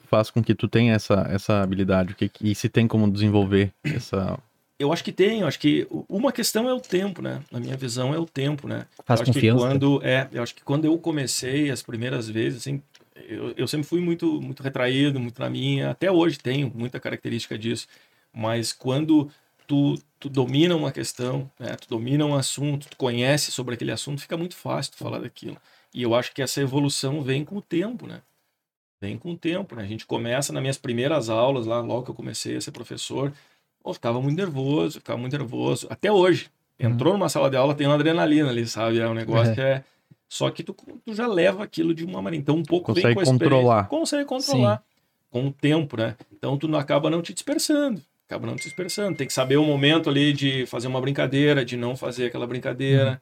faz com que tu tenha essa, essa habilidade? Que, e se tem como desenvolver essa. Eu acho que tem, eu acho que uma questão é o tempo, né? Na minha visão é o tempo, né? Faz eu acho confiança. Que quando, é, eu acho que quando eu comecei as primeiras vezes, assim, eu, eu sempre fui muito, muito retraído, muito na minha, até hoje tenho muita característica disso, mas quando tu, tu domina uma questão, né? tu domina um assunto, tu conhece sobre aquele assunto, fica muito fácil tu falar daquilo. E eu acho que essa evolução vem com o tempo, né? Vem com o tempo, né? A gente começa nas minhas primeiras aulas, lá logo que eu comecei a ser professor, eu ficava muito nervoso, ficava muito nervoso. Até hoje. Entrou uhum. numa sala de aula, tem uma adrenalina ali, sabe? É um negócio é. que é. Só que tu, tu, já leva aquilo de uma maneira. Então, um pouco Consegue vem com a controlar. Consegue controlar. Sim. Com o tempo, né? Então, tu não acaba não te dispersando. acaba não se dispersando. Tem que saber o momento ali de fazer uma brincadeira, de não fazer aquela brincadeira, uhum.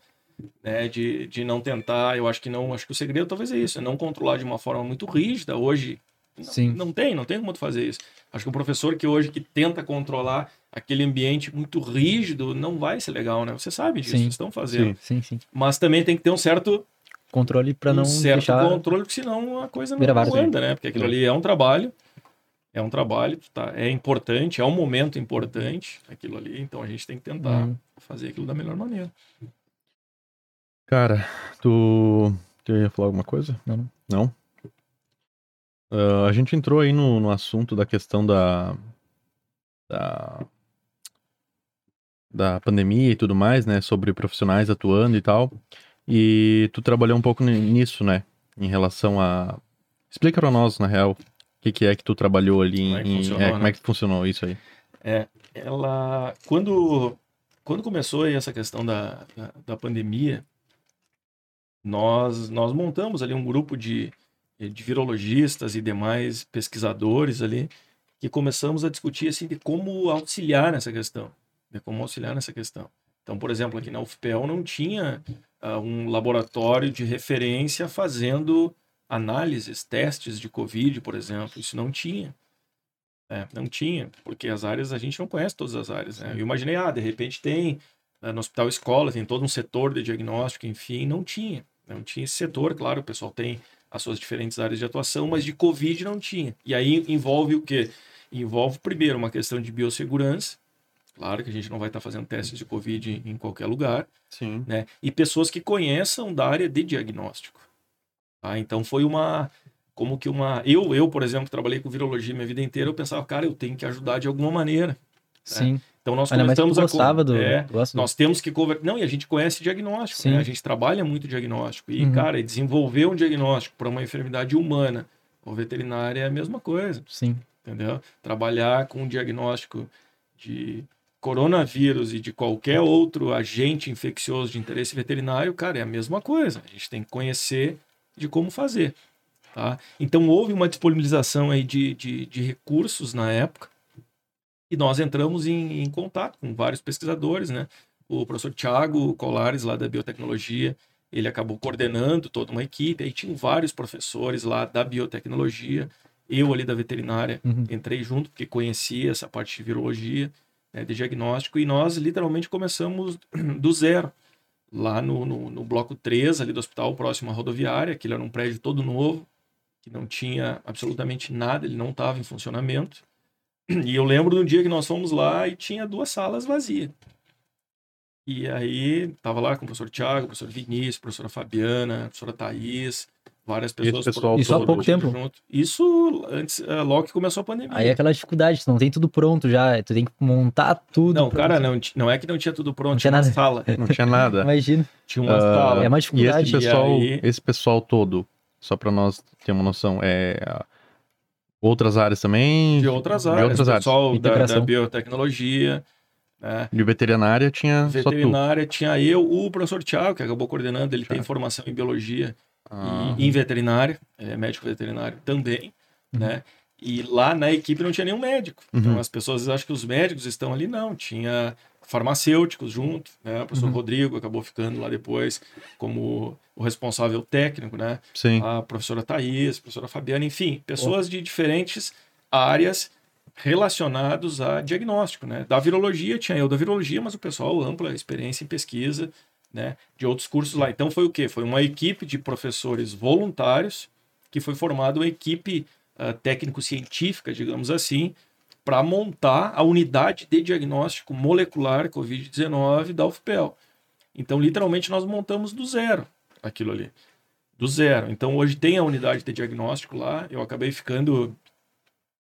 Né? De, de não tentar. Eu acho que não. Acho que o segredo talvez é isso, é não controlar de uma forma muito rígida. Hoje Sim. Não, não tem, não tem como tu fazer isso. Acho que o professor que hoje que tenta controlar aquele ambiente muito rígido não vai ser legal, né? Você sabe disso, vocês estão fazendo. Sim, sim. Mas também tem que ter um certo controle para não um certo deixar... controle, porque senão a coisa não, não anda, né? Porque aquilo ali é um trabalho, é um trabalho, tá? É importante, é um momento importante aquilo ali, então a gente tem que tentar uhum. fazer aquilo da melhor maneira. Cara, tu, tu ia falar alguma coisa? Não. Não? não? Uh, a gente entrou aí no, no assunto da questão da, da, da pandemia e tudo mais, né? Sobre profissionais atuando e tal. E tu trabalhou um pouco nisso, né? Em relação a. Explica pra nós, na real, o que, que é que tu trabalhou ali como em. É, é, né? como é que funcionou isso aí? É, ela. Quando, quando começou aí essa questão da, da, da pandemia, nós, nós montamos ali um grupo de de virologistas e demais pesquisadores ali, que começamos a discutir assim de como auxiliar nessa questão, de como auxiliar nessa questão. Então, por exemplo, aqui na UFPEL não tinha uh, um laboratório de referência fazendo análises, testes de COVID, por exemplo. Isso não tinha. É, não tinha, porque as áreas, a gente não conhece todas as áreas. Né? Eu imaginei, ah, de repente tem uh, no Hospital Escola, tem todo um setor de diagnóstico, enfim, não tinha. Não tinha esse setor, claro, o pessoal tem as suas diferentes áreas de atuação, mas de Covid não tinha. E aí envolve o quê? Envolve, primeiro, uma questão de biossegurança. Claro que a gente não vai estar fazendo testes de Covid em qualquer lugar. Sim. Né? E pessoas que conheçam da área de diagnóstico. Tá? Então foi uma. Como que uma. Eu, eu, por exemplo, trabalhei com virologia minha vida inteira, eu pensava, cara, eu tenho que ajudar de alguma maneira. Né? Sim. Né? Então nós Ainda começamos gostava a do, é, do nós temos que conver... não e a gente conhece diagnóstico, né? a gente trabalha muito diagnóstico e uhum. cara desenvolver um diagnóstico para uma enfermidade humana ou veterinária é a mesma coisa, sim, entendeu? Trabalhar com um diagnóstico de coronavírus e de qualquer outro agente infeccioso de interesse veterinário, cara, é a mesma coisa. A gente tem que conhecer de como fazer, tá? Então houve uma disponibilização aí de, de, de recursos na época e nós entramos em, em, contato com vários pesquisadores, né? O professor Tiago Colares, lá da biotecnologia, ele acabou coordenando toda uma equipe. Aí tinham vários professores lá da biotecnologia. Eu ali da veterinária uhum. entrei junto, porque conhecia essa parte de virologia, né, de diagnóstico. E nós literalmente começamos do zero. Lá no, no, no bloco 3, ali do hospital, próximo à rodoviária, que era um prédio todo novo, que não tinha absolutamente nada, ele não estava em funcionamento. E eu lembro do dia que nós fomos lá e tinha duas salas vazias. E aí, tava lá com o professor Tiago, o professor Vinícius, a professora Fabiana, a professora Thaís, várias pessoas. pessoal Isso há pouco tempo? Junto. Isso antes, uh, logo que começou a pandemia. Aí é aquela dificuldade, tu não tem tudo pronto já, tu tem que montar tudo. Não, cara, não, não é que não tinha tudo pronto, não tinha, tinha nada. sala. Não tinha nada. Imagina. Tinha uma uh, sala. É uma dificuldade. E esse pessoal, e aí... esse pessoal todo, só para nós ter uma noção, é Outras áreas também? De outras áreas. De outras pessoal áreas. Da, da biotecnologia. Né? De veterinária tinha Veterinária tinha eu, o professor Tiago, que acabou coordenando, ele tem formação em biologia ah. e em veterinária, é médico veterinário também, uhum. né? E lá na equipe não tinha nenhum médico. Uhum. Então as pessoas acham que os médicos estão ali, não. Tinha farmacêuticos junto, né? O professor Uhum. Rodrigo acabou ficando lá depois como o responsável técnico, né? Sim. A professora Thaís, a professora Fabiana, enfim, pessoas de diferentes áreas relacionados a diagnóstico, né? Da virologia tinha eu da virologia, mas o pessoal ampla experiência em pesquisa, né? De outros cursos lá. Então foi o quê? Foi uma equipe de professores voluntários que foi formada uma equipe uh, técnico-científica, digamos assim, para montar a unidade de diagnóstico molecular COVID-19 da UFPEL. Então, literalmente, nós montamos do zero aquilo ali. Do zero. Então, hoje tem a unidade de diagnóstico lá. Eu acabei ficando.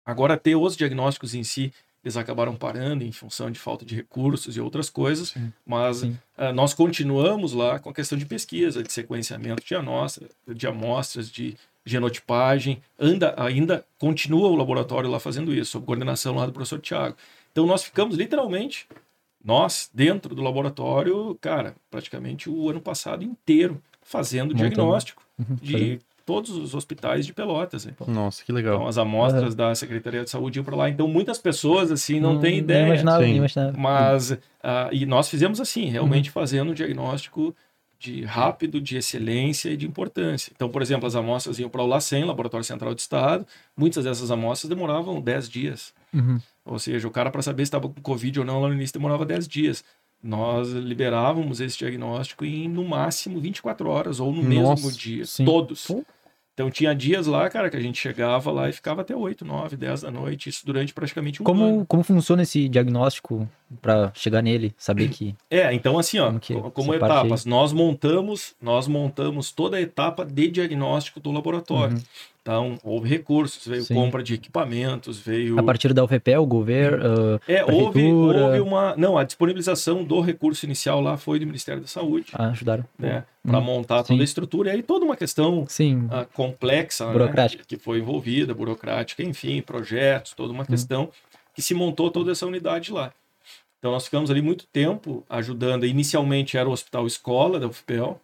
Agora, ter os diagnósticos em si, eles acabaram parando em função de falta de recursos e outras coisas. Sim. Mas Sim. uh, nós continuamos lá com a questão de pesquisa, de sequenciamento de, amostra, de amostras, de genotipagem, anda, ainda continua o laboratório lá fazendo isso, sob coordenação lá do professor Tiago. Então nós ficamos literalmente, nós, dentro do laboratório, cara, praticamente o ano passado inteiro, fazendo Montando. diagnóstico Uhum. de todos os hospitais de Pelotas. Né? Nossa, que legal. Então, as amostras da Secretaria de Saúde iam para lá. Então, muitas pessoas, assim, não, têm ideia. imaginava, Sim. nem imaginava. Mas, ah, e nós fizemos assim, realmente fazendo um diagnóstico de rápido, de excelência e de importância. Então, por exemplo, as amostras iam para o LACEN, Laboratório Central do Estado. Muitas dessas amostras demoravam 10 dias. Uhum. Ou seja, o cara, para saber se estava com Covid ou não lá no início, demorava 10 dias. Nós liberávamos esse diagnóstico em, no máximo, 24 horas ou no Nossa, mesmo dia. sim. Todos. Pô. Então, tinha dias lá, cara, que a gente chegava lá e ficava até 8, 9, 10 da noite. Isso durante praticamente um ano. Como, como funciona esse diagnóstico pra chegar nele, saber que. É, então assim, ó, Como que co- como etapas, nós montamos, nós montamos toda a etapa de diagnóstico do laboratório. Uhum. Então, houve recursos, veio Sim. compra de equipamentos, veio A partir da UFPEL, o governo. ah, É, houve, houve uma, não, a disponibilização do recurso inicial lá foi do Ministério da Saúde, ah, ajudaram. né, para Hum, montar sim. toda a estrutura e aí toda uma questão Sim. ah, complexa, né, Burocrática. que foi envolvida, burocrática, enfim, projetos, toda Hum. uma questão que se montou toda essa unidade lá. Então nós ficamos ali muito tempo ajudando. Inicialmente era o Hospital Escola da UFPEL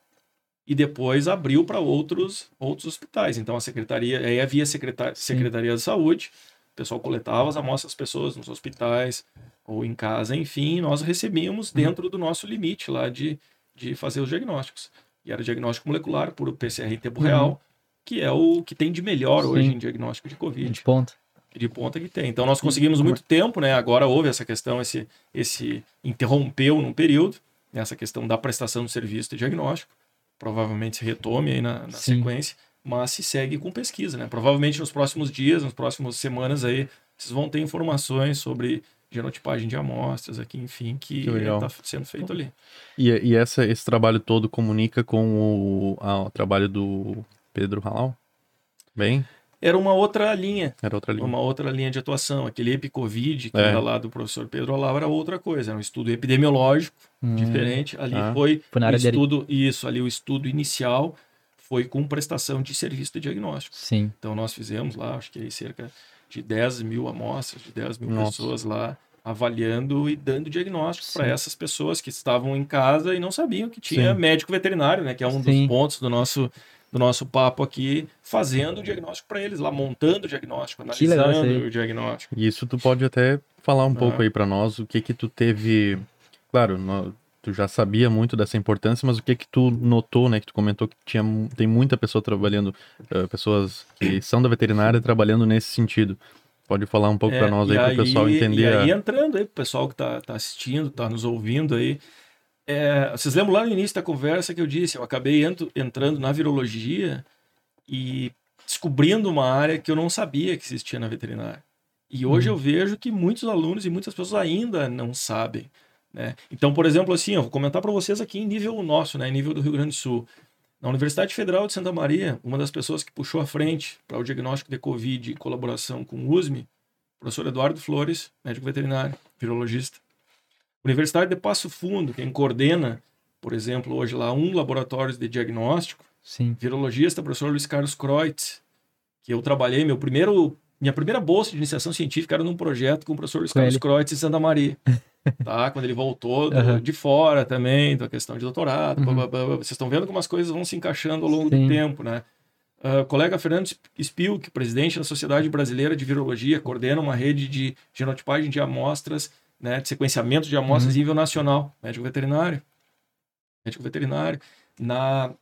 e depois abriu para outros outros hospitais. Então a secretaria, aí havia secretaria, secretaria de saúde, o pessoal coletava as amostras das pessoas nos hospitais ou em casa, enfim, nós recebíamos Uhum. dentro do nosso limite lá de, de fazer os diagnósticos. E era diagnóstico molecular por PCR em tempo Uhum. real, que é o que tem de melhor Sim. hoje em diagnóstico de Covid De ponta. de ponta que tem. Então nós conseguimos muito tempo, né? Agora houve essa questão, esse, esse interrompeu num período, né? essa questão da prestação de serviço de diagnóstico. Provavelmente se retome aí na, na sequência, mas se segue com pesquisa, né? Provavelmente nos próximos dias, nas próximas semanas aí, vocês vão ter informações sobre genotipagem de amostras aqui, enfim, que está sendo feito ali. E, e essa, esse trabalho todo comunica com o, ah, o trabalho do Pedro Halal? Bem, Era uma outra linha, era outra linha. uma outra linha de atuação. Aquele Epicovid, que É. era lá do professor Pedro Olavo, era outra coisa, era um estudo epidemiológico Hum, diferente. Ali Ah. foi Foi na o área dele. estudo, isso, ali o estudo inicial foi com prestação de serviço de diagnóstico. Sim. Então nós fizemos lá, acho que aí cerca de 10 mil amostras, de 10 mil Nossa. pessoas lá avaliando e dando diagnóstico para essas pessoas que estavam em casa e não sabiam que tinha Sim. médico veterinário, né? Que é um dos Sim. pontos do nosso do nosso papo aqui, fazendo o diagnóstico para eles, lá montando o diagnóstico, analisando o diagnóstico. E isso tu pode até falar um pouco Ah. aí pra nós, o que que tu teve... Claro, nó- tu já sabia muito dessa importância, mas o que que tu notou, né? Que tu comentou que tinha, tem muita pessoa trabalhando, eh, pessoas que são da veterinária trabalhando nesse sentido. Pode falar um pouco É, pra nós aí, e pro pessoal entender. E aí a- entrando aí, pro pessoal que tá, tá assistindo, tá nos ouvindo aí. É, vocês lembram lá no início da conversa que eu disse, eu acabei entrando na virologia e descobrindo uma área que eu não sabia que existia na veterinária. E hoje eu vejo que muitos alunos e muitas pessoas ainda não sabem. Né? Então, por exemplo, assim, eu vou comentar para vocês aqui em nível nosso, né, em nível do Rio Grande do Sul. Na Universidade Federal de Santa Maria, uma das pessoas que puxou à frente para o diagnóstico de Covid em colaboração com o USME, professor Eduardo Flores, médico veterinário, virologista. Universidade de Passo Fundo, quem coordena, por exemplo, hoje lá um laboratório de diagnóstico, Sim. virologista, professor Luiz Carlos Kreutz, que eu trabalhei, meu primeiro, minha primeira bolsa de iniciação científica era num projeto com o professor Luiz Com Carlos ele. Kreutz em Santa Maria. tá? Quando ele voltou do- Aham. de fora também, da questão de doutorado, Uhum. blá, blá, blá. vocês estão vendo como as coisas vão se encaixando ao longo Sim. do tempo, né? O colega Fernando Spilk, presidente da Sociedade Brasileira de Virologia, coordena uma rede de genotipagem de amostras, né, de sequenciamento de amostras Uhum. nível nacional, médico veterinário. Médico veterinário. Na,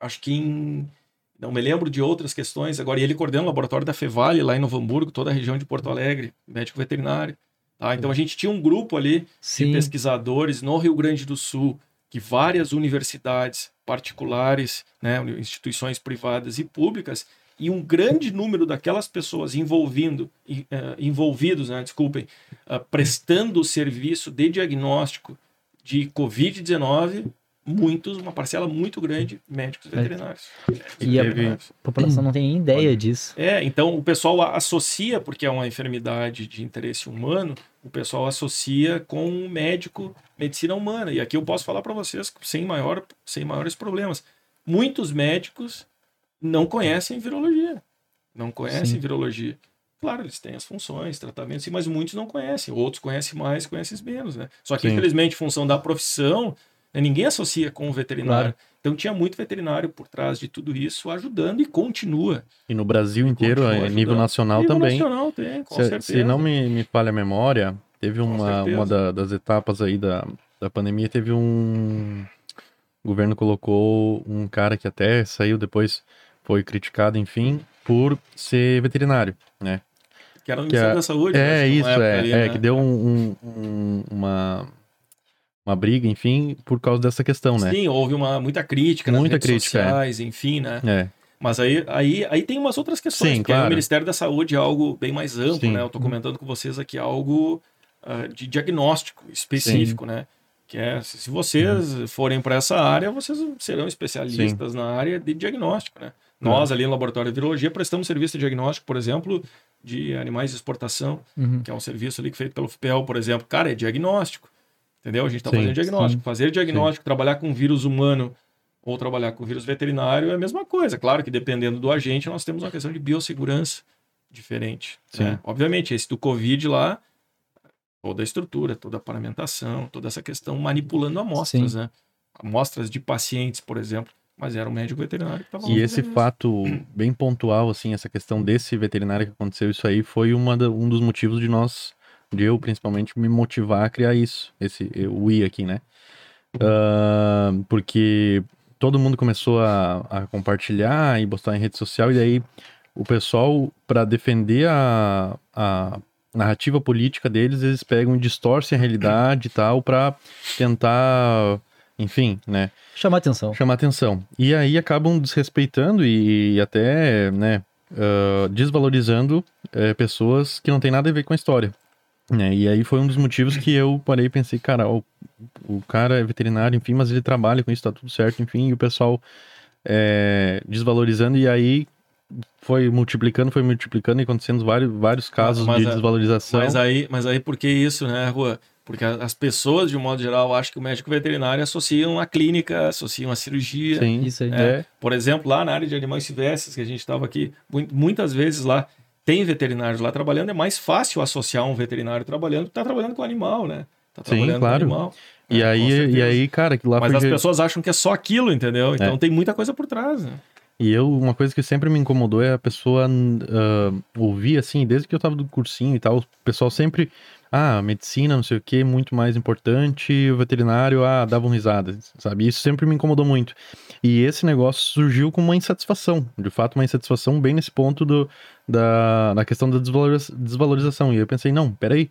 acho que em, não me lembro de outras questões, agora ele coordena o laboratório da Fevale lá em Novo Hamburgo, toda a região de Porto Alegre, médico veterinário. Tá? Então a gente tinha um grupo ali de Sim. pesquisadores no Rio Grande do Sul, que várias universidades particulares, né, instituições privadas e públicas, e um grande número daquelas pessoas envolvindo, e, eh, envolvidos, né, desculpem, ah, prestando o serviço de diagnóstico de Covid-19, muitos, uma parcela muito grande, médicos veterinários. E a teve- a população não tem nem ideia disso. É, então o pessoal a- associa, porque é uma enfermidade de interesse humano, o pessoal associa com um médico, medicina humana. E aqui eu posso falar para vocês sem, maior, sem maiores problemas. Muitos médicos não conhecem virologia. Não conhecem Sim. virologia. Claro, eles têm as funções, tratamentos, mas muitos não conhecem. Outros conhecem mais, conhecem menos, né? Só que, Sim. infelizmente, função da profissão, né? Ninguém associa com o veterinário. Claro. Então tinha muito veterinário por trás de tudo isso, ajudando e continua. E no Brasil inteiro, a nível ajudando. nacional Nível também. nacional tem, com Se, certeza. se não me, me falha a memória, teve uma, uma da- das etapas aí da, da pandemia, teve um. O governo colocou um cara que até saiu depois, foi criticado, enfim, por ser veterinário, né? Que era o Ministério é- da Saúde. É né, isso, numa época é, ali, é né? que deu um- um- um- uma, uma briga, enfim, por causa dessa questão, né? Sim, houve uma, muita crítica nas Muita redes crítica, é. sociais, enfim, né? É, Mas aí, aí, aí tem umas outras questões, Sim, aí claro. o Ministério da Saúde é algo bem mais amplo, Sim. né? Eu tô comentando com vocês aqui algo ah, de diagnóstico específico, né? Que é, se se vocês Uhum. forem para essa área, vocês serão especialistas na área de diagnóstico, né? Nós, ali no Laboratório de Virologia, prestamos serviço de diagnóstico, por exemplo, de animais de exportação, Uhum. que é um serviço ali que é feito pelo FPEL, por exemplo. Cara, é diagnóstico. Entendeu? A gente está Sim, fazendo diagnóstico. Fazer diagnóstico, trabalhar com vírus humano ou trabalhar com vírus veterinário é a mesma coisa. Claro que dependendo do agente, nós temos uma questão de biossegurança diferente. Sim. né? Obviamente, esse do Covid lá, toda a estrutura, toda a paramentação, toda essa questão manipulando amostras, Sim. né? Amostras de pacientes, por exemplo. Mas era um médico veterinário que estava E esse fato bem pontual, assim, essa questão desse veterinário que aconteceu isso aí, foi uma da- um dos motivos de nós, de eu principalmente, me motivar a criar isso, esse, o I aqui, né? Ah, porque todo mundo começou a, a compartilhar e postar em rede social, e daí o pessoal, para defender a, a narrativa política deles, eles pegam e distorcem a realidade e tal, para tentar, enfim, né? Chamar atenção. chamar atenção. E aí acabam desrespeitando e, até, né, ah, desvalorizando eh, pessoas que não tem nada a ver com a história. Né? E aí foi um dos motivos que eu parei e pensei, cara, o, o cara é veterinário, enfim, mas ele trabalha com isso, tá tudo certo, enfim, e o pessoal eh, desvalorizando, e aí foi multiplicando, foi multiplicando e acontecendo vários, vários casos mas de a- desvalorização. Mas aí, mas aí por que isso, né, Rua? Porque as pessoas, de um modo geral, acham que o médico veterinário associam a clínica, associam a cirurgia. Sim, Isso aí. é, Por exemplo, lá na área de animais silvestres, que a gente estava aqui, mu- muitas vezes lá tem veterinários lá trabalhando, é mais fácil associar um veterinário trabalhando, que tá trabalhando com animal, né? Tá Sim, trabalhando claro. com animal. E, É, com aí, e certeza. aí, cara, que lá Mas as pessoas acham que é só aquilo, entendeu? Então É. tem muita coisa por trás, né? E eu, uma coisa que sempre me incomodou é a pessoa ah, ouvir, assim, desde que eu tava do cursinho e tal, o pessoal sempre, ah, medicina, não sei o que, muito mais importante, o veterinário, ah, davam risada, sabe? Isso sempre me incomodou muito. E esse negócio surgiu com uma insatisfação, de fato, uma insatisfação bem nesse ponto do, da, da questão da desvaloriza- desvalorização. E eu pensei, não, peraí,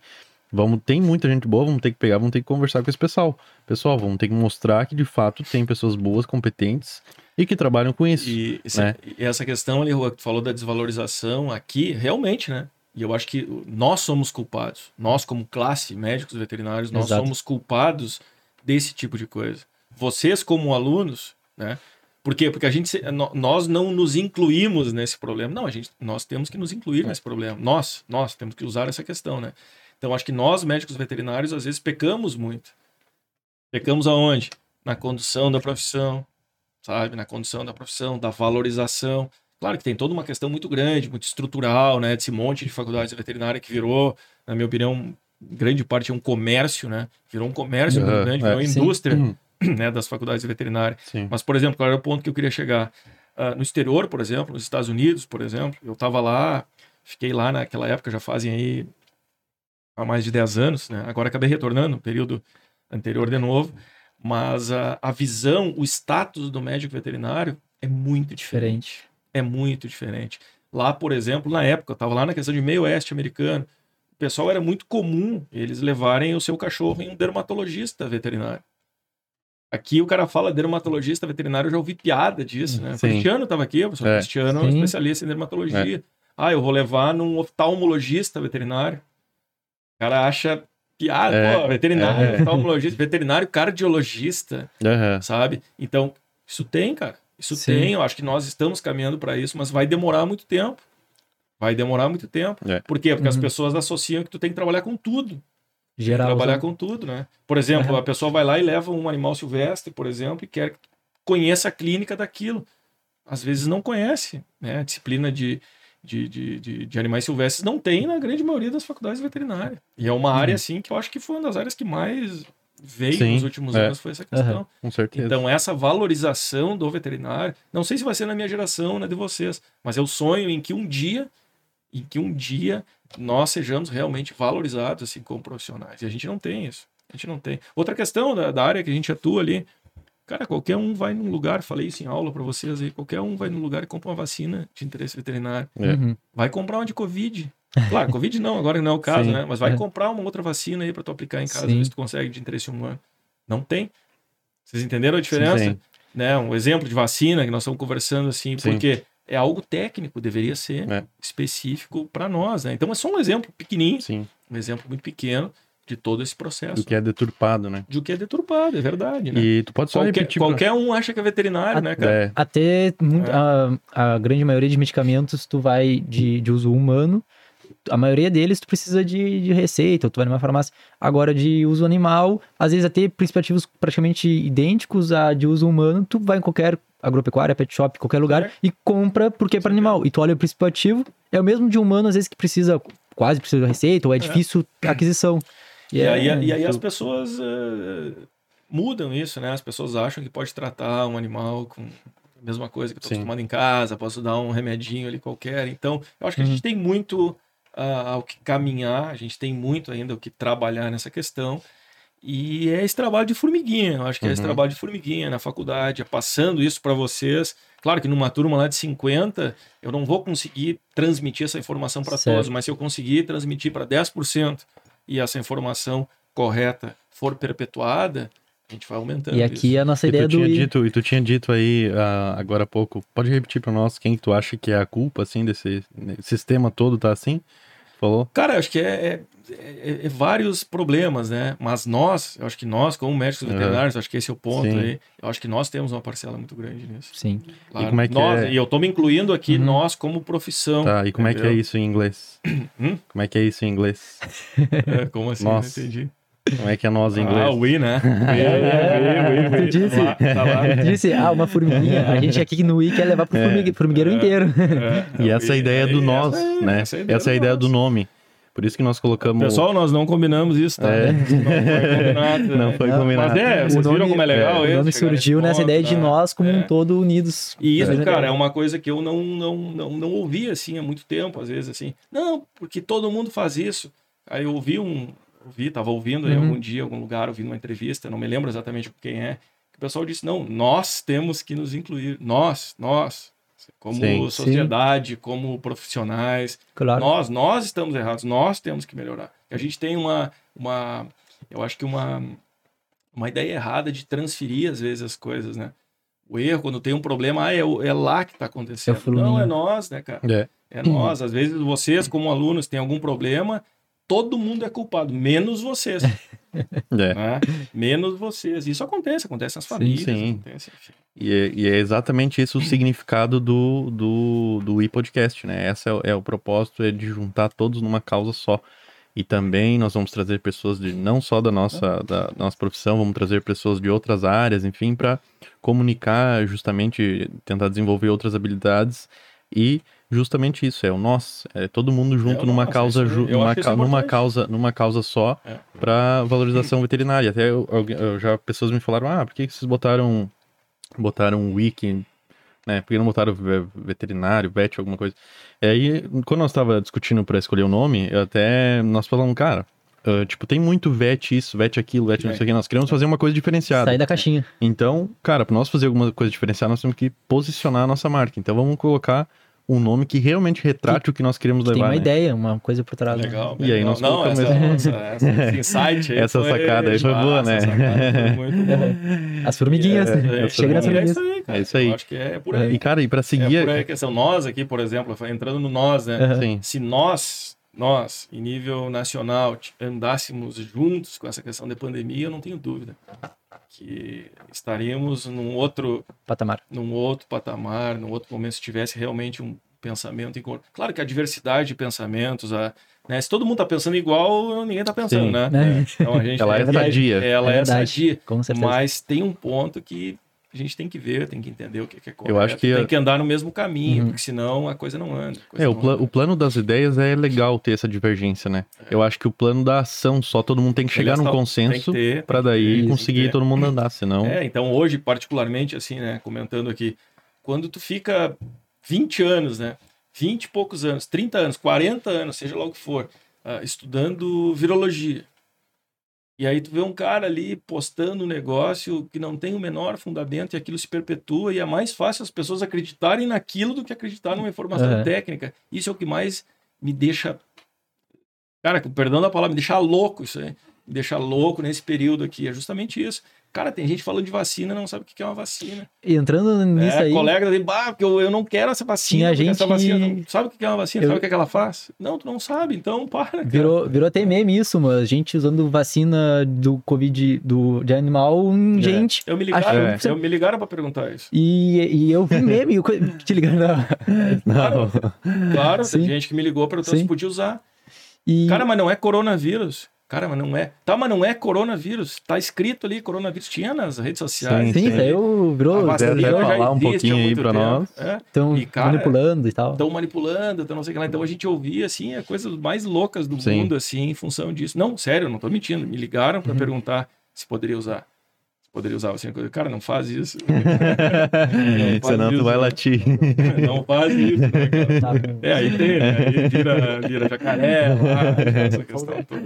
vamos, tem muita gente boa, vamos ter que pegar, vamos ter que conversar com esse pessoal. Pessoal, vamos ter que mostrar que de fato tem pessoas boas, competentes e que trabalham com isso. E, né? e essa questão ali, Rua, que tu falou da desvalorização aqui, realmente, né? E eu acho que nós somos culpados. Nós, como classe, médicos veterinários, nós Exato. somos culpados desse tipo de coisa. Vocês, como alunos, né? Por quê? Porque a gente, nós não nos incluímos nesse problema. Não, a gente, nós temos que nos incluir nesse problema. Nós, nós temos que usar essa questão, né? Então, acho que nós, médicos veterinários, às vezes pecamos muito. Pecamos aonde? Na condução da profissão, sabe? Na condução da profissão, da valorização. Claro que tem toda uma questão muito grande, muito estrutural, né? Desse monte de faculdades de veterinária que virou, na minha opinião, grande parte é um comércio, né? Virou um comércio muito grande, é. virou uma Sim. indústria, Uhum. né? Das faculdades de veterinária. Sim. Mas, por exemplo, qual era o ponto que eu queria chegar? Ah, no exterior, por exemplo, nos Estados Unidos, por exemplo, eu estava lá, fiquei lá naquela época, já fazem aí há mais de 10 anos, né? Agora acabei retornando, no período anterior de novo, mas a, a visão, o status do médico veterinário é muito diferente. Diferente. É muito diferente. Lá, por exemplo, na época, eu estava lá na questão de meio oeste americano, o pessoal era muito comum eles levarem o seu cachorro em um dermatologista veterinário. Aqui o cara fala dermatologista veterinário, eu já ouvi piada disso, né? O Sim. Cristiano estava aqui, o É. Cristiano é um especialista em dermatologia. Ah, eu vou levar num oftalmologista veterinário. O cara acha piada, É. pô, veterinário, É. oftalmologista, veterinário cardiologista, Aham. sabe? Então, isso tem, cara. Isso Sim. tem, eu acho que nós estamos caminhando para isso, mas vai demorar muito tempo. Vai demorar muito tempo. É. Por quê? Porque as Uhum. pessoas associam que tu tem que trabalhar com tudo. Geral. trabalhar com tudo, né? Por exemplo, Uhum. a pessoa vai lá e leva um animal silvestre, por exemplo, e quer que conheça a clínica daquilo. Às vezes não conhece, né? A disciplina de, de, de, de, de animais silvestres não tem na grande maioria das faculdades veterinárias. E é uma área, assim, que eu acho que foi uma das áreas que mais veio Sim, nos últimos é. anos foi essa questão. Com certeza. Então, essa valorização do veterinário, não sei se vai ser na minha geração, na de vocês, mas eu sonho em que um dia, em que um dia nós sejamos realmente valorizados assim como profissionais. E a gente não tem isso. A gente não tem. Outra questão da, da área que a gente atua ali, cara, qualquer um vai num lugar, falei isso em aula para vocês aí, qualquer um vai num lugar e compra uma vacina de interesse veterinário. É. Uhum. Vai comprar uma de Covid. Claro, Covid não, agora não é o caso, Sim. né? Mas vai É. comprar uma outra vacina aí para tu aplicar em casa, Sim. ver se tu consegue de interesse humano. Não tem. Vocês entenderam a diferença? Sim. Né? Um exemplo de vacina que nós estamos conversando assim, Sim. porque é algo técnico, deveria ser É. específico para nós, né? Então é só um exemplo pequenininho, Sim. um exemplo muito pequeno de todo esse processo. Do que é deturpado, né? De o que é deturpado, é verdade, né? E tu pode só Qualquer, repetir. pra- qualquer um acha que é veterinário, né, cara? É, Até muito- É. a, a grande maioria de medicamentos tu vai de, de uso humano. A maioria deles tu precisa de, de receita, ou tu vai numa farmácia. Agora, de uso animal, às vezes até princípios ativos praticamente idênticos a de uso humano, tu vai em qualquer agropecuária, pet shop, qualquer lugar É. e compra porque é para animal. E tu olha o princípio ativo, é o mesmo de humano, às vezes que precisa, quase precisa de receita, ou é difícil a aquisição. E, aí, é- e aí as pessoas eh, mudam isso, né? As pessoas acham que pode tratar um animal com a mesma coisa que eu tô Sim. acostumado em casa, posso dar um remedinho ali qualquer. Então, eu acho que a Uhum. gente tem muito ao que caminhar, a gente tem muito ainda o que trabalhar nessa questão. E é esse trabalho de formiguinha, eu acho que é esse Uhum. trabalho de formiguinha na faculdade, é passando isso para vocês. Claro que numa turma lá de 50, eu não vou conseguir transmitir essa informação para todos, mas se eu conseguir transmitir para 10% e essa informação correta for perpetuada, a gente vai aumentando. E aqui isso. a nossa E ideia tu, do tinha dito, e tu tinha dito aí ah, agora há pouco, pode repetir pra nós quem que tu acha que é a culpa, assim, desse né, sistema todo tá assim? Falou? Cara, eu acho que é, é- é- é vários problemas, né? Mas nós, eu acho que nós, como médicos Uhum. veterinários, acho que esse é o ponto Sim. aí. Eu acho que nós temos uma parcela muito grande nisso. Sim. Claro. como é que nós, é? E eu tô me incluindo aqui, Uhum. nós como profissão. Tá, e como é que é entendeu? isso em inglês? Hum? Como é que é isso em inglês? É, como assim? Nossa. Não entendi. Como é que é nós em Ah, inglês? we, né? É, We, we, we, we. tu disse. Tá lá, tá lá. Disse, ah, uma formiguinha. A gente aqui no I quer levar pro formigue- formigueiro inteiro. É, E essa é a ideia do nós, essa é- né? essa Essa é a ideia do nome. Por isso que nós colocamos. Pessoal, nós não combinamos isso, tá? É. Não foi combinado. Não né? foi combinado. Mas é, O vocês viram nome- como é legal o isso? nome chegar nesse surgiu nessa ponto, ideia de né? nós como É. um todo unidos. E isso, cara, é uma coisa que eu não, não, não, não ouvi assim há muito tempo, às vezes assim. Não, porque todo mundo faz isso. Aí eu ouvi um. Ouvi, tava ouvindo em Uhum. algum dia, algum lugar, ouvindo uma entrevista, não me lembro exatamente quem é. que O pessoal disse: não, nós temos que nos incluir. Nós, nós. Como Sim, sim. sociedade, como profissionais. Claro. Nós, nós estamos errados, nós temos que melhorar. A gente tem uma, uma eu acho que uma, uma ideia errada de transferir, às vezes, as coisas, né? O erro, quando tem um problema, ah, é, o- é lá que está acontecendo. É. Não, é nós, né, cara? É. É nós. Às vezes, vocês, como alunos, têm algum problema, todo mundo é culpado, menos vocês. É. né? Menos vocês. Isso acontece, acontece nas famílias. sim. Acontece, enfim. E é, e é exatamente isso o significado do, do, do e-podcast, né? Esse é, o- é o propósito, é de juntar todos numa causa só. E também nós vamos trazer pessoas de não só da nossa, da, da nossa profissão, vamos trazer pessoas de outras áreas, enfim, para comunicar, justamente tentar desenvolver outras habilidades e justamente isso é o nós, é todo mundo junto o numa nós, causa, é ju- numa, ca- numa causa, numa causa só É. para valorização veterinária. Até eu, eu já pessoas me falaram, ah, por que vocês botaram botaram um wiki, né? Por que não botaram ve- veterinário, vet, alguma coisa? E aí, quando nós estava discutindo para escolher o nome, eu até nós falamos, cara, ah, tipo, tem muito vet isso, vet aquilo, vet não É. sei o que, nós queremos fazer uma coisa diferenciada. Sair da caixinha. Então, cara, para nós fazer alguma coisa diferenciada, nós temos que posicionar a nossa marca. Então, vamos colocar um nome que realmente retrate o que nós queremos Tem levar. uma né? ideia, uma coisa por trás. né? Legal. E aí nós Não, essa, essa, insight aí Essa foi sacada aí foi boa, né? essa sacada foi muito boa. As formiguinhas. É, é, Chega nas é formiguinhas. isso aí, cara. É isso aí. Eu acho que é por aí. E, cara, e para É seguir. por aí a questão. Nós aqui, por exemplo, entrando no nós, né? Sim, Se nós, nós, em nível nacional, andássemos juntos com essa questão da pandemia, eu não tenho dúvida que estaríamos num outro, Patamar. num outro patamar, num outro momento, se tivesse realmente um pensamento. Claro que a diversidade de pensamentos, a, né? se todo mundo está pensando igual, ninguém está pensando, Sim. né? É. Então a gente Ela é verdade, sadia. Ela É é, sadia. Mas tem um ponto que a gente tem que ver, tem que entender o que é correto. Eu acho que tem que andar no mesmo caminho, Uhum. porque senão a coisa não anda. coisa É, o, não pla- anda. o plano das ideias é legal ter essa divergência, né? Eu acho que o plano da ação, só todo mundo tem que chegar é num consenso que daí ter, conseguir todo mundo andar, senão... É, então hoje, particularmente, assim, né, comentando aqui, quando tu fica 20 anos, né, 20 e poucos anos, 30 anos, 40 anos, seja lá o que for, ah, estudando virologia, e aí tu vê um cara ali postando um negócio que não tem o menor fundamento e aquilo se perpetua e é mais fácil as pessoas acreditarem naquilo do que acreditar numa informação Aham. técnica. Isso é o que mais me deixa... Cara, perdão da palavra, me deixa louco isso aí. Me deixa louco nesse período aqui. É justamente isso. Cara, tem gente falando de vacina não sabe o que é uma vacina. E entrando nisso é, aí, colega dele, bah, porque eu, eu não quero essa vacina. Tinha gente- Essa vacina não... Sabe o que é uma vacina? Eu- Sabe o que, é que ela faz? Não, tu não sabe, então para. cara. virou, virou até meme isso, mas gente usando vacina do Covid do, de animal em É. gente. Eu me ligaram, É. eu me ligaram pra perguntar isso. E, e eu vi meme, te ligando. Não. Claro, Sim. tem gente que me ligou Sim. se podia usar. E Cara, mas não é coronavírus. Cara, mas não é. Tá, mas não é coronavírus. Tá escrito ali coronavírus. Tinha nas redes sociais. sim, sim. saiu, A virou. vacina até virou já falar um pouquinho aí pra tempo. nós. É. Estão cara, manipulando e tal. estão manipulando, estão não sei o que lá. Então a gente ouvia, assim, as coisas mais loucas do Sim. mundo, assim, em função disso. Não, sério, eu não tô mentindo. Me ligaram Uhum. para perguntar se poderia usar. Poderia usar assim, cara, não faz isso. Não faz Senão tu isso, vai né? latir. Não faz isso, né, cara? Tá. É, aí tem, né? Aí vira, vira jacaré, lá, essa questão toda.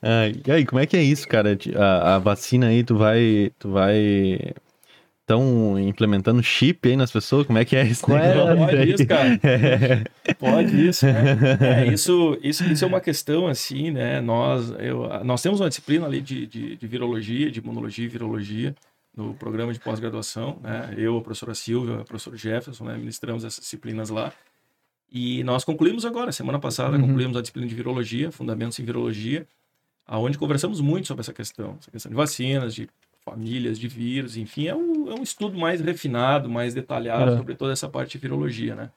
Ah, e aí, como é que é isso, cara? A, a vacina aí, tu vai. Tu vai. Estão implementando chip aí nas pessoas? Como é que é Qual é? Pode aí? isso, cara. Pode isso, né? É, isso, isso, isso é uma questão, assim, né? Nós, eu, nós temos uma disciplina ali de, de, de virologia, de imunologia e virologia no programa de pós-graduação, né? Eu, a professora Silvia, o professor Jefferson, né? Ministramos essas disciplinas lá. E nós concluímos agora, semana passada, Uhum. concluímos a disciplina de virologia, fundamentos em virologia, aonde conversamos muito sobre essa questão, essa questão de vacinas, de famílias, de vírus, enfim, é um, é um estudo mais refinado, mais detalhado É. sobre toda essa parte de virologia, né?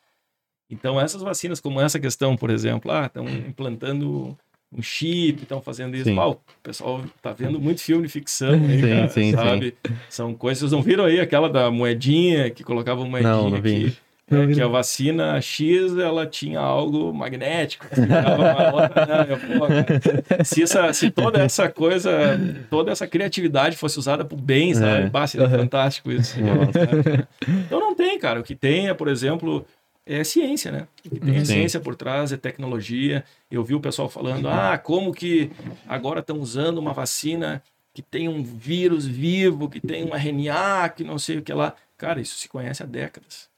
Então, essas vacinas, como essa questão, por exemplo, ah, estão implantando um chip, estão fazendo isso. Sim. Pau, o pessoal tá vendo muito filme de ficção aí, Sim, cara, sim, sabe? São coisas, vocês não viram aí aquela da moedinha, que colocava moedinha Não, não vi. aqui? Não É, vi, que a não. vacina X, ela tinha algo magnético. outra, né? Se, essa, se toda essa coisa, toda essa criatividade fosse usada por bem, sabe? É. Bah, seria Aham. fantástico isso. Então não tem, cara. O que tem é, por exemplo, é ciência, né? O que tem é Sim. ciência por trás, é tecnologia. Eu vi o pessoal falando, ah, como que agora estão usando uma vacina que tem um vírus vivo, que tem um RNA, que não sei o que lá. Cara, isso se conhece há décadas.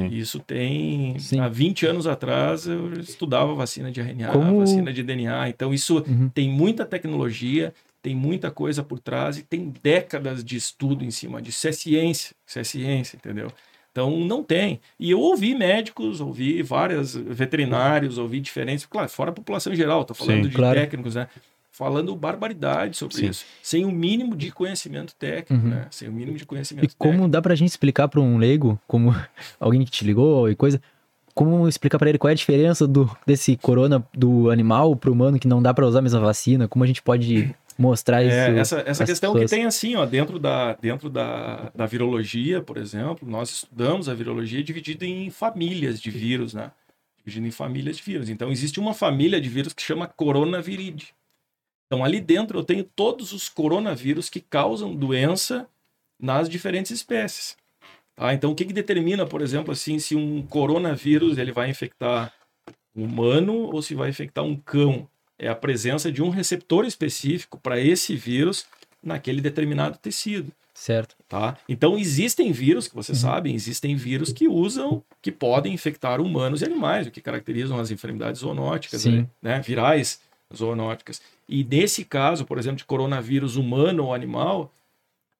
Sim. Isso tem. Sim. Há 20 anos atrás eu estudava vacina de RNA, Como- vacina de DNA. Então, isso Uhum. tem muita tecnologia, tem muita coisa por trás e tem décadas de estudo em cima disso. Isso é ciência, isso é ciência, entendeu? Então, não tem. E eu ouvi médicos, ouvi vários veterinários, ouvi diferentes, claro, fora a população em geral, estou falando Sim. de Claro. técnicos, né? Falando barbaridade sobre Sim. isso, sem o mínimo de conhecimento técnico, Uhum. né? Sem o mínimo de conhecimento E como dá pra gente explicar pra um leigo, como alguém que te ligou e coisa, como explicar pra ele qual é a diferença do, desse corona do animal pro humano que não dá pra usar a mesma vacina? Como a gente pode mostrar isso? É, essa essa questão pessoas? que tem assim, ó, dentro da, dentro da, da virologia, por exemplo, nós estudamos a virologia dividida em famílias de vírus, né? Dividida em famílias de vírus. Então, existe uma família de vírus que chama coronaviridae. Então, ali dentro eu tenho todos os coronavírus que causam doença nas diferentes espécies. Tá? Então, o que, que determina, por exemplo, assim, se um coronavírus ele vai infectar um humano ou se vai infectar um cão? É a presença de um receptor específico para esse vírus naquele determinado tecido. Certo. Tá? Então existem vírus, que vocês sabem, existem vírus que usam, que podem infectar humanos e animais, o que caracterizam as enfermidades zoonóticas, aí, né? virais zoonóticas. E nesse caso, por exemplo, de coronavírus humano ou animal,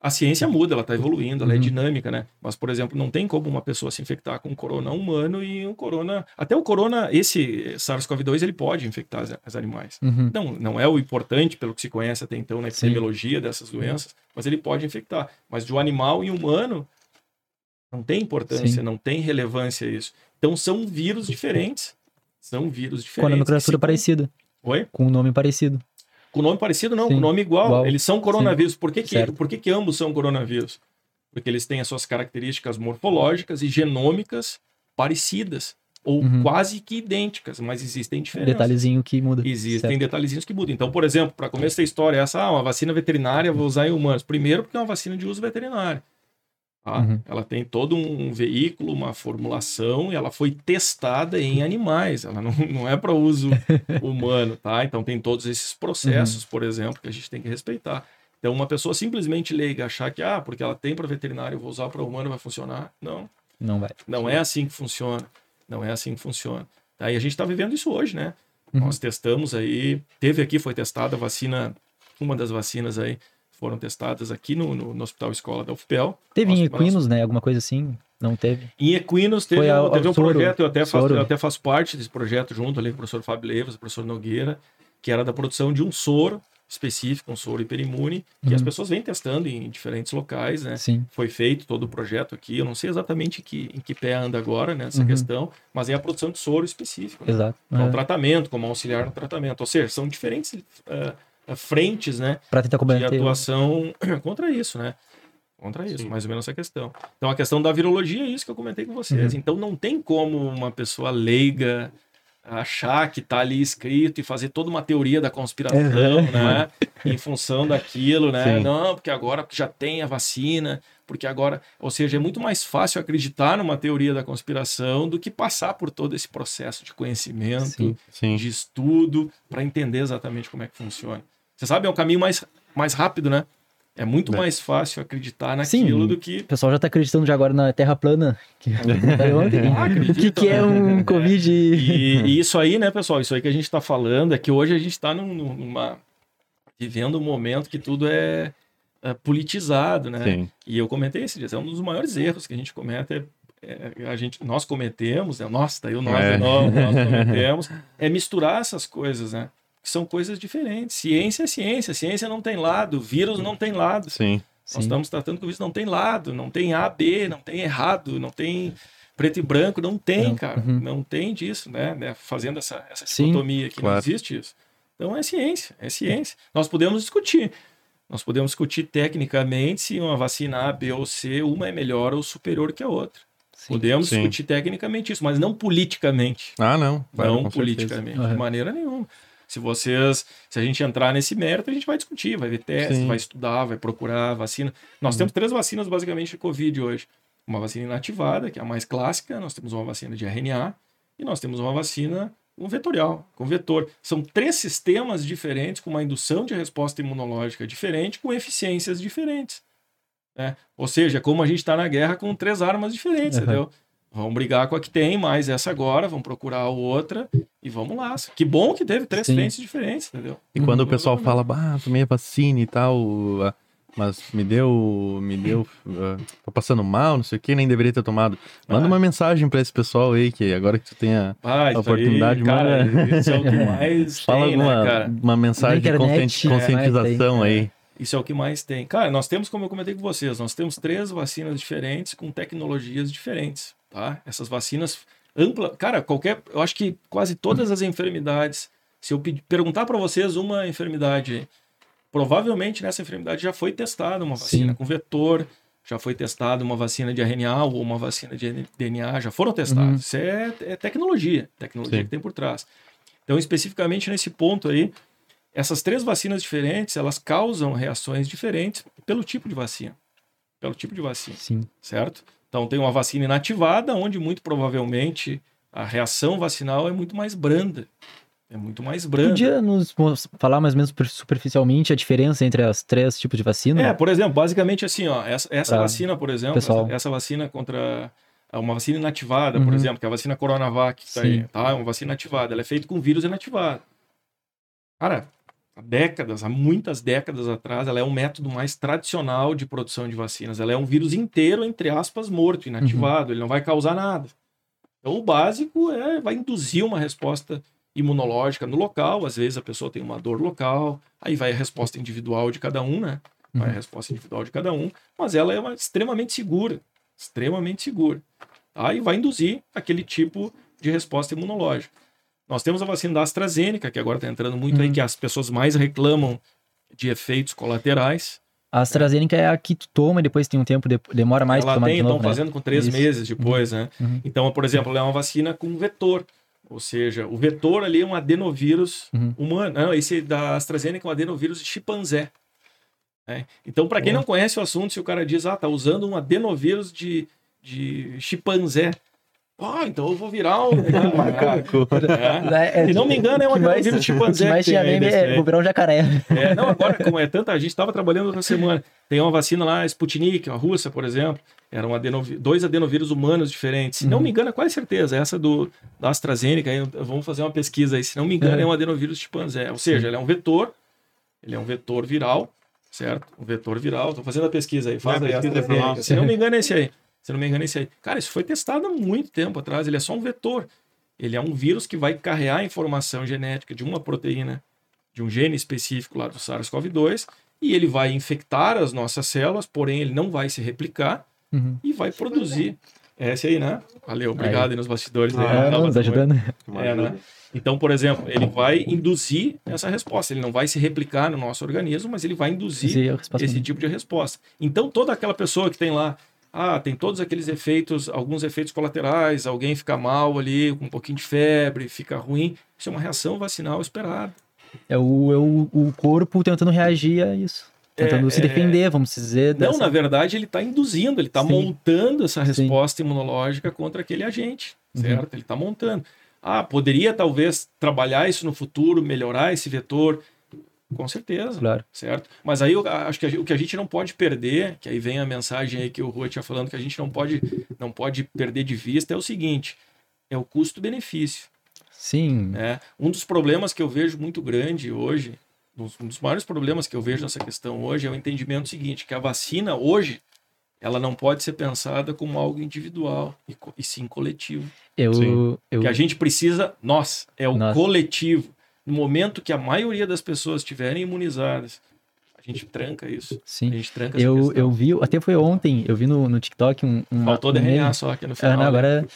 a ciência muda, ela está evoluindo, ela é Uhum. dinâmica, né? Mas, por exemplo, não tem como uma pessoa se infectar com um corona humano e um corona. Até o corona, esse SARS-CoV-2, ele pode infectar as, as animais. Uhum. Não, não é o importante, pelo que se conhece até então na Sim. epidemiologia dessas doenças, mas ele pode infectar. Mas de um animal e humano, não tem importância, Sim. não tem relevância isso. Então são vírus diferentes. São vírus Com a diferentes. nomenclatura se- parecida. Oi? Com um nome parecido. Com nome parecido, não, Sim. com nome igual. Igual. Eles são coronavírus. Por, que, que, por que, que ambos são coronavírus? porque eles têm as suas características morfológicas e genômicas parecidas ou Uhum. quase que idênticas, mas existem diferenças. Detalhezinho que muda. Existem Certo. detalhezinhos que mudam. Então, por exemplo, para começar essa história, essa ah, uma vacina veterinária vou usar em humanos. Primeiro, porque é uma vacina de uso veterinário. Tá? Uhum. Ela tem todo um veículo, uma formulação, e ela foi testada em animais. Ela não, não é para uso humano, tá? Então tem todos esses processos, Uhum. por exemplo, que a gente tem que respeitar. Então, uma pessoa simplesmente leiga achar que, ah, porque ela tem para veterinário, eu vou usar para humano, vai funcionar. Não. Não vai. Não é assim que funciona. Não é assim que funciona. Tá? E a gente está vivendo isso hoje, né? Uhum. Nós testamos aí, teve aqui, foi testada a vacina, uma das vacinas aí foram testadas aqui no, no, no Hospital Escola da UFPEL. Teve em equinos, né? Alguma coisa assim? Não teve? Em equinos teve, Foi um- teve um soro, projeto, eu até, faço, eu até faço parte desse projeto junto ali com o professor Fábio Leivas, o professor Nogueira, que era da produção de um soro específico, um soro hiperimune, que Uhum. as pessoas vêm testando em diferentes locais, né? Sim. foi feito todo o projeto aqui. Eu não sei exatamente que, em que pé anda agora nessa Uhum. questão, mas é a produção de soro específico. Né? Exato. Para o É. tratamento, como auxiliar no tratamento. Ou seja, são diferentes eh, frentes né, Pra tentar de combater. o- atuação contra isso, né? Contra isso, Sim. mais ou menos essa questão. Então, a questão da virologia é isso que eu comentei com vocês. Uhum. Então, não tem como uma pessoa leiga achar que está ali escrito e fazer toda uma teoria da conspiração, Uhum. né? em função daquilo, né? Sim. Não, porque agora já tem a vacina, porque agora, ou seja, é muito mais fácil acreditar numa teoria da conspiração do que passar por todo esse processo de conhecimento, Sim. Sim. de estudo, para entender exatamente como é que funciona. Você sabe, é um caminho mais, mais rápido, né? É muito É. mais fácil acreditar Sim. naquilo do que O pessoal já tá acreditando já agora na Terra plana. Que. Ah, que, que é um Covid? E, e isso aí, né, pessoal? Isso aí que a gente está falando é que hoje a gente está num, numa. vivendo um momento que tudo é, é politizado, né? Sim. E eu comentei esse dia, é um dos maiores erros que a gente comete. É, é, a gente, nós cometemos, né? Nós, daí o nós, É. novo, nós cometemos, é misturar essas coisas, né? Que são coisas diferentes. Ciência é ciência, ciência não tem lado, vírus não tem lado. Sim. Nós Sim. estamos tratando que o vírus não tem lado, não tem A, B, não tem errado, não tem preto e branco, não tem, Não, cara. uhum. Não tem disso, né? né? Fazendo essa, essa dicotomia aqui, não claro. existe isso. Então é ciência, é ciência. Nós podemos discutir. Nós podemos discutir tecnicamente se uma vacina A, B ou C, uma é melhor ou superior que a outra. Sim. Podemos Sim. discutir tecnicamente isso, mas não politicamente. Ah, não. Claro, não com politicamente, Uhum. de maneira nenhuma. Se vocês, se a gente entrar nesse mérito, a gente vai discutir, vai ver testes, vai estudar, vai procurar vacina. Nós temos três vacinas basicamente de Covid hoje. Uma vacina inativada, que é a mais clássica, nós temos uma vacina de RNA e nós temos uma vacina com vetorial, com vetor. São três sistemas diferentes, com uma indução de resposta imunológica diferente, com eficiências diferentes. né? Ou seja, como a gente está na guerra com três armas diferentes, Uhum. entendeu? Vamos brigar com a que tem, mais essa agora, vamos procurar a outra e vamos lá. Que bom que teve três Sim. frentes diferentes, entendeu? E quando o Uhum. pessoal fala, bah, tomei a vacina e tal, ah, mas me deu, me deu, ah, tô passando mal, não sei o que, nem deveria ter tomado. Manda Ah. uma mensagem pra esse pessoal aí, que agora que tu tenha, Ah, isso oportunidade, aí, cara, manda- isso é o que mais fala tem, alguma né, cara? uma mensagem de Na internet, conscienti- é, conscientização mais tem, aí. Isso é o que mais tem. Cara, nós temos, como eu comentei com vocês, nós temos três vacinas diferentes com tecnologias diferentes, tá? Essas vacinas ampla, cara, qualquer, eu acho que quase todas as enfermidades, se eu perguntar para vocês uma enfermidade, provavelmente nessa enfermidade já foi testada uma vacina Sim. com vetor, já foi testada uma vacina de RNA ou uma vacina de DNA, já foram testadas. Uhum. Isso é, é tecnologia, tecnologia Sim. que tem por trás. Então, especificamente nesse ponto aí, essas três vacinas diferentes, elas causam reações diferentes pelo tipo de vacina. Pelo tipo de vacina, Sim. certo? Então tem uma vacina inativada, onde muito provavelmente a reação vacinal é muito mais branda. É muito mais branda. Podia nos falar mais ou menos super- superficialmente a diferença entre as três tipos de vacina? É, por exemplo, basicamente assim, ó, essa, essa Pra vacina, por exemplo, pessoal. essa, essa vacina contra é uma vacina inativada, por Uhum. exemplo, que é a vacina Coronavac, que tá aí, tá? É uma vacina inativada, ela é feita com vírus inativado. Cara, há décadas, há muitas décadas atrás, ela é um método mais tradicional de produção de vacinas. Ela é um vírus inteiro, entre aspas, morto, inativado, ele não vai causar nada. Então, o básico é vai induzir uma resposta imunológica no local, às vezes a pessoa tem uma dor local, aí vai a resposta individual de cada um, né? Vai a Uhum. resposta individual de cada um, mas ela é uma, extremamente segura, extremamente segura. Aí vai induzir aquele tipo de resposta imunológica. Nós temos a vacina da AstraZeneca, que agora está entrando muito aí, Uhum. que as pessoas mais reclamam de efeitos colaterais, A AstraZeneca é a que tu toma e depois tem um tempo, de- demora mais pra ela tomar tem, de estão novo, né? fazendo com três Isso. meses depois, né? Uhum. Então, por exemplo, ela é uma vacina com vetor. Ou seja, o vetor ali é um adenovírus Uhum. humano. Não, esse da AstraZeneca é um adenovírus de chimpanzé. né? Então, para quem não conhece o assunto, se o cara diz, ah, tá usando um adenovírus de, de chimpanzé. Ah, então eu vou virar um macaco. É. É, Se não me engano, é um que mais- adenovírus de chimpanzé. que mais tinha meme é, vou virar um jacaré. É, não, agora, como é tanta, a gente estava trabalhando outra semana. Tem uma vacina lá, Sputnik, a russa, por exemplo. Eram adenovi- dois adenovírus humanos diferentes. Se não Uhum. me engano, é quase certeza. Essa do da AstraZeneca, aí, vamos fazer uma pesquisa aí. Se não me engano, É. é um adenovírus chimpanzé. Ou seja, ele é um vetor, ele é um vetor viral, certo? Um vetor viral. Estou fazendo a pesquisa aí. Faz É, aí, pesquisa aí. Se não me engano, é esse aí. Se não me engano, esse aí. Cara, isso foi testado há muito tempo atrás. Ele é só um vetor. Ele é um vírus que vai carregar a informação genética de uma proteína, de um gene específico lá do SARS-CoV-2, e ele vai infectar as nossas células, porém ele não vai se replicar Uhum. e vai produzir. É esse aí, né? Valeu, obrigado aí nos bastidores. aí, Ah, né? Não, Tava tá ajudando. é, né? Então, por exemplo, ele vai induzir essa resposta. Ele não vai se replicar no nosso organismo, mas ele vai induzir esse tipo de resposta. Então, toda aquela pessoa que tem lá, ah, tem todos aqueles efeitos, alguns efeitos colaterais, alguém fica mal ali, com um pouquinho de febre, fica ruim, isso é uma reação vacinal esperada. É o, é o, o corpo tentando reagir a isso. Tentando É, se é. defender, vamos dizer. Não, dessa- na verdade, ele está induzindo, ele está Sim. montando essa Sim. resposta imunológica contra aquele agente, Uhum. certo? Ele está montando. Ah, poderia talvez trabalhar isso no futuro, melhorar esse vetor? Com certeza. Claro. certo? Mas aí eu acho que a o que a gente não pode perder, que aí vem a mensagem aí que o Rua tinha falando que a gente não pode, não pode perder de vista é o seguinte: é o custo-benefício. Sim. Né? Um dos problemas que eu vejo muito grande hoje, um dos maiores problemas que eu vejo nessa questão hoje é o entendimento seguinte, que a vacina hoje ela não pode ser pensada como algo individual e, e sim coletivo. Eu, Sim. eu, Que a gente precisa, nós, é o Nós. coletivo. No momento que a maioria das pessoas estiverem imunizadas, a gente tranca isso. A sim. gente tranca Eu, questão. eu vi, até foi ontem, eu vi no, no TikTok um. um Faltou um DNA meme. só aqui no Ah, final. não, né? agora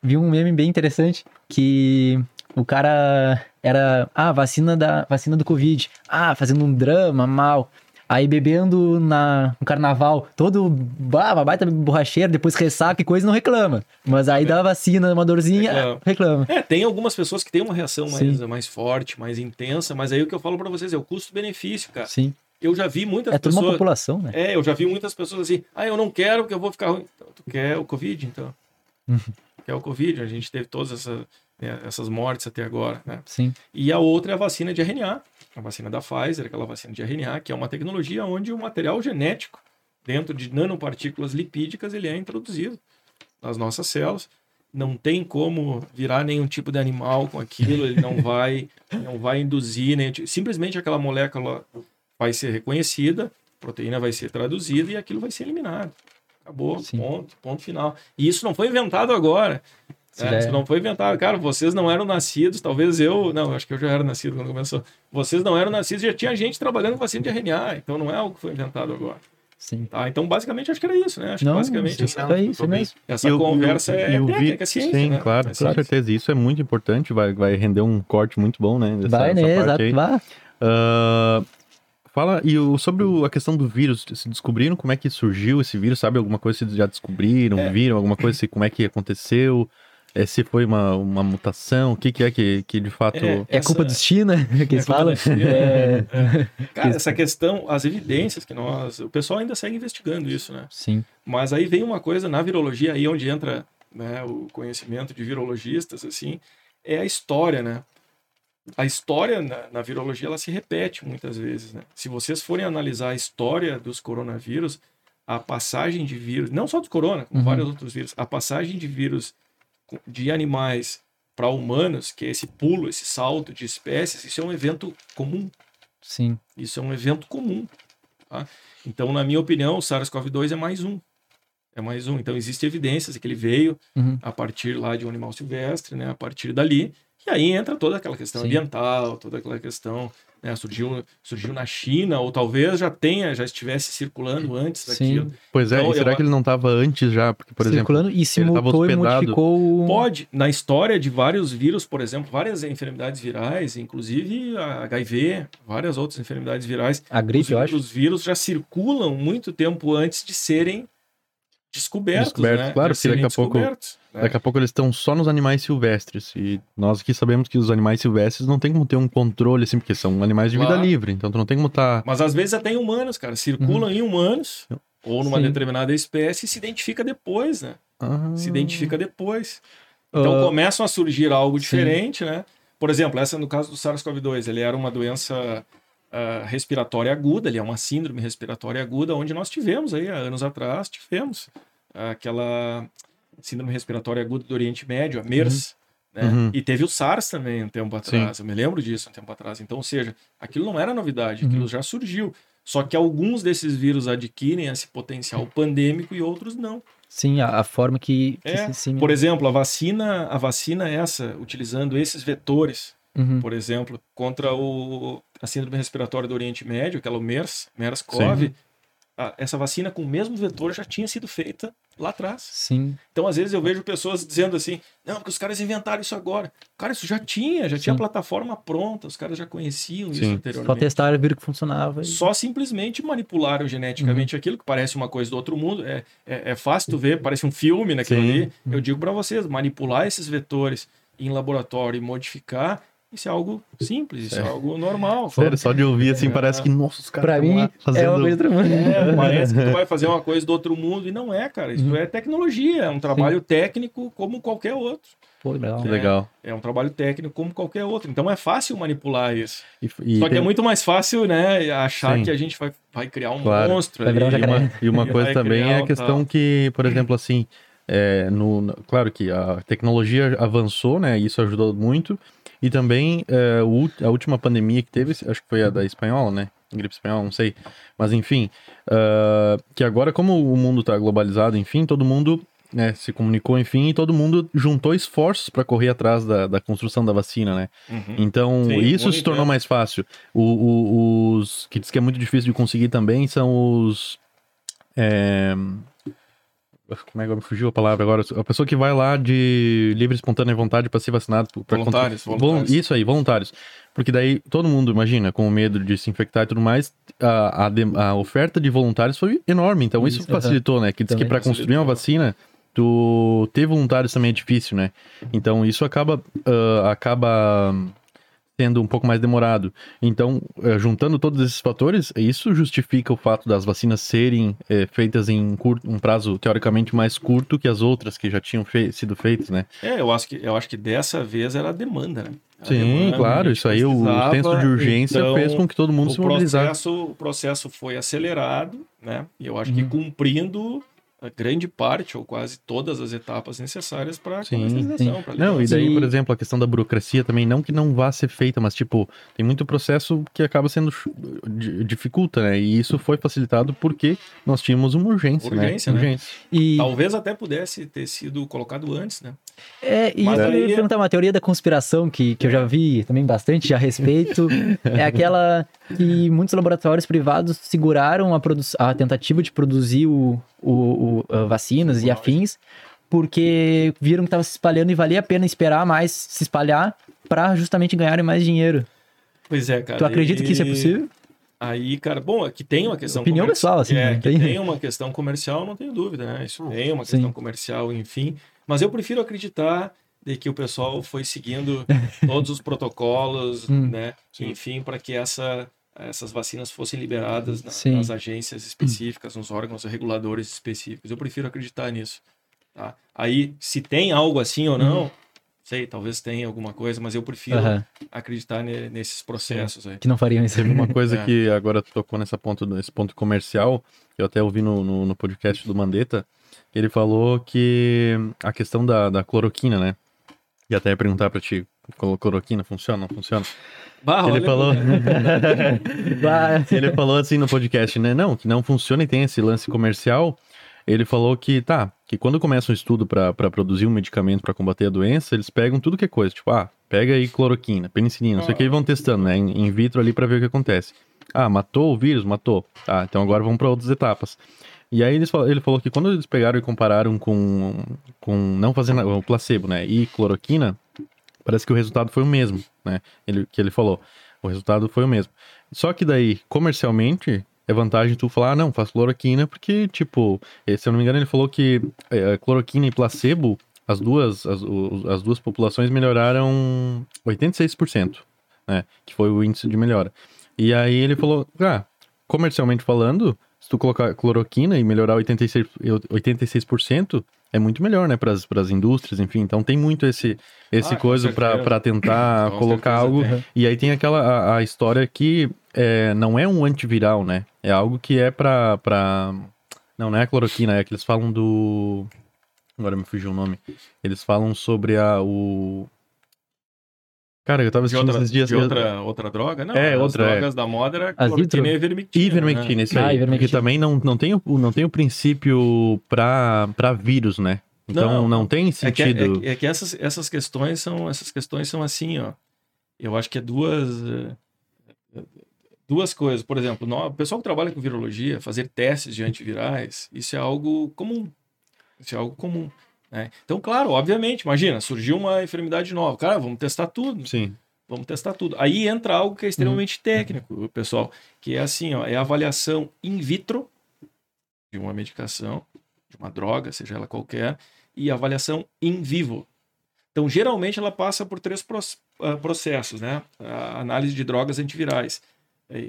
vi um meme bem interessante que o cara era, ah, vacina da vacina do Covid. Ah, fazendo um drama mal. Aí bebendo na, no carnaval, todo bah, baita borracheiro, depois ressaca e coisa, não reclama. Mas aí dá a vacina, uma dorzinha, Reclama. reclama. É, tem algumas pessoas que têm uma reação mais, Sim. mais forte, mais intensa, mas aí o que eu falo pra vocês é o custo-benefício, cara. Sim. Eu já vi muitas É toda uma pessoas. população, né? É, eu já vi muitas pessoas assim, ah, eu não quero porque eu vou ficar ruim. Então, tu quer o Covid, então? Uhum. Quer o Covid? A gente teve todas essa, né, essas mortes até agora, né? Sim. E a outra é a vacina de RNA, a vacina da Pfizer, aquela vacina de RNA, que é uma tecnologia onde o material genético, dentro de nanopartículas lipídicas, ele é introduzido nas nossas células. Não tem como virar nenhum tipo de animal com aquilo, ele não vai, não vai induzir, nem, simplesmente aquela molécula vai ser reconhecida, proteína vai ser traduzida e aquilo vai ser eliminado. Acabou, Sim. ponto, ponto final. E isso não foi inventado agora. Isso É, já é- Isso não foi inventado. Cara, vocês não eram nascidos, talvez eu. Não, acho que eu já era nascido quando começou. Vocês não eram nascidos, já tinha gente trabalhando com vacina de RNA, então não é algo que foi inventado agora. Sim. Tá? Então, basicamente, acho que era isso, né? Acho Não, que basicamente essa, isso aí, isso mesmo. essa E o- conversa e o- é e o vi- técnica, é ciência, Sim, né? claro, É com ciência. certeza. Isso é muito importante, vai, vai render um corte muito bom, né? dessa- Vai, né? parte Exato. aí. Vá. Ah, fala, e o- sobre o- a questão do vírus, se descobriram como é que surgiu esse vírus? Sabe alguma coisa se já descobriram, É. viram alguma coisa, se, como é que aconteceu? É, se foi uma, uma mutação, o que, que é que, que de fato... É, É Essa- culpa dos China, que eles culpa falam. China, É, Cara, essa questão, as evidências que nós. O pessoal ainda segue investigando isso, né? Sim. Mas aí vem uma coisa na virologia, aí onde entra né, o conhecimento de virologistas, assim, é a história, né? A história na, na virologia, ela se repete muitas vezes, né? Se vocês forem analisar a história dos coronavírus, a passagem de vírus, não só do corona, como Uhum. vários outros vírus, a passagem de vírus de animais para humanos, que é esse pulo, esse salto de espécies, isso é um evento comum. Sim. Isso é um evento comum. tá? Então, na minha opinião, o SARS-CoV-2 é mais um. É mais um. Então, existem evidências de que ele veio Uhum. a partir lá de um animal silvestre, né? A partir dali. E aí entra toda aquela questão Sim. ambiental, toda aquela questão, né? Surgiu, surgiu na China, ou talvez já tenha, já estivesse circulando antes Sim. daquilo. Pois é, Então, e será eu- que ele não estava antes já? Porque, por exemplo, Circulando e se ele mutou e hospedado. modificou o... Pode, na história de vários vírus, por exemplo, várias enfermidades virais, inclusive a HIV, várias outras enfermidades virais, A gripe, os, eu acho. os vírus já circulam muito tempo antes de serem descobertos, Descobertos, né? claro, De porque daqui a pouco- né? daqui a pouco eles estão só nos animais silvestres. E nós aqui sabemos que os animais silvestres não tem como ter um controle, assim, porque são animais de vida Claro. livre. Então tu não tem como estar. Mas às vezes até em humanos, cara, circulam em humanos ou numa Sim. determinada espécie e se identifica depois, né? Ah, Se identifica depois. Então Ah, começam a surgir algo sim. diferente, né? Por exemplo, essa no caso do SARS-CoV-2, ele era uma doença ah, respiratória aguda, ele é uma síndrome respiratória aguda, onde nós tivemos aí, há anos atrás, tivemos aquela síndrome respiratória aguda do Oriente Médio, a MERS, né? Uhum. E teve o SARS também um tempo atrás, eu me lembro disso um tempo atrás. Então, ou seja, aquilo não era novidade, aquilo Uhum. já surgiu. Só que alguns desses vírus adquirem esse potencial pandêmico e outros não. Sim, a, a forma que, que É, se dissemina. Por exemplo, a vacina, a vacina essa, utilizando esses vetores, Uhum. por exemplo, contra o, a síndrome respiratória do Oriente Médio, aquela MERS, MERS-CoV, essa vacina com o mesmo vetor já tinha sido feita lá atrás. Sim, Então, às vezes, eu vejo pessoas dizendo assim, não, porque os caras inventaram isso agora. Cara, isso já tinha, já tinha a Sim. plataforma pronta, os caras já conheciam isso Sim. só anteriormente. testaram, viram que funcionava. e- Só simplesmente manipularam geneticamente Uhum. aquilo que parece uma coisa do outro mundo. É, é, é fácil tu ver, parece um filme naquilo Sim. ali. Eu digo para vocês, manipular esses vetores em laboratório e modificar, isso é algo simples, isso é, É. algo normal. Sério, só de ouvir assim, É. parece que, nossa, os caras Pra mim, fazendo... é uma coisa outra mundo. É, parece que tu vai fazer uma coisa do outro mundo e não é, cara. Isso Uhum. é tecnologia, é um trabalho técnico como qualquer outro. Pô, legal. Que legal. É um trabalho técnico como qualquer outro. Então é fácil manipular isso. E, e Só que tem- é muito mais fácil, né, achar Sim. que a gente vai, vai criar um Claro. monstro Vai ali. E uma, e uma coisa também criar é a questão tal. que, por exemplo, assim, é, no, no- claro que a tecnologia avançou, né? Isso ajudou muito. E também é, a última pandemia que teve, acho que foi a da espanhola, né? Gripe espanhola, não sei. Mas enfim, ah, que agora, como o mundo tá globalizado, enfim, todo mundo né, se comunicou, enfim, e todo mundo juntou esforços para correr atrás da, da construção da vacina, né? Uhum. Então, Sim, isso se tornou tempo. mais fácil. O- o- os que diz que é muito difícil de conseguir também são os. é, Como é que me fugiu a palavra agora? A pessoa que vai lá de livre e espontânea vontade para ser vacinado. Pra Voluntários, contra- voluntários. Vol- Isso aí, voluntários. Porque daí todo mundo, imagina, com medo de se infectar e tudo mais, a, a, a oferta de voluntários foi enorme. Então isso, Isso, facilitou, né? Que diz que para construir uma vacina, tu ter voluntários também é difícil, né? Então isso acaba, ah, acaba sendo um pouco mais demorado. Então, eh, juntando todos esses fatores, isso justifica o fato das vacinas serem eh, feitas em curto, um prazo teoricamente mais curto que as outras que já tinham sido feitas, né? É, eu acho, que, eu acho que dessa vez era a demanda, né? A Sim, demanda, a claro, isso aí, o senso de urgência então, fez com que todo mundo se mobilizasse. o processo foi acelerado, né? E eu acho que Uhum. cumprindo grande parte ou quase todas as etapas necessárias para a Sim, comercialização. pra Não, e daí, por exemplo, a questão da burocracia também, não que não vá ser feita, mas, tipo, tem muito processo que acaba sendo, dificulta, né? E isso foi facilitado porque nós tínhamos uma urgência, Urgência, né? né? Urgência. E, Talvez até pudesse ter sido colocado antes, né? é, e Mas eu aí- ia perguntar uma teoria da conspiração que, que eu já vi também bastante a respeito. é aquela que muitos laboratórios privados seguraram a, a tentativa de produzir o, o, o- a vacinas e afins porque viram que estava se espalhando e valia a pena esperar mais se espalhar para justamente ganharem mais dinheiro. Pois é, cara. tu acredita que isso é e- possível? Aí, cara, bom, que tem uma questão Opinião comerci- pessoal, assim, É, né? que Tem- tem uma questão comercial, não tenho dúvida, né? Isso tem uma Sim. questão comercial, enfim. Mas eu prefiro acreditar de que o pessoal foi seguindo todos os protocolos, Hum. né? Enfim, para que essa, essas vacinas fossem liberadas na- nas agências específicas, nos órgãos reguladores específicos. Eu prefiro acreditar nisso. Tá? Aí, se tem algo assim ou não, sei, talvez tenha alguma coisa, mas eu prefiro Aham, acreditar ne- nesses processos aí. Que não fariam isso. Teve uma coisa É. que agora tu tocou nessa ponto, nesse ponto comercial, que eu até ouvi no, no, no podcast do Mandetta, que ele falou que a questão da, da cloroquina, né? E até ia perguntar pra ti, cloroquina funciona, não funciona? Bah, ele falou... Ele falou assim no podcast, né? Não, que não funciona e tem esse lance comercial. Ele falou que, tá, que quando começa um estudo para produzir um medicamento para combater a doença, eles pegam tudo que é coisa, tipo, ah, pega aí cloroquina, penicilina, não sei o que, e vão testando, né, in, in vitro ali para ver o que acontece. Ah, matou o vírus? Matou. Ah, então agora vamos para outras etapas. E aí eles, ele falou que quando eles pegaram e compararam com, com não fazendo o placebo, né, e cloroquina, parece que o resultado foi o mesmo, né, ele, que ele falou. O resultado foi o mesmo. Só que daí, comercialmente, é vantagem tu falar, ah, não, faz cloroquina, porque, tipo, eh, se eu não me engano, ele falou que é, cloroquina e placebo, as duas, as, as duas populações melhoraram 86%, né? Que foi o índice de melhora. E aí ele falou, ah, comercialmente falando, se tu colocar cloroquina e melhorar 86%, 86% é muito melhor, né, para as indústrias, enfim. Então tem muito esse, esse ah, coisa para tentar colocar algo. Tem. E aí tem aquela a, a história que é, não é um antiviral, né? É algo que é para pra... Não, não é a cloroquina, é que eles falam do. Agora me fugiu o nome. Eles falam sobre a, o, Cara, eu tava assistindo outra, esses dias. De outra, outra droga? Não, é, as outra. As drogas é. da moda era cloroquina e ivermectina. Ivermectina, né? isso aí. Ah, ivermectina. Porque também não, não, tem, o, não tem o princípio pra, pra vírus, né? Então não, não tem sentido. É que, é, é que, essas, essas questões são essas questões são assim, ó. Eu acho que é duas duas coisas. Por exemplo, o pessoal que trabalha com virologia, fazer testes de antivirais, isso é algo comum. Isso é algo comum. Né? Então, claro, obviamente, imagina, surgiu uma enfermidade nova. Cara, vamos testar tudo. Sim. Vamos testar tudo. Aí entra algo que é extremamente uhum. técnico, pessoal, que é assim, ó, é a avaliação in vitro de uma medicação, de uma droga, seja ela qualquer, e avaliação in vivo. Então, geralmente ela passa por três ah, processos, né? A análise de drogas antivirais.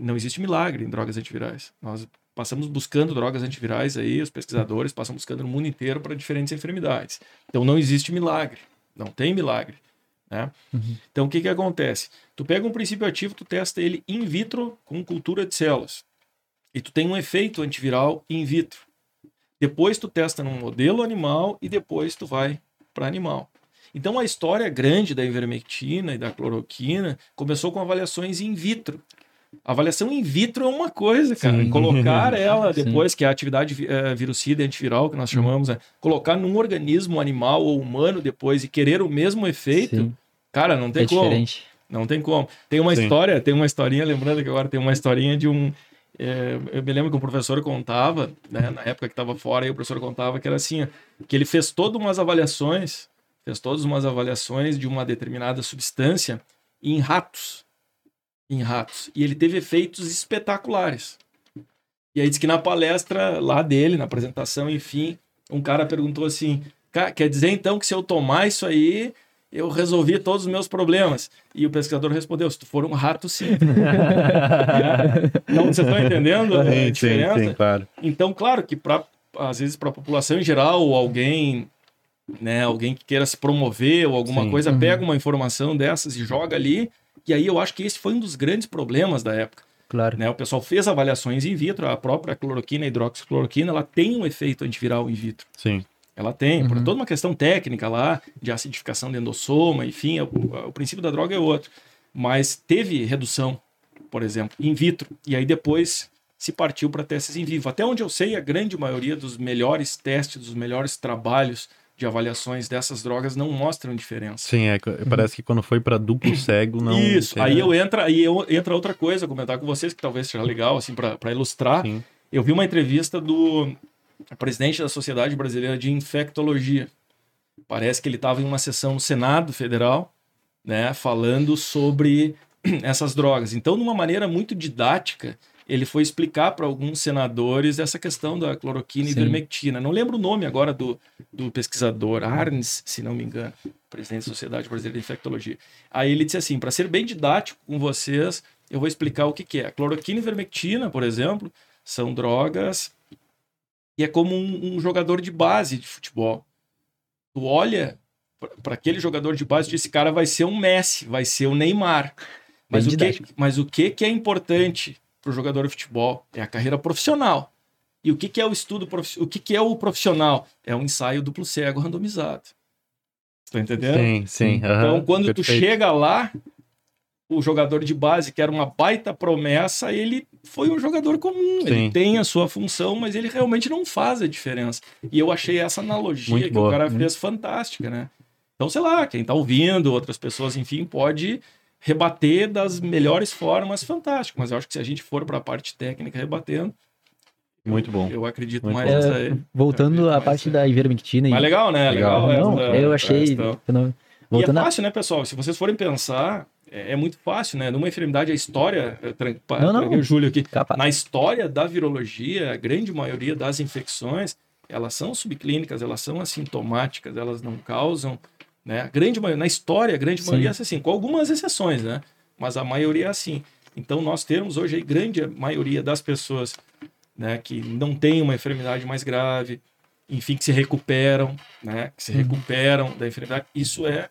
Não existe milagre em drogas antivirais. Nós passamos buscando drogas antivirais aí, os pesquisadores passam buscando no mundo inteiro para diferentes enfermidades. Então não existe milagre, não tem milagre. Né? Uhum. Então o que, que acontece? Tu pega um princípio ativo, tu testa ele in vitro com cultura de células e tu tem um efeito antiviral in vitro. Depois tu testa num modelo animal e depois tu vai para animal. Então a história grande da ivermectina e da cloroquina começou com avaliações in vitro. A avaliação in vitro é uma coisa, cara. Sim. Colocar ela depois, Sim. que é a atividade uh, virucida antiviral, que nós chamamos, é, colocar num organismo animal ou humano depois e querer o mesmo efeito, Sim. cara, não tem é como. Diferente. Não tem como. Tem uma história, tem uma historinha, lembrando que agora tem uma historinha de um. É, eu me lembro que o professor contava, né, na época que estava fora, aí o professor contava que era assim, que ele fez todas umas avaliações, fez todas umas avaliações de uma determinada substância em ratos em ratos. E ele teve efeitos espetaculares. E aí diz que na palestra lá dele, na apresentação, enfim, um cara perguntou assim: quer dizer então que se eu tomar isso aí, eu resolvi todos os meus problemas? E o pesquisador respondeu: se tu for um rato, sim. então, vocês estão entendendo a sim, diferença? Sim, sim, claro. Então, claro que pra, às vezes para a população em geral, ou alguém né, alguém que queira se promover ou alguma Sim. coisa, uhum. pega uma informação dessas e joga ali, e aí eu acho que esse foi um dos grandes problemas da época. Claro. Né? O pessoal fez avaliações in vitro, a própria cloroquina, a hidroxicloroquina, ela tem um efeito antiviral in vitro. Sim. Ela tem, uhum. por toda uma questão técnica lá, de acidificação de endossoma, enfim, o, o princípio da droga é outro. Mas teve redução, por exemplo, in vitro, e aí depois se partiu para testes em vivo. Até onde eu sei, a grande maioria dos melhores testes, dos melhores trabalhos de avaliações dessas drogas não mostram diferença. Sim, é, parece que quando foi para duplo cego não. Isso. Aí eu entra, aí eu entra outra coisa, comentar com vocês que talvez seja legal assim para ilustrar. Sim. Eu vi uma entrevista do presidente da Sociedade Brasileira de Infectologia. Parece que ele estava em uma sessão no Senado Federal, né, falando sobre essas drogas. Então, de uma maneira muito didática, ele foi explicar para alguns senadores essa questão da cloroquina e ivermectina. Não lembro o nome agora do, do pesquisador, Arnes, se não me engano, presidente da Sociedade Brasileira de Infectologia. Aí ele disse assim: para ser bem didático com vocês, eu vou explicar o que, que é. A cloroquina e ivermectina, por exemplo, são drogas e é como um, um jogador de base de futebol. Tu olha para aquele jogador de base e diz: esse cara vai ser um Messi, vai ser um Neymar. Mas o, que, mas o que, que é importante para o jogador de futebol, é a carreira profissional. E o que, que é o estudo, o que, que é o profissional? É um ensaio duplo cego randomizado. Está entendendo? Sim, sim. Então, quando perfeito. tu chega lá, o jogador de base, que era uma baita promessa, ele foi um jogador comum. Sim. Ele tem a sua função, mas ele realmente não faz a diferença. E eu achei essa analogia Muito que boa. o cara Uhum. fez fantástica, né? Então, sei lá, quem tá ouvindo, outras pessoas, enfim, pode rebater das melhores formas, fantástico. Mas eu acho que se a gente for para a parte técnica rebatendo, Muito bom. eu acredito Muito mais nessa É, aí. voltando acredito à parte da ivermectina. Mas legal, né? Legal. Legal. Não, essa- eu achei. essa-. Voltando e é a- fácil, né, pessoal? Se vocês forem pensar, é, é muito fácil, né? Numa enfermidade, a história. eu tran- Não, não. o Júlio aqui. Capaz. Na história da virologia, a grande maioria das infecções, elas são subclínicas, elas são assintomáticas, elas não causam, né? A grande maioria, na história, a grande Sim. maioria é assim, com algumas exceções, né? Mas a maioria é assim. Então, nós temos hoje a grande maioria das pessoas, né, que não tem uma enfermidade mais grave, enfim, que se recuperam, né? Que se Uhum. recuperam da enfermidade. Isso é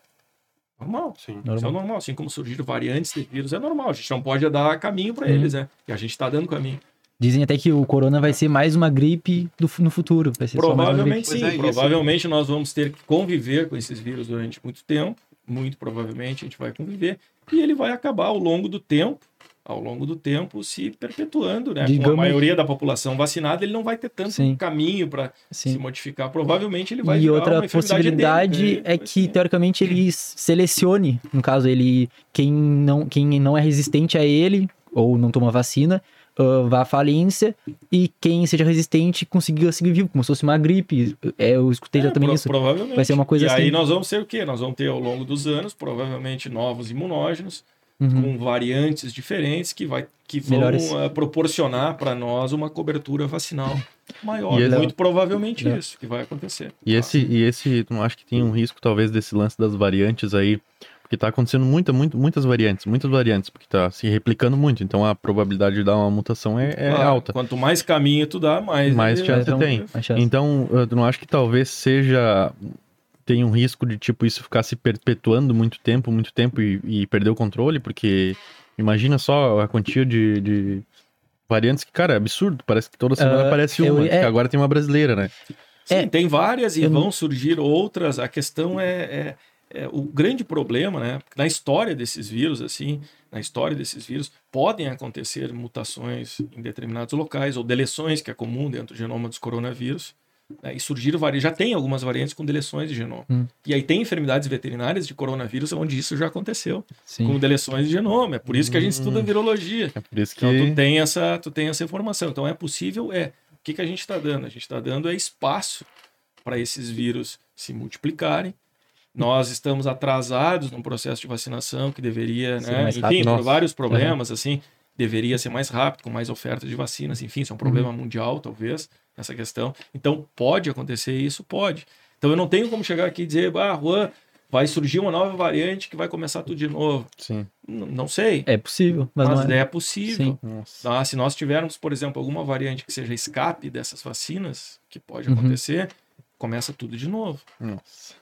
normal. Sim. Isso é normal, assim como surgiram variantes de vírus, é normal. A gente não pode dar caminho para Uhum. eles, né? E a gente está dando caminho. Dizem até que o corona vai ser mais uma gripe do, no futuro. Vai ser só mais uma Provavelmente Pois sim. é, provavelmente nós vamos ter que conviver com esses vírus durante muito tempo. Muito provavelmente a gente vai conviver. E ele vai acabar ao longo do tempo, ao longo do tempo, se perpetuando, né? Com a Digamos- maioria da população vacinada, ele não vai ter tanto Sim. caminho para se Sim. modificar. Provavelmente ele vai E outra possibilidade endêmica, é vai que, ser- teoricamente, ele selecione, no caso, ele quem não, quem não é resistente a ele, ou não toma vacina, ah, vá à falência, e quem seja resistente consiga seguir vivo, como se fosse uma gripe. É, eu escutei já É, também pro- isso. Provavelmente. Vai ser uma coisa e aí assim. nós vamos ter o quê? Nós vamos ter ao longo dos anos, provavelmente, novos imunógenos, Uhum. com variantes diferentes que, vai, que vão eh, proporcionar para nós uma cobertura vacinal maior. E esse- Muito provavelmente É. isso que vai acontecer. E esse, e esse, não acha que tem um risco, talvez, desse lance das variantes aí? Porque tá acontecendo muita, muito, muitas variantes, muitas variantes, porque tá se replicando muito. Então a probabilidade de dar uma mutação é, é Claro, alta. Quanto mais caminho tu dá, mais. Mais ele- chance então, tem. chance. Então, eu não acho que talvez seja. Tem um risco de, tipo, isso ficar se perpetuando muito tempo, muito tempo e, e perder o controle, porque imagina só a quantia de, de variantes que, cara, é absurdo. Parece que toda semana Ah, aparece eu- uma. é. que agora tem uma brasileira, né? Sim, É. tem várias e Eu não- vão surgir outras. A questão é, é- é o grande problema, né? Na história desses vírus, assim, na história desses vírus, podem acontecer mutações em determinados locais ou deleções, que é comum dentro do genoma dos coronavírus. né? E surgiram várias. Já tem algumas variantes com deleções de genoma. Hum. E aí tem enfermidades veterinárias de coronavírus onde isso já aconteceu, Sim. com deleções de genoma. É por isso que a gente estuda Hum. virologia. É por isso que. Então tu tem essa, tu tem essa informação. Então é possível, é. O que, que a gente está dando? A gente está dando é espaço para esses vírus se multiplicarem. Nós estamos atrasados num processo de vacinação que deveria, né? Enfim, por vários problemas, assim, deveria ser mais rápido, com mais oferta de vacinas. Enfim, isso é um problema mundial, talvez, essa questão. Então, pode acontecer isso? Pode. Então, eu não tenho como chegar aqui e dizer, ah, Juan, vai surgir uma nova variante que vai começar tudo de novo. Sim. N- não sei, É possível, mas, mas não é. é possível. Tá? Se nós tivermos, por exemplo, alguma variante que seja escape dessas vacinas, que pode Uhum. acontecer, começa tudo de novo. Nossa.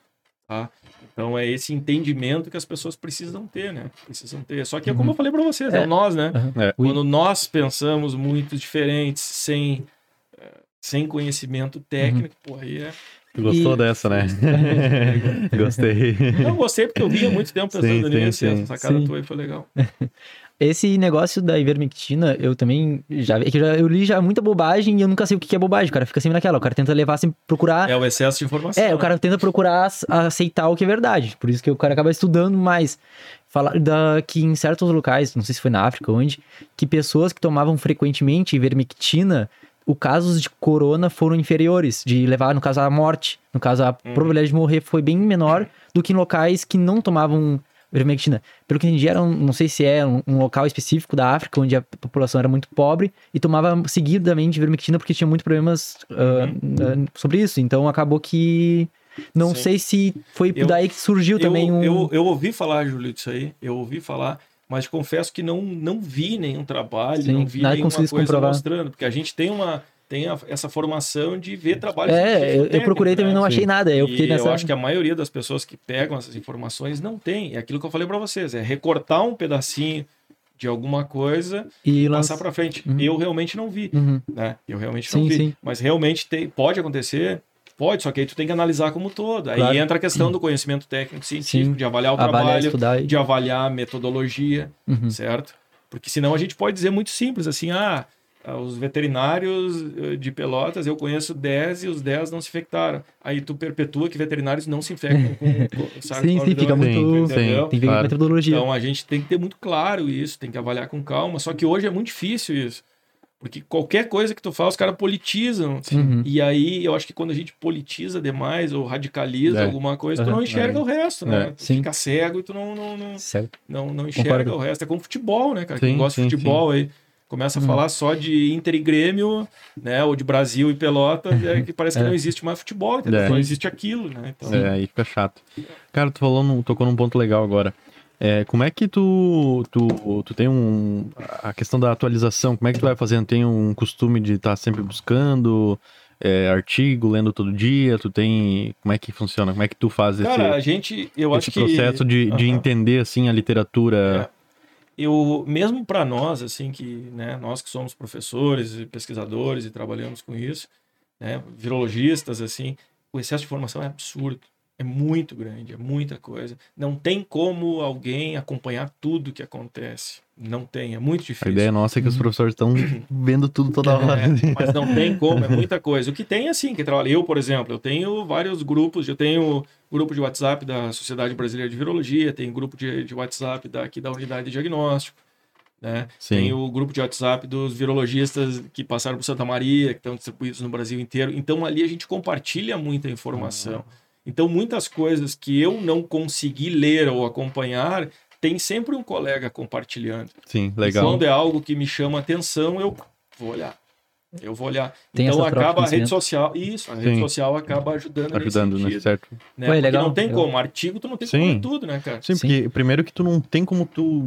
Tá? Então é esse entendimento que as pessoas precisam ter, né? Precisam ter. Só que é Uhum. como eu falei para vocês, é, É. nós, né? Aham. É. Quando nós pensamos muito diferentes, sem, eh, sem conhecimento técnico, pô, aí é. Tu gostou E- dessa, né? Gostei. Não gostei porque eu vinha muito tempo pensando sim, nisso, sim. essa sacada Sim. tua aí foi legal. Esse negócio da ivermectina, eu também já, é que eu eu li já muita bobagem e eu nunca sei o que é bobagem. O cara fica sempre naquela. O cara tenta levar, sempre procurar. É o excesso de informação. É, o cara tenta procurar ac- aceitar o que é verdade. Por isso que o cara acaba estudando mais. Falar da, que em certos locais, não sei se foi na África, onde, que pessoas que tomavam frequentemente ivermectina, o casos de corona foram inferiores, de levar, no caso, a morte. No caso, a Uhum. probabilidade de morrer foi bem menor do que em locais que não tomavam ivermectina. Pelo que entendi, era um, não sei se é um, um local específico da África, onde a população era muito pobre e tomava seguidamente ivermectina porque tinha muitos problemas ah, ah, sobre isso. Então acabou que. Não. Sim. sei se foi Eu- daí que surgiu eu, também um. eu, eu ouvi falar, Júlio, disso aí. Eu ouvi falar, mas confesso que não, não vi nenhum trabalho, Sim, não vi nada nenhuma coisa comprovar. mostrando, porque a gente tem uma tem a- essa formação de ver trabalhos É, eu, eu procurei também né? não achei Sim. nada. Eu E nessa. eu acho que a maioria das pessoas que pegam essas informações não tem. É aquilo que eu falei para vocês, é recortar um pedacinho de alguma coisa E lança... passar para frente. Uhum. Eu realmente não vi, Uhum. né? Eu realmente Sim, não vi. sim. Mas realmente tem, pode acontecer. Pode, só que aí tu tem que analisar como todo. Aí Claro. entra a questão do conhecimento técnico científico, Sim. de avaliar o Avaliar, trabalho, estudar de avaliar a metodologia, Uhum. certo? Porque senão a gente pode dizer muito simples, assim, ah, os veterinários eh, de Pelotas, eu conheço 10 e os 10 não se infectaram. Aí tu perpetua que veterinários não se infectam com, com Sim, sim, fica Sim, muito. entendeu? Tem que ver Claro. metodologia. Então a gente tem que ter muito claro isso, tem que avaliar com calma. Só que hoje é muito difícil isso. Porque qualquer coisa que tu fala, os caras politizam. Uhum. E aí eu acho que quando a gente politiza demais ou radicaliza É. alguma coisa, tu Uhum. não enxerga É. o resto, né? É. Tu Sim. fica cego e tu não, não, não, não, não enxerga Concordo. o resto. É como futebol, né, cara? Sim, Quem gosta sim, de futebol aí começa a Uhum. falar só de Inter e Grêmio, né? Ou de Brasil e Pelotas, é que parece que É. não existe mais futebol, entendeu? É. Não existe aquilo, né? Então, É, aí fica chato. Cara, tu falou, num- tocou num ponto legal agora. É, como é que tu, tu, tu tem um. A questão da atualização, como é que tu vai fazendo? Tem um costume de estar sempre buscando é, artigo, lendo todo dia? Tu tem. Como é que funciona? Como é que tu faz esse, Cara, a gente, eu esse acho que processo de, de Aham. entender assim a literatura? Eu mesmo para nós assim que né nós que somos professores e pesquisadores e trabalhamos com isso né virologistas assim o excesso de informação é absurdo é muito grande é muita coisa não tem como alguém acompanhar tudo que acontece não tem é muito A difícil ideia nossa é que os professores estão vendo tudo toda hora. é, mas não tem como, é muita coisa. O que tem, assim, que trabalha. Eu, por exemplo, eu tenho vários grupos, eu tenho grupo de WhatsApp da Sociedade Brasileira de Virologia, tem grupo de, de WhatsApp daqui da unidade de diagnóstico, né? Tem o grupo de WhatsApp dos virologistas que passaram por Santa Maria, que estão distribuídos no Brasil inteiro. Então, ali a gente compartilha muita informação. Então, muitas coisas que eu não consegui ler ou acompanhar, tem sempre um colega compartilhando. Sim, legal. Quando é algo que me chama atenção, eu vou olhar. Eu vou olhar. Tem então acaba a rede conhecimento. social. Isso, a rede Sim. social acaba ajudando, Ajudando, nesse né? sentido. Certo. Né? Ué, Porque legal, não tem como. Artigo tu não tem Sim. como ler tudo, né, cara? Sim, Sim. porque primeiro que tu não tem como tu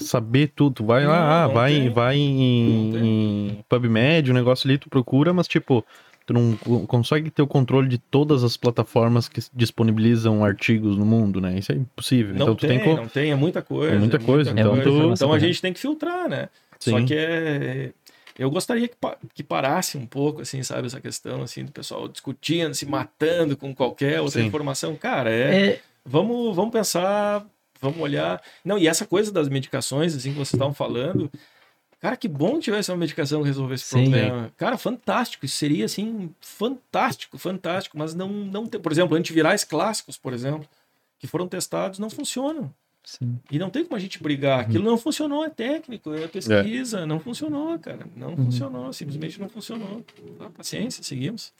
saber tudo. Tu vai lá, Não, ah, não vai, tem. vai em, em PubMed, o negócio ali tu procura, mas tipo, tu não co- consegue ter o controle de todas as plataformas que disponibilizam artigos no mundo, né? Isso é impossível. Não então tu tem, tem, co- não tem, é muita coisa. É muita coisa, então coisa. tu- Então a Sim. gente tem que filtrar, né? Só Sim. que é. Eu gostaria que, pa- que parasse um pouco, assim, sabe, essa questão, assim, do pessoal discutindo, se matando com qualquer outra Sim. informação. Cara, é, É, vamos, vamos pensar, vamos olhar. Não, e essa coisa das medicações, assim, que vocês estavam falando, cara, que bom que tivesse uma medicação que resolvesse esse Sim. problema. Cara, fantástico, isso seria, assim, fantástico, fantástico, mas não, não tem, por exemplo, antivirais clássicos, por exemplo, que foram testados, não funcionam. sim. E não tem como a gente brigar. Aquilo não funcionou, é técnico, é pesquisa, não funcionou, cara. Não funcionou, simplesmente não funcionou. Tá, paciência, seguimos.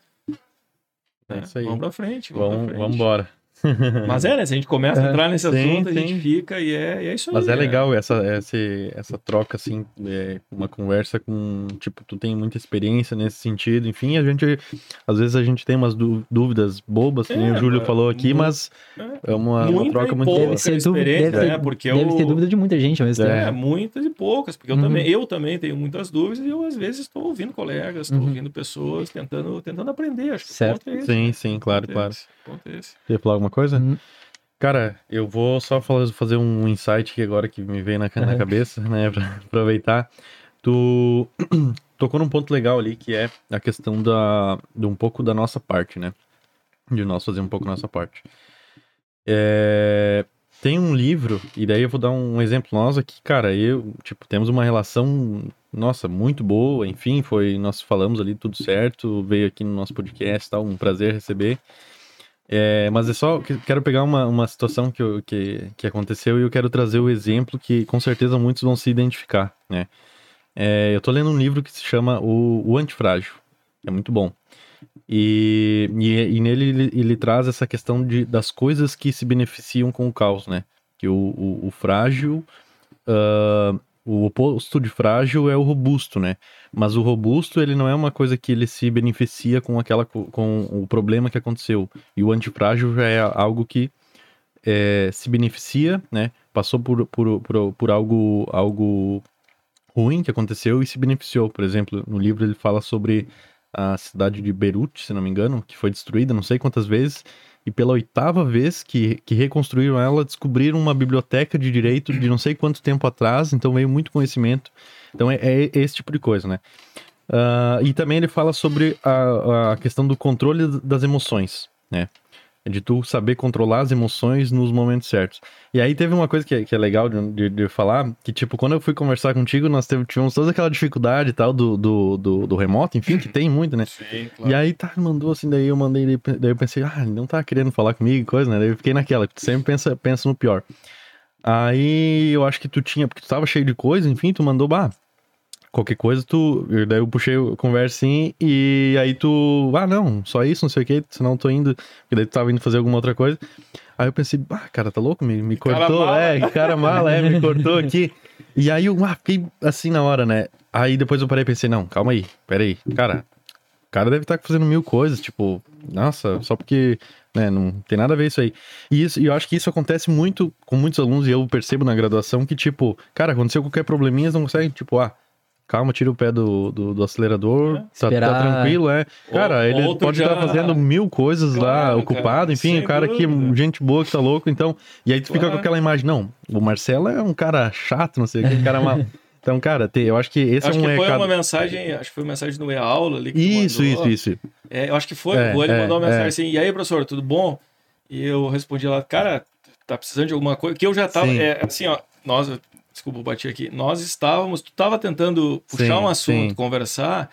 É É, isso aí. Vamos pra frente, vamos, pra Vamos, frente. vamos embora. Mas é, né? Se a gente começa a É. entrar nesse Sim, assunto, a sim. gente fica e é, e é isso aí. Mas é né? legal essa, essa, essa troca, assim, é, uma conversa com, tipo, tu tem muita experiência nesse sentido, enfim, a gente, às vezes a gente tem umas dú- dúvidas bobas, que nem É, o Júlio mas falou aqui, mas É. é uma, uma troca muito boa. Deve ser dúvida, deve, né? Porque deve eu- ter dúvida de muita gente ao mesmo tempo. É, muitas e poucas, porque eu, Uhum. também, eu também tenho muitas dúvidas e eu às vezes estou ouvindo colegas, estou Uhum. ouvindo pessoas, tentando, tentando aprender. Acho que Certo. é esse. Sim, né? sim, claro, é claro. esse, o ponto é esse. Quer falar alguma coisa? Uhum. Cara, eu vou só falar- fazer um insight aqui agora que me veio na, na Uhum. cabeça, né, pra aproveitar. Tu tocou num ponto legal ali, que é a questão da, de um pouco da nossa parte, né? De nós fazer um pouco nossa parte. É, tem um livro, e daí eu vou dar um exemplo. Nós aqui, cara, eu, tipo, temos uma relação, nossa, muito boa, enfim, foi, nós falamos ali tudo certo, veio aqui no nosso podcast, tal, um prazer receber. É, mas é só que quero pegar uma, uma situação que, que, que aconteceu e eu quero trazer o exemplo que com certeza muitos vão se identificar, né? É, eu tô lendo um livro que se chama O, o Antifrágil. É muito bom. E, e, e nele ele, ele traz essa questão de, das coisas que se beneficiam com o caos, né? Que o, o, o frágil, ah, o oposto de frágil é o robusto, né? Mas o robusto, ele não é uma coisa que ele se beneficia com aquela co- com o problema que aconteceu. E o antifrágil já é algo que é, se beneficia, né? Passou por, por, por, por algo, algo ruim que aconteceu e se beneficiou. Por exemplo, no livro ele fala sobre a cidade de Beirute, se não me engano, que foi destruída não sei quantas vezes, e pela oitava vez que, que reconstruíram ela, descobriram uma biblioteca de direito de não sei quanto tempo atrás, então veio muito conhecimento. Então é, é esse tipo de coisa, né? Ah, e também ele fala sobre a, a questão do controle das emoções, né? De tu saber controlar as emoções nos momentos certos. E aí teve uma coisa que, é- que é legal de, de- de falar, que tipo, quando eu fui conversar contigo, nós teve- tivemos toda aquela dificuldade e tal do, do, do, do remoto, enfim, que tem muito, né? Sim, E aí tá, mandou assim, daí eu mandei, daí eu pensei, ah, ele não tá querendo falar comigo, e coisa, né? Daí eu fiquei naquela, tu sempre pensa, pensa no pior. Aí eu acho que tu tinha, porque tu tava cheio de coisa, enfim, tu mandou, bah, qualquer coisa, tu. Daí eu puxei a conversa assim, e aí tu, ah, não, só isso, não sei o que, senão eu tô indo, porque daí tu tava indo fazer alguma outra coisa. Aí eu pensei, ah, cara, tá louco? Me, me cara cortou, mala. é, que cara mala, é, me cortou aqui. E aí eu ah, fiquei assim na hora, né? Aí depois eu parei e pensei, não, calma aí, peraí, cara, o cara deve estar fazendo mil coisas, tipo, nossa, só porque, né, não tem nada a ver isso aí. E, isso, e eu acho que isso acontece muito com muitos alunos, e eu percebo na graduação que, tipo, cara, aconteceu qualquer probleminha, eles não conseguem, tipo, ah, calma, tira o pé do, do, do acelerador, tá, tá Esperar. tranquilo, é. Cara, Ou- ele pode já- estar fazendo mil coisas lá, Claro, ocupado, cara, enfim, o cara que dúvida. gente boa que tá louco, então, e aí tu fica Claro. com aquela imagem, não, o Marcelo é um cara chato, não sei o que, um cara mal. Então, cara, eu acho que esse Acho é um que foi recado. uma mensagem, acho que foi uma mensagem no e-aula ali Isso, mandou. isso, isso. É, eu acho que foi. É, o ele é, mandou uma mensagem é. assim: e aí, professor, tudo bom? E eu respondi lá, cara, tá precisando de alguma coisa? Que eu já tava. É, assim, ó, nós, desculpa, eu bati aqui. Nós estávamos, tu tava tentando puxar Sim, um assunto, sim. conversar.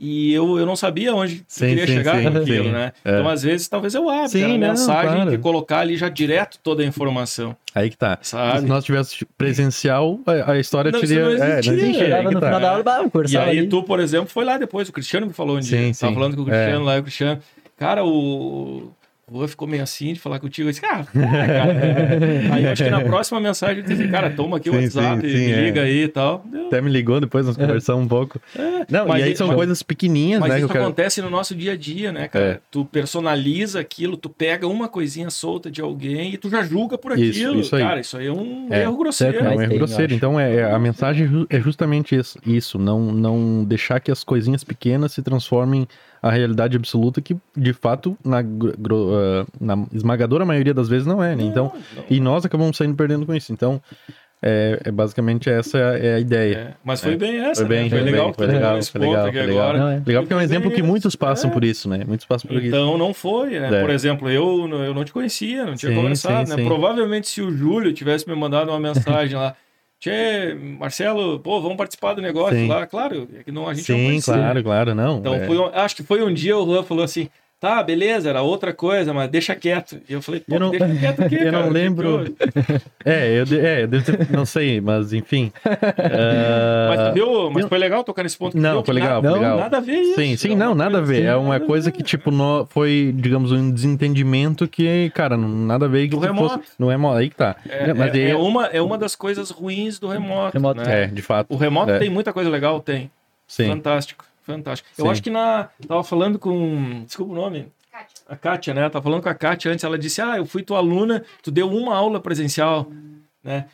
E eu, eu não sabia onde Sim, queria sim, chegar sim, com aquilo, sim. né? É. Então, às vezes, talvez eu abra Sim, a mensagem claro. e colocar ali já direto toda a informação, Aí que tá. sabe? Se nós tivéssemos presencial, a, a história Não, teria. não é, não Chegava que no tá. final da aula, bah, E aí ali. tu, por exemplo, foi lá depois, o Cristiano me falou um dia. Sim, Tava sim. falando com o Cristiano lá, e o Cristiano, cara, o o Juan ficou meio assim de falar contigo. Eu disse, cara, para, cara. aí eu acho que na próxima mensagem eu disse, cara, toma aqui o Sim, WhatsApp, sim, sim, me é. liga aí e tal. Deu. Até me ligou depois, nós conversamos um pouco. Não, mas e aí isso- são mas- coisas pequenininhas, Mas né? que isso acontece no nosso dia a dia, né, cara? É. Tu personaliza aquilo, tu pega uma coisinha solta de alguém e tu já julga por Isso, aquilo. isso aí. Cara, isso aí é um É. erro grosseiro. Certo, É um Mas erro grosseiro. Então, é, é- a mensagem é ju- é justamente isso, isso. Não, não deixar que as coisinhas pequenas se transformem a realidade absoluta que, de fato, na, ah, na esmagadora maioria das vezes não é, né? Então, Não, e nós acabamos saindo perdendo com isso. Então, é, é basicamente essa é a ideia. É, mas foi É. bem essa, Foi bem, né? Foi, foi legal bem, que foi legal, foi legal, aqui foi legal. agora. Não, é. Legal porque é um exemplo que muitos passam É. por isso, né? Muitos passam por isso. Então não foi, né? É. Por exemplo, eu, eu não te conhecia, não tinha Sim, conversado, sim, né? sim. Provavelmente se o Júlio tivesse me mandado uma mensagem lá, Tchê, Marcelo, pô, vamos participar do negócio Sim. lá. Claro, é que não, a gente não Sim, claro, claro, não. Então, é. um- acho que foi um dia o Juan falou assim, tá, beleza, era outra coisa, mas deixa quieto. E eu falei, pô, Eu não- deixa quieto aqui, eu não cara, lembro. que É, eu, de- é, eu devo ter- não sei, mas enfim. Ah, Mas viu, mas eu- foi legal tocar nesse ponto. que Não, viu que foi legal, nada, foi legal. Nada a ver isso. Sim, sim, é não, nada a ver. É uma coisa ver. que, tipo, nó- foi, digamos, um desentendimento que, cara, não- nada a ver que Do remoto. fosse. Não é mo- aí que tá. É, Mas é- aí- é uma, é uma das coisas ruins do remoto. Remoto. né? é, de fato. O remoto É. tem muita coisa legal, tem. Sim. Fantástico, fantástico. Eu Sim. acho que na. Tava falando com. Desculpa o nome. A Kátia, né? Tava falando com a Kátia antes, ela disse: Ah, eu fui tua aluna, tu deu uma aula presencial, né?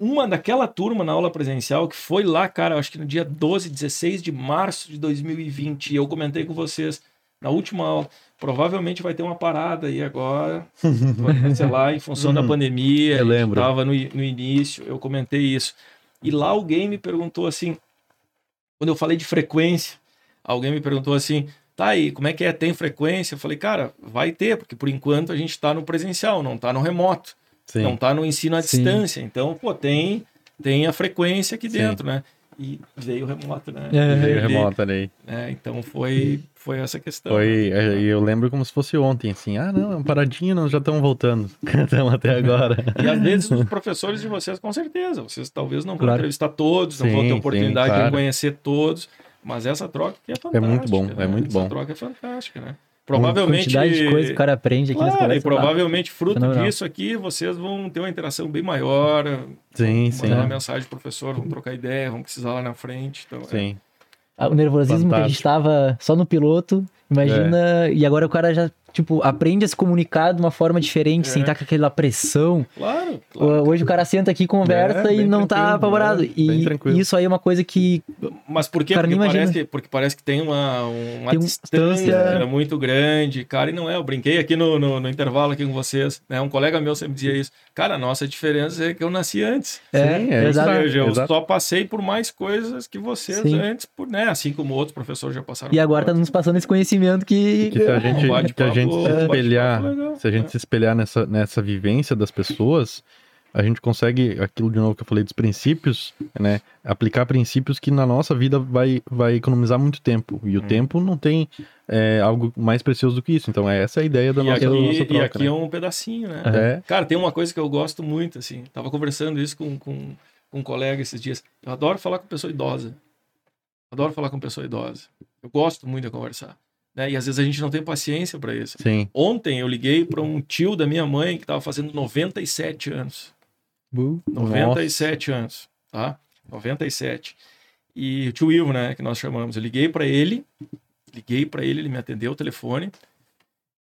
Uma daquela turma na aula presencial que foi lá, cara, eu acho que no dia 12, 16 de março de 2020, e eu comentei com vocês na última aula. Provavelmente vai ter uma parada aí agora, vai cancelar em função da Uhum. pandemia. Eu lembro. Tava no, no início, eu comentei isso. E lá alguém me perguntou assim, quando eu falei de frequência, alguém me perguntou assim, tá aí, como é que é? Tem frequência? Eu falei, cara, vai ter, porque por enquanto a gente está no presencial, não está no remoto, Sim. não está no ensino à Sim. distância. Então, pô, tem, tem a frequência aqui Sim. dentro, né? E veio o remoto, né? É. Veio remota ali. né? Então foi, foi essa questão. Foi, é, e eu lembro como se fosse ontem, assim. Ah, não, é paradinha, nós já estamos voltando. Estamos até agora. E às vezes os professores de vocês, com certeza, vocês talvez não vão Claro. entrevistar todos, não vão Sim, ter sim, oportunidade claro. de conhecer todos, mas essa troca aqui é fantástica. muito bom, né? é muito essa bom. troca é fantástica, né? A Provavelmente. quantidade de coisa que o cara aprende aqui nessa Claro, e conversa. tá? provavelmente fruto Fenomenal. disso aqui, vocês vão ter uma interação bem maior. Sim, vão sim. Mandar uma mensagem pro professor, vão trocar ideia, vão precisar lá na frente. Então, é. Sim. Ah, O nervosismo que a gente Fantástico. tava só no piloto, imagina. E agora o cara já, tipo, aprende a se comunicar de uma forma diferente, É. sem estar com aquela pressão. Claro, claro. Hoje o cara senta aqui, conversa É, e não tá apavorado. é, e isso aí é uma coisa que Mas por quê? Cara, Porque imagina. parece, que, porque parece que tem uma, uma Tem uma distância distância. muito grande, cara, e não é. Eu brinquei aqui no, no, no intervalo aqui com vocês, né? Um colega meu sempre dizia isso. Cara, a nossa diferença é que eu nasci antes. é, Sim, é exato. Ou seja, eu exato. só passei por mais coisas que vocês Sim. antes, por, né? Assim como outros professores já passaram. E agora tá nos passando esse conhecimento que. Que a gente, que a gente se bate-papo espelhar, se a gente É. se espelhar nessa, nessa vivência das pessoas, a gente consegue, aquilo de novo que eu falei dos princípios, né? Aplicar princípios que na nossa vida vai, vai economizar muito tempo. E o Hum. tempo não tem é, algo mais precioso do que isso. Então, é essa a ideia da E nossa, aqui, da nossa e troca. aqui né? é um pedacinho, né? É, Cara, tem uma coisa que eu gosto muito, assim. Tava conversando isso com, com, com um colega esses dias. Eu adoro falar com pessoa idosa. Adoro falar com pessoa idosa. Eu gosto muito de conversar. Né? E às vezes a gente não tem paciência para isso. sim. Ontem eu liguei para um tio da minha mãe que estava fazendo 97 anos. Bu. 97 anos, tá? 97. E o tio Ivo, né, que nós chamamos. Eu liguei para ele, liguei para ele, ele me atendeu o telefone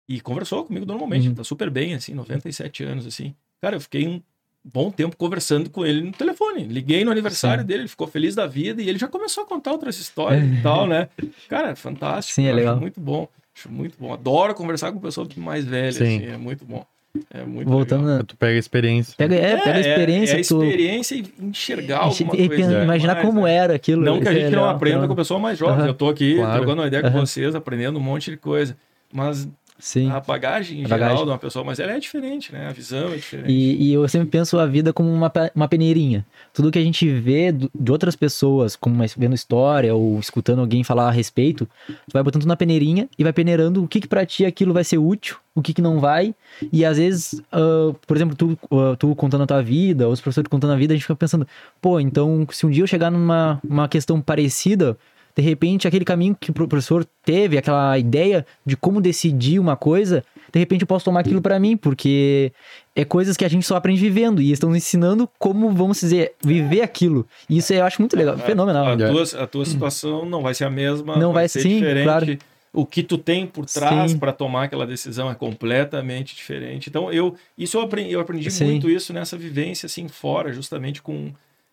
e conversou comigo normalmente. Uhum. Tá super bem, assim, 97 anos, assim. Cara, eu fiquei um bom tempo conversando com ele no telefone. Liguei no aniversário Sim. dele, ele ficou feliz da vida e ele já começou a contar outras histórias e tal, né? Cara, é fantástico. Sim, é legal. muito bom. Acho muito bom. Adoro conversar com pessoa mais velha, Sim. assim, é muito bom. É muito Voltando legal. na... Tu pega a experiência. Pega, é, pega a experiência É, é que tu. experiência e enxergar enche- alguma e coisa. imaginar mais, como né? era aquilo. Não que a é gente não aprenda não. com a pessoa mais jovem. Eu tô aqui Claro. trocando uma ideia com vocês, aprendendo um monte de coisa. Mas Sim. a bagagem em A bagagem. geral de uma pessoa mais velha é diferente, né? A visão é diferente. E, e eu sempre penso a vida como uma, uma peneirinha. Tudo que a gente vê do- de outras pessoas, como vendo história ou escutando alguém falar a respeito, tu vai botando tudo na peneirinha e vai peneirando o que que pra ti aquilo vai ser útil, o que que não vai. E às vezes, ah, por exemplo, tu, ah, tu contando a tua vida, os professores contando a vida, a gente fica pensando, pô, então se um dia eu chegar numa uma questão parecida, de repente aquele caminho que o professor teve, aquela ideia de como decidir uma coisa, de repente eu posso tomar aquilo pra mim, porque é coisas que a gente só aprende vivendo e estão nos ensinando como, vamos dizer, viver aquilo. E isso eu acho muito legal, fenomenal. A, É. tua, a tua situação não vai ser a mesma, Não vai ser sim, diferente. claro. O que tu tem por trás para tomar aquela decisão é completamente diferente. Então eu isso eu aprendi, eu aprendi Sim. muito isso nessa vivência assim fora, justamente com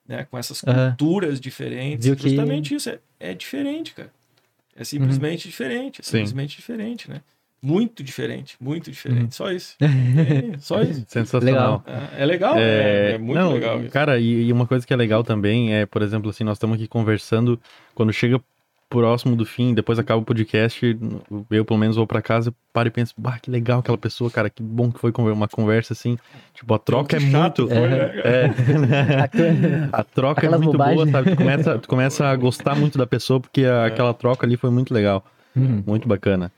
né, com essas culturas diferentes. Viu que- Justamente isso é, é diferente, cara. É simplesmente Uhum. diferente, é Sim. simplesmente diferente, né? Muito diferente, muito diferente. Uhum. Só isso. É, só isso. Sensacional. É, é legal, é, é muito não, legal. Isso. Cara, e, e uma coisa que é legal também é, por exemplo, assim, nós estamos aqui conversando, quando chega próximo do fim, depois acaba o podcast, eu pelo menos vou pra casa, paro e penso, bah, que legal aquela pessoa, cara, que bom que foi uma conversa assim. Tipo, a troca é chato muito. né, cara? É. a troca Aquelas é muito bobagens. boa, sabe? Tu começa, tu começa a gostar muito da pessoa, porque a- É. aquela troca ali foi muito legal. Uhum. Muito bacana.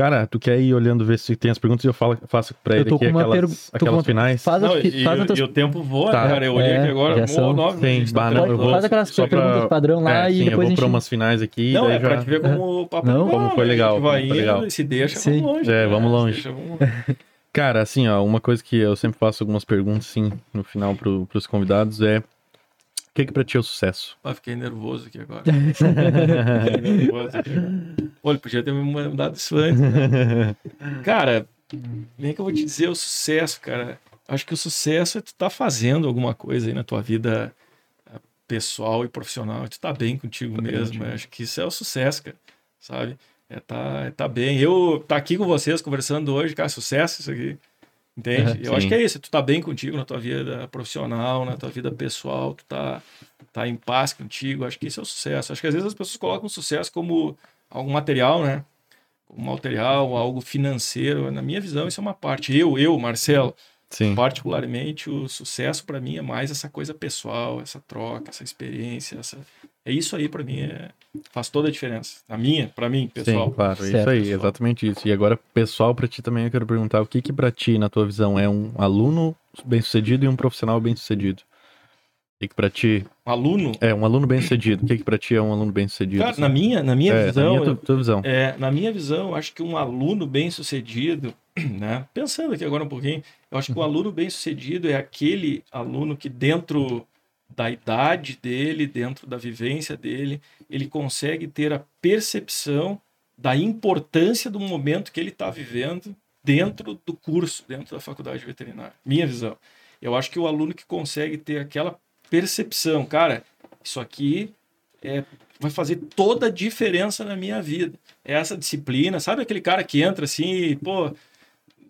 Cara, tu quer ir olhando ver se tem as perguntas e eu falo, faço pra Eu ele tô aqui aquelas, com aquelas uma- finais. Faz, Não, a, e, faz, e- as tuas- e o tempo voa, Tá. cara. Eu olhei É, aqui agora, são- nove, Sim, gente tá bah, não, eu vou- faz aquelas pra- perguntas padrão lá É, e sim, eu depois vou a gente... pra umas finais aqui. Não, daí é pra já- te ver como o papo Não, é bom, como foi né? legal, A gente vai como foi indo legal. e se deixa, Sim. vamos longe. É, né? vamos longe. Cara, assim, ó, uma coisa que eu sempre faço algumas perguntas, assim, no final pro, pros convidados é: o que que pra ti é o sucesso? Ah, fiquei nervoso aqui agora. Fiquei nervoso aqui. Pô, ele podia ter me mandado isso antes, né? Cara, nem que eu vou te dizer o sucesso, cara. Acho que o sucesso é tu tá fazendo alguma coisa aí na tua vida eh, pessoal e profissional. Tu tá bem contigo mesmo. Acho que isso é o sucesso, cara. Sabe? É tá, é tá bem. Eu tá aqui com vocês conversando hoje, cara, sucesso isso aqui. Entende? Aham, eu acho sim. que é isso. Tu tá bem contigo na tua vida profissional, na tua vida pessoal, tu tá, tá em paz contigo. Acho que isso é o sucesso. Acho que às vezes as pessoas colocam o sucesso como algo material, né? Como material, algo financeiro. Na minha visão, isso é uma parte. Eu, eu, Marcelo, Sim. particularmente, o sucesso para mim é mais essa coisa pessoal, essa troca, essa experiência, essa... é isso aí para mim é... faz toda a diferença. A minha, para mim, pessoal. Sim, claro, isso Certo. aí, exatamente isso. E agora, pessoal, pra ti também eu quero perguntar: o que que pra ti, na tua visão, é um aluno bem-sucedido e um profissional bem-sucedido? O que que pra ti Um aluno, é um aluno bem-sucedido? O que que pra ti é um aluno bem-sucedido? cara, assim? na minha, na minha É, visão, na minha, tua, tua visão. É, na minha visão, eu acho que um aluno bem-sucedido, né? Pensando aqui agora um pouquinho, eu acho que Uhum. um aluno bem-sucedido é aquele aluno que dentro da idade dele, dentro da vivência dele, ele consegue ter a percepção da importância do momento que ele está vivendo dentro do curso, dentro da faculdade veterinária. Minha visão. Eu acho que o aluno que consegue ter aquela percepção, cara, isso aqui é, vai fazer toda a diferença na minha vida. É essa disciplina, sabe aquele cara que entra assim, pô,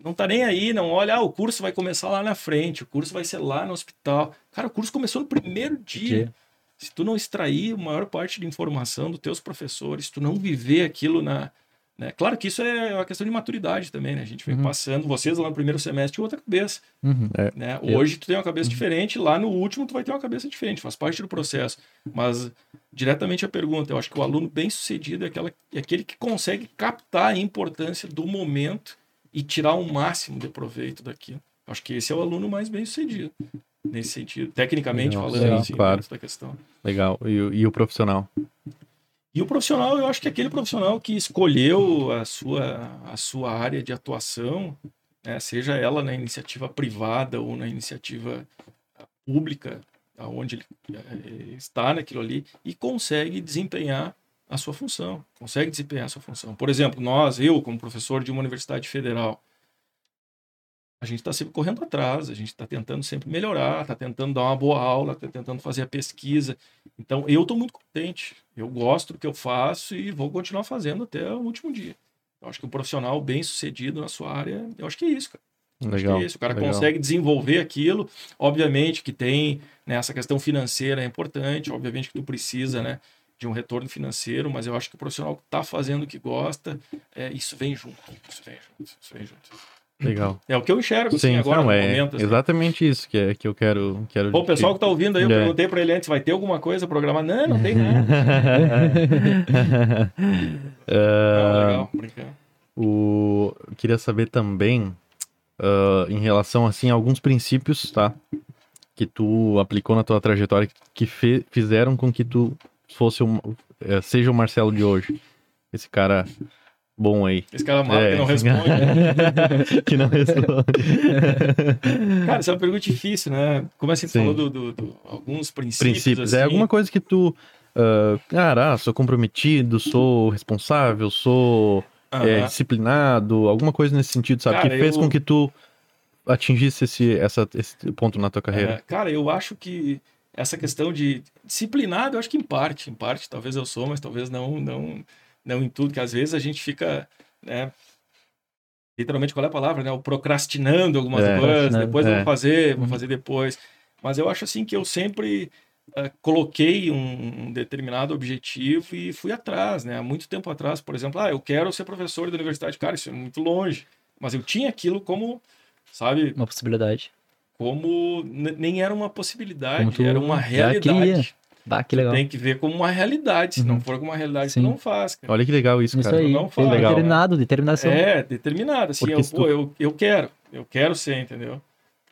não tá nem aí, não olha, ah, o curso vai começar lá na frente, o curso vai ser lá no hospital. Cara, o curso começou no primeiro dia. Se tu não extrair a maior parte de informação dos teus professores, se tu não viver aquilo na, né? Claro que isso é uma questão de maturidade também, né? A gente vem uhum. passando, vocês lá no primeiro semestre tinham outra cabeça. Uhum. É. Né? Hoje tu tem uma cabeça uhum. diferente, lá no último tu vai ter uma cabeça diferente, faz parte do processo. Mas, diretamente a pergunta, eu acho que o aluno bem sucedido é, aquela, é aquele que consegue captar a importância do momento e tirar o máximo de proveito daquilo. Acho que esse é o aluno mais bem sucedido. Nesse sentido, tecnicamente Legal, falando, assim, claro. da questão. Legal. E, e o profissional? E o profissional, eu acho que é aquele profissional que escolheu a sua, a sua área de atuação, né, seja ela na iniciativa privada ou na iniciativa pública, aonde ele é, está naquilo ali, e consegue desempenhar a sua função, consegue desempenhar a sua função. Por exemplo, nós, eu, como professor de uma universidade federal, a gente está sempre correndo atrás, a gente está tentando sempre melhorar, está tentando dar uma boa aula, está tentando fazer a pesquisa. Então, eu estou muito contente. Eu gosto do que eu faço e vou continuar fazendo até o último dia. Eu acho que um profissional bem sucedido na sua área, eu acho que é isso, cara. Legal, é isso. O cara legal. consegue desenvolver aquilo. Obviamente que tem né, essa questão financeira é importante, obviamente que tu precisa né, de um retorno financeiro, mas eu acho que o profissional que está fazendo o que gosta, é, isso vem junto. Isso vem junto, isso vem junto. Legal. É o que eu enxergo assim, Sim, agora não, é momento. Assim. Exatamente isso que, é, que eu quero. quero Bom, o pessoal que está ouvindo aí, eu é. perguntei para ele antes: vai ter alguma coisa programada? Não, não tem nada. uh, não, legal, brincando. O... Queria saber também, uh, em relação assim, a alguns princípios, tá? Que tu aplicou na tua trajetória que fe... fizeram com que tu fosse um, uh, seja o Marcelo de hoje. Esse cara bom aí. Esse cara mata é, que não responde. que não responde. cara, isso é uma pergunta difícil, né? Como assim, você falou do, do, do, alguns princípios. Princípios. É assim. É alguma coisa que tu. Uh, cara, ah, sou comprometido, sou responsável, sou é, disciplinado, alguma coisa nesse sentido, sabe? Cara, que fez eu... com que tu atingisse esse, essa, esse ponto na tua carreira. É, cara, eu acho que essa questão de disciplinado, eu acho que em parte, em parte, talvez eu sou, mas talvez não, não não em tudo, que às vezes a gente fica, né, literalmente qual é a palavra, né, o procrastinando algumas é, coisas, depois é. eu vou fazer, vou uhum. fazer depois. Mas eu acho assim que eu sempre uh, coloquei um, um, determinado objetivo e fui atrás, né? Há muito tempo atrás, por exemplo, ah, eu quero ser professor da universidade, cara, isso é muito longe. Mas eu tinha aquilo como, sabe? Uma possibilidade. Como nem era uma possibilidade, era uma realidade. Bah, que legal. Tem que ver como uma realidade. Se uhum. não for como uma realidade, Sim. tu não faz. Cara. Olha que legal isso, isso cara. Aí. Não faz. Legal. Determinado, determinação. É, determinado. Assim, eu, tu... pô, eu, eu quero. Eu quero ser, entendeu?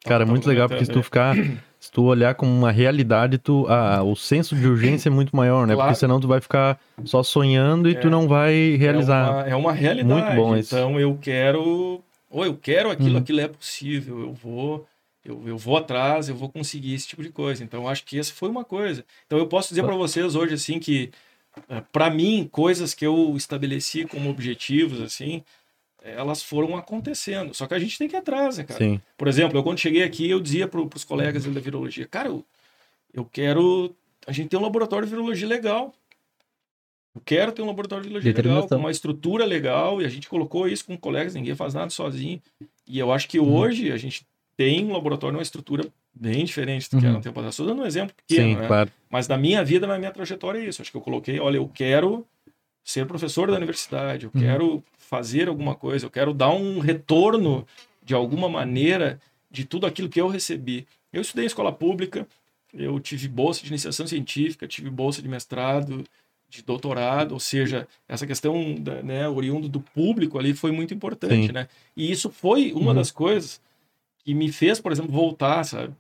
Cara, é muito legal, porque se tu ficar. Se tu olhar como uma realidade, tu, ah, o senso de urgência é muito maior, né? Claro. Porque senão tu vai ficar só sonhando e é, tu não vai realizar. É uma, é uma realidade. Muito bom isso. Então eu quero. Ou eu quero aquilo, uhum. aquilo é possível. Eu vou eu, eu vou atrás, eu vou conseguir esse tipo de coisa. Então, acho que essa foi uma coisa. Então, eu posso dizer para vocês hoje, assim, que eh, para mim, coisas que eu estabeleci como objetivos, assim, elas foram acontecendo. Só que a gente tem que ir atrás, né, cara? Sim. Por exemplo, eu quando cheguei aqui, eu dizia para os colegas da virologia, cara, eu, eu quero. A gente tem um laboratório de virologia legal. Eu quero ter um laboratório de virologia legal, com uma estrutura legal, e a gente colocou isso com colegas, ninguém faz nada sozinho. E eu acho que uhum. hoje a gente tem um laboratório, uma estrutura bem diferente do que uhum. era no tempo atrás. Estou dando um exemplo pequeno, Sim, né? Claro. Mas na minha vida, na minha trajetória é isso. Acho que eu coloquei, olha, eu quero ser professor da universidade, eu uhum. quero fazer alguma coisa, eu quero dar um retorno de alguma maneira de tudo aquilo que eu recebi. Eu estudei em escola pública, eu tive bolsa de iniciação científica, tive bolsa de mestrado, de doutorado, ou seja, essa questão da, né, oriundo do público ali foi muito importante, Sim. né? E isso foi uma uhum. das coisas que me fez, por exemplo, voltar, sabe?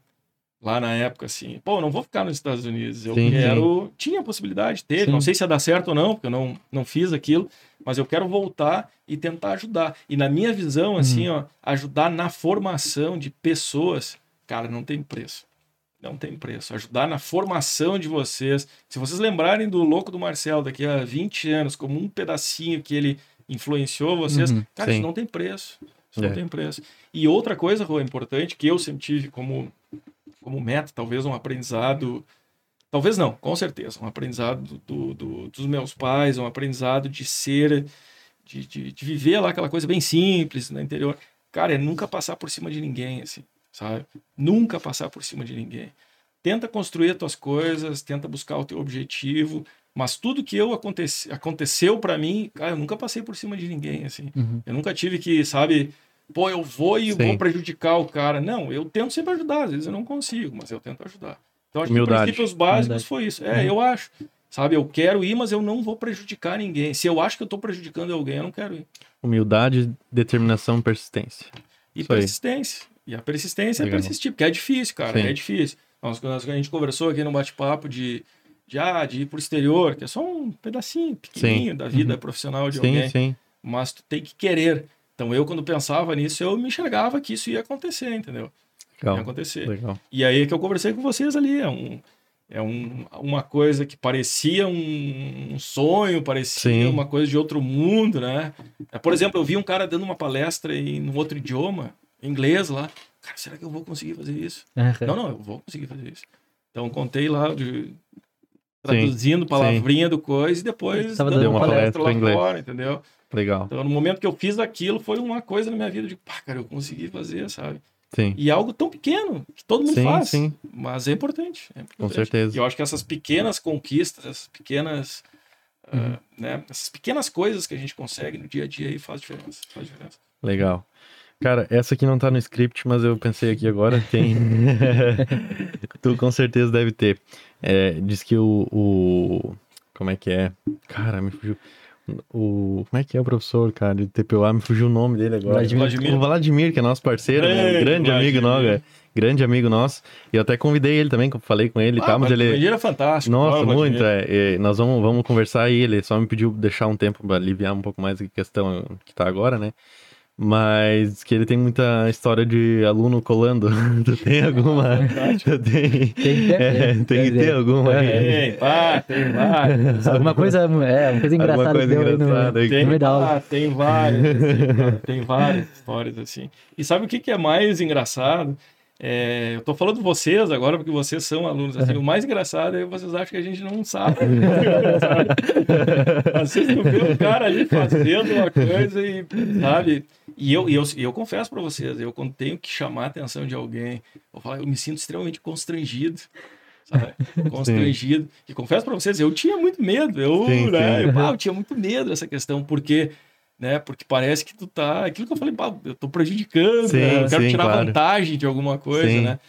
Lá na época, assim, pô, não vou ficar nos Estados Unidos, eu sim, quero. Sim. Tinha possibilidade, teve, sim. não sei se ia dar certo ou não, porque eu não, não fiz aquilo, mas eu quero voltar e tentar ajudar. E na minha visão, assim, hum. ó, ajudar na formação de pessoas, cara, não tem preço. Não tem preço. Ajudar na formação de vocês. Se vocês lembrarem do louco do Marcelo daqui a 20 anos, como um pedacinho que ele influenciou vocês, Uhum, cara, isso não tem preço. Isso É. não tem preço. E outra coisa, Rô, importante, que eu sempre tive como, como meta, talvez um aprendizado. Talvez não, com certeza. Um aprendizado do, do- do- dos meus pais, um aprendizado de ser, de, de, de viver lá aquela coisa bem simples no interior. Cara, é nunca passar por cima de ninguém, assim, sabe? Nunca passar por cima de ninguém. Tenta construir as tuas coisas, tenta buscar o teu objetivo, mas tudo que eu acontece, aconteceu para mim, cara, eu nunca passei por cima de ninguém, assim. Uhum. Eu nunca tive que, sabe, pô, eu vou e Sim. vou prejudicar o cara. Não, eu tento sempre ajudar, às vezes eu não consigo, mas eu tento ajudar. Então, acho Humildade. que princípios básicos Humildade. foi isso. É, eu acho. Sabe, eu quero ir, mas eu não vou prejudicar ninguém. Se eu acho que eu tô prejudicando alguém, eu não quero ir. Humildade, determinação e persistência. E Isso aí. persistência. E a persistência Legal. é persistir, porque é difícil, cara. Sim. É difícil. Nós, nós- a gente conversou aqui no bate-papo de, de, ah, de ir pro exterior, que é só um pedacinho pequenininho da vida profissional de Sim, alguém. sim. Mas tu tem que querer. Então eu, quando pensava nisso, eu me enxergava que isso ia acontecer, entendeu? Ia Legal. acontecer. Legal. E aí é que eu conversei com vocês ali. É, um, é um, uma coisa que parecia um, um sonho, parecia Sim. uma coisa de outro mundo, né? É, Por exemplo, eu vi um cara dando uma palestra em um outro idioma, em inglês lá. Cara, será que eu vou conseguir fazer isso? Não, não, eu vou conseguir fazer isso. Então contei lá de traduzindo palavrinha do coisa e depois dando dando uma palestra palestra lá inglês. fora, entendeu? Legal. Então no momento que eu fiz aquilo foi uma coisa na minha vida de, pá, cara, eu consegui fazer, sabe? Sim. E é algo tão pequeno que todo mundo Sim, faz. sim. Mas é importante. é importante. Com certeza. E eu acho que essas pequenas conquistas, essas pequenas. ah, né, essas pequenas coisas que a gente consegue no dia a dia aí faz diferença. Faz diferença. Legal. Cara, essa aqui não tá no script, mas eu pensei aqui agora, tem. tu com certeza deve ter. É, diz que o, o- Como é que é? Cara, me fugiu. O. Como é que é o professor, cara, de TPOA? Me fugiu o nome dele agora. Vladimir. Vladimir. O Vladimir, que é nosso parceiro, né? Grande grande amigo Vladimir. nosso, é. grande amigo nosso. E eu até convidei ele também, falei com ele e Ah, tal, mas ele. Vladimir é fantástico. Nossa, Ó, Vladimir. muito. É, é, nós vamos, vamos conversar aí. Ele só me pediu deixar um tempo para aliviar um pouco mais a questão que tá agora, né? Mas que ele tem muita história de aluno colando. tu tem alguma? tu tem, Tem que ter, é, né? tem que ter alguma aí. Tem, pá, tem vários. Alguma coisa, é, uma coisa Alguma engraçada coisa aí engraçada no. Tem, no ah, tem várias, assim, cara, tem várias histórias assim. E sabe o que, que é mais engraçado? É, eu tô falando de vocês agora porque vocês são alunos. Assim, o mais engraçado é que vocês acham que a gente não sabe. Às vezes tu vê um cara ali fazendo uma coisa e, sabe? E eu, e eu, e eu confesso para vocês, eu quando tenho que chamar a atenção de alguém, eu, falo, eu me sinto extremamente constrangido. Sabe? Constrangido. E confesso para vocês, eu tinha muito medo. Eu, Sim, né, sim. eu, eu tinha muito medo dessa questão, porque né? Porque parece que tu tá. Aquilo que eu falei, eu tô prejudicando, Sim, né? eu quero sim, tirar claro. vantagem de alguma coisa, Sim. né?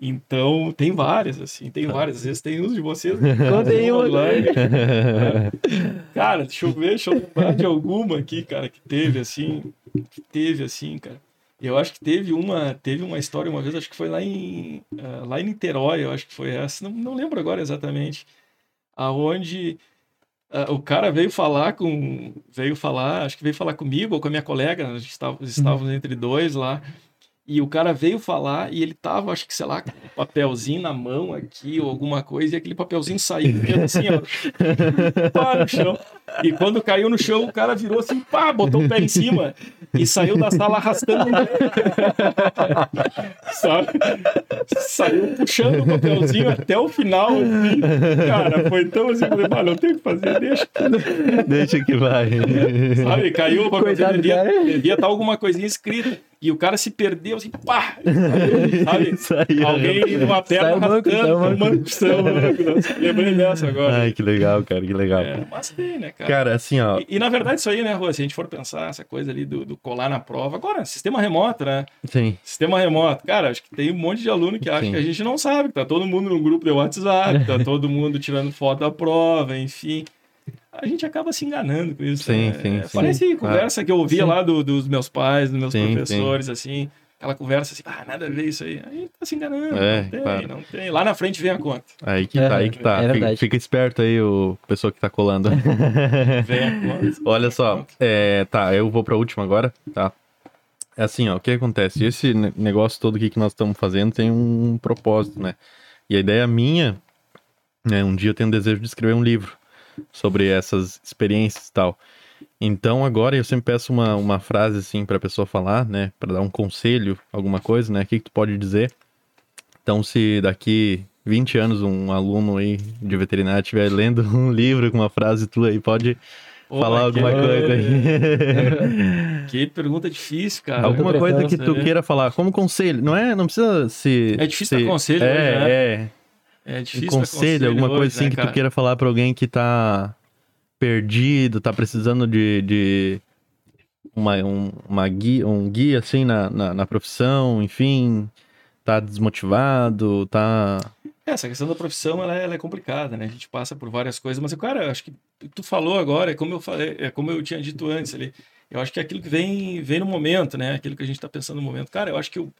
Então, tem várias, assim, tem várias. Às vezes tem uns de vocês. Contei uma. online. Cara, deixa eu ver, deixa eu lembrar de alguma aqui, cara, que teve, assim, que teve, assim, cara. Eu acho que teve uma, teve uma história uma vez, acho que foi lá em, ah, lá em Niterói, eu acho que foi essa, não, não lembro agora exatamente, aonde ah, o cara veio falar com, veio falar, acho que veio falar comigo ou com a minha colega, a gente estava, estávamos entre dois lá, e o cara veio falar e ele tava, acho que, sei lá, com um papelzinho na mão aqui ou alguma coisa, e aquele papelzinho saiu assim, ó, pá, no chão. E quando caiu no chão, o cara virou assim, pá, botou o pé em cima e saiu da sala arrastando. Sabe? Saiu puxando o papelzinho até o final. Assim. Cara, foi tão assim, eu falei, mano, não tem o que fazer, deixa. Deixa que vai. Sabe? Caiu o papelzinho, devia, estar alguma coisinha escrita. E o cara se perdeu assim, pá! Sabe? Saiu. Alguém numa perna arrastando, saiu manco. manco, saiu manco. Nossa, Lembrei dessa agora. Ai, que legal, cara, que legal. É, mas tem, né, cara? Cara, assim, ó. E, e, na verdade isso aí, né, Rô, se a gente for pensar essa coisa ali do, do colar na prova, agora, sistema remoto, né? Sim. Sistema remoto. Cara, acho que tem um monte de aluno que acha Sim. que a gente não sabe, que tá todo mundo no grupo de WhatsApp, tá todo mundo tirando foto da prova, enfim. A gente acaba se enganando com isso. Sim, né? sim, É, sim. Parece conversa que eu ouvia Sim. lá do- dos meus pais, dos meus Sim, professores, assim. Aquela conversa assim, ah, nada a ver isso aí. Aí tá se enganando. É, não tem, claro. não tem. Lá na frente vem a conta. Aí que É, tá, aí que tá. é Fica-. Fica, esperto aí, o pessoa que tá colando. Vem a conta. Olha só, é, tá, eu vou pra última agora, tá? É assim, ó, o que acontece? Esse ne- negócio todo aqui que nós estamos fazendo tem um propósito, né? E a ideia minha, né, um dia eu tenho um desejo de escrever um livro sobre essas experiências e tal. Então agora eu sempre peço uma, uma frase assim para a pessoa falar, né, para dar um conselho, alguma coisa, né? O que, que tu pode dizer? Então se daqui 20 anos um aluno aí de veterinária estiver lendo um livro com uma frase tua aí, pode Pô, falar que- alguma coisa aí. Que pergunta difícil, cara. alguma coisa que tu queira falar, como conselho, não é? Não precisa se É difícil se- dar conselho é, hoje, né? é. É Um difícil. conselho, dar alguma hoje, coisa assim né, que cara? tu queira falar pra alguém que tá perdido, tá precisando de, de uma, um, uma guia, um guia assim na, na, na profissão, enfim, tá desmotivado, tá. É, Essa questão da profissão, ela, é- ela é complicada, né? A gente passa por várias coisas, mas, cara, eu acho que tu falou agora, é como eu falei, é como eu tinha dito antes ali. Eu acho que é aquilo que vem, vem no momento, né? Aquilo que a gente tá pensando no momento. Cara, eu acho que o, o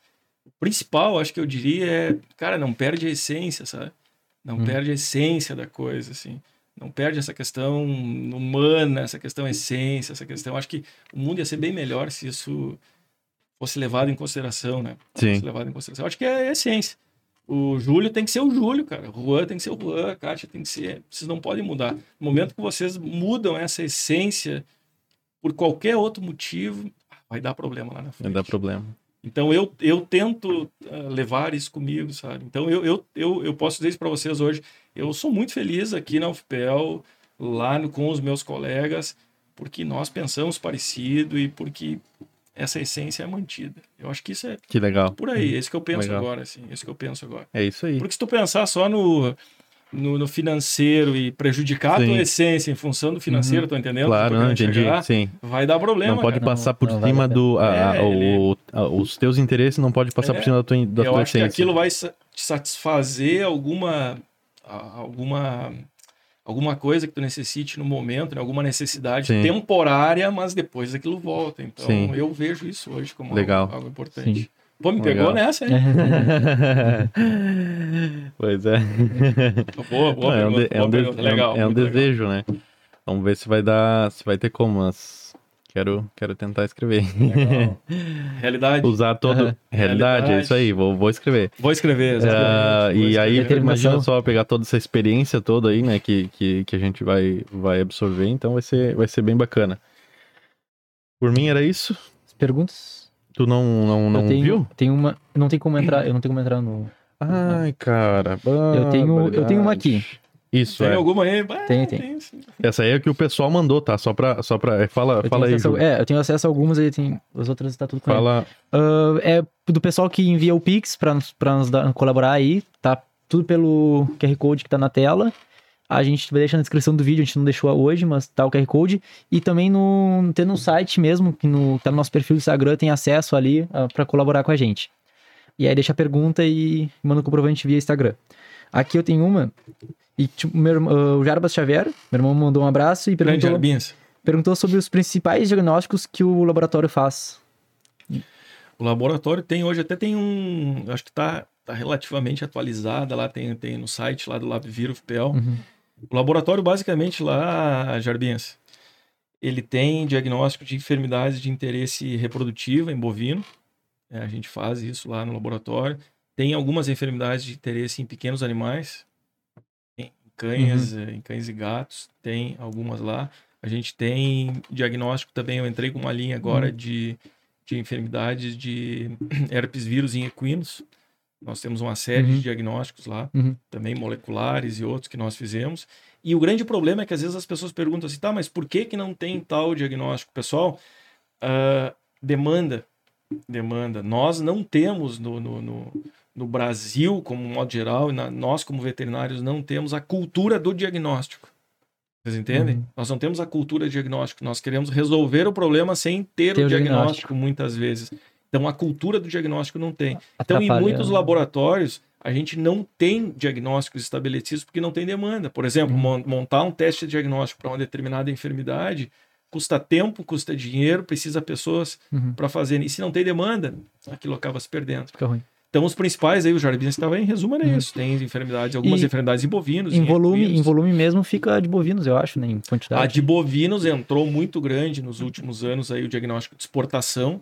principal, acho que eu diria é, cara, não perde a essência, sabe? Não Hum. perde a essência da coisa, assim. Não perde essa questão humana, essa questão essência, essa questão. Acho que o mundo ia ser bem melhor se isso fosse levado em consideração, né? Sim. Fosse levado em consideração. Acho que é a essência. O Júlio tem que ser o Júlio, cara. O Juan tem que ser o Juan, a Kátia tem que ser. Vocês não podem mudar. No momento que vocês mudam essa essência por qualquer outro motivo, vai dar problema lá na Vai frente. dar problema. Então eu, eu tento ah, levar isso comigo, sabe? Então eu, eu, eu, eu posso dizer isso para vocês hoje. Eu sou muito feliz aqui na UFPEL, lá no- com os meus colegas, porque nós pensamos parecido e porque essa essência é mantida. Eu acho que isso é Que legal. por aí, é isso que eu penso Legal. agora, assim, é isso que eu penso agora. É isso aí. Porque se tu pensar só no, no, no financeiro e prejudicar a Sim. tua essência em função do financeiro, tá entendendo? Claro, Tô não, entendi. chegar, Sim. Vai dar problema, Não pode cara. passar por não cima a do. a- a- É, ele- o- a- os teus interesses não pode passar É, por cima da tua, da eu tua acho que essência. aquilo vai te satisfazer alguma a- alguma alguma coisa que tu necessite no momento, né? alguma necessidade Sim. temporária, mas depois aquilo volta. Então Sim. eu vejo isso hoje como Legal. algo, algo importante. Sim. Pô, me Legal. pegou nessa, hein? pois é. Boa, boa Não, é um, pergunta, é um boa pergunta. Legal. é um legal. desejo, né? Vamos ver se vai dar, se vai ter como, mas quero, quero tentar escrever. Legal. Realidade. Usar todo. Aham. Realidade, é Realidade. isso aí, vou, vou escrever. Vou escrever. Exatamente, vou e aí, escrever. imagina só pegar toda essa experiência toda aí, né, que, que, que a gente vai, vai absorver, então vai ser, vai ser bem bacana. Por mim era isso? As perguntas? Tu não, não, não eu tenho, viu? Tem uma. Não tem como entrar. Eu não tenho como entrar no. Ai, cara. Eu tenho- eu tenho uma aqui. Isso, Tem é. alguma aí? Ah, Tem, tem. sim. Essa aí é que o pessoal mandou, tá? Só pra. Só pra fala Eu fala tenho aí, a-. É, eu tenho acesso a algumas aí, tem. As outras tá tudo com. Fala. Ah, é do pessoal que envia o Pix pra, nos- pra nos dar- colaborar aí. Tá tudo pelo QR Code que tá na tela. A gente vai deixar na descrição do vídeo, a gente não deixou hoje, mas tá o QR Code. E também no, tem no site mesmo, que no, tá no nosso perfil do Instagram, tem acesso ali ah, pra colaborar com a gente. E aí deixa a pergunta e manda o comprovante via Instagram. Aqui eu tenho uma. E tipo, meu, ah, o Jarbas Xavier, meu irmão mandou um abraço e perguntou, perguntou sobre os principais diagnósticos que o laboratório faz. O laboratório tem hoje, até tem um. Acho que tá, tá relativamente atualizada lá, tem, tem no site lá do LabVir UFPEL. Uhum. O laboratório, basicamente, lá, Jarbinhas, ele tem diagnóstico de enfermidades de interesse reprodutivo em bovino. É, a gente faz isso lá no laboratório. Tem algumas enfermidades de interesse em pequenos animais, em cães, eh, em cães e gatos, tem algumas lá. A gente tem diagnóstico também, eu entrei com uma linha agora de, de enfermidades de herpes vírus em equinos. Nós temos uma série Uhum. de diagnósticos lá Uhum. também moleculares e outros que nós fizemos. E o grande problema é que às vezes as pessoas perguntam assim, tá, mas por que que não tem tal diagnóstico? Pessoal, ah, demanda, demanda. Nós não temos no, no, no, no Brasil, como modo geral, e na- nós como veterinários não temos a cultura do diagnóstico. Vocês entendem? Uhum. Nós não temos a cultura de diagnóstico. Nós queremos resolver o problema sem ter, Ter o o diagnóstico, diagnóstico. muitas vezes. Então, a cultura do diagnóstico não tem. Então, em muitos laboratórios, a gente não tem diagnósticos estabelecidos porque não tem demanda. Por exemplo, Uhum. mon- montar um teste de diagnóstico para uma determinada enfermidade custa tempo, custa dinheiro, precisa pessoas Uhum. para fazer. E se não tem demanda, aquilo acaba se perdendo. Fica ruim. Então, os principais aí, o Jardins estava em resumo era Uhum. isso. Tem enfermidades, algumas E enfermidades em bovinos. Em volume, equinos. em volume mesmo fica de bovinos, eu acho, né? Em A quantidade. de bovinos entrou muito grande nos últimos anos aí o diagnóstico de exportação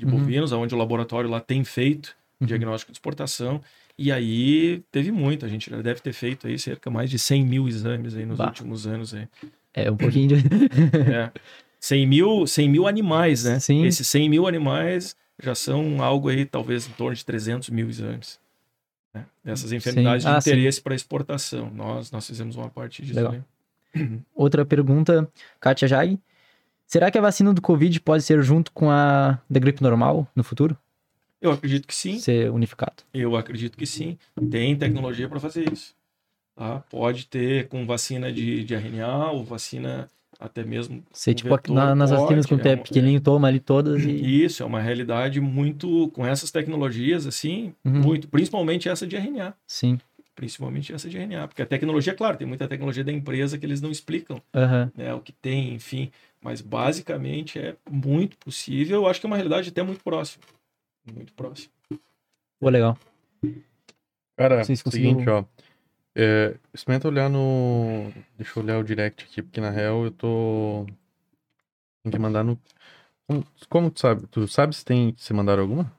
de Uhum. bovinos, onde o laboratório lá tem feito Uhum. diagnóstico de exportação. E aí teve muito, a gente já deve ter feito aí cerca mais de 100 mil exames aí nos Bah. últimos anos. Aí. É um pouquinho de. É. 100 mil, 100 mil animais, né? Sim. Esses 100 mil animais já são algo aí, talvez em torno de 300 mil exames. Né? Dessas enfermidades Ah, de sim. interesse para exportação. Nós, nós fizemos uma parte disso. Legal. né? Outra pergunta, Kátia Jag. Será que a vacina do Covid pode ser junto com a da gripe normal no futuro? Eu acredito que sim. Ser unificado. Eu acredito que sim. Tem tecnologia para fazer isso. Tá? Pode ter com vacina de, de RNA ou vacina até mesmo. Ser com tipo vetor, na- nas pode, vacinas, quando é é pequenininho, toma ali todas e. Isso, é uma realidade muito. Com essas tecnologias, assim, Uhum. muito. Principalmente essa de RNA. Sim. Principalmente essa de RNA. Porque a tecnologia, claro, tem muita tecnologia da empresa que eles não explicam Aham. né, o que tem, enfim. Mas basicamente é muito possível. Eu acho que é uma realidade até muito próxima. Muito próxima. Pô, legal. Cara, Vocês conseguiram- seguinte, ó. É, experimenta olhar no. Deixa eu olhar o direct aqui, porque na real eu tô. Tem que mandar no. Como, como tu sabe? Tu sabe se tem. Se mandaram alguma?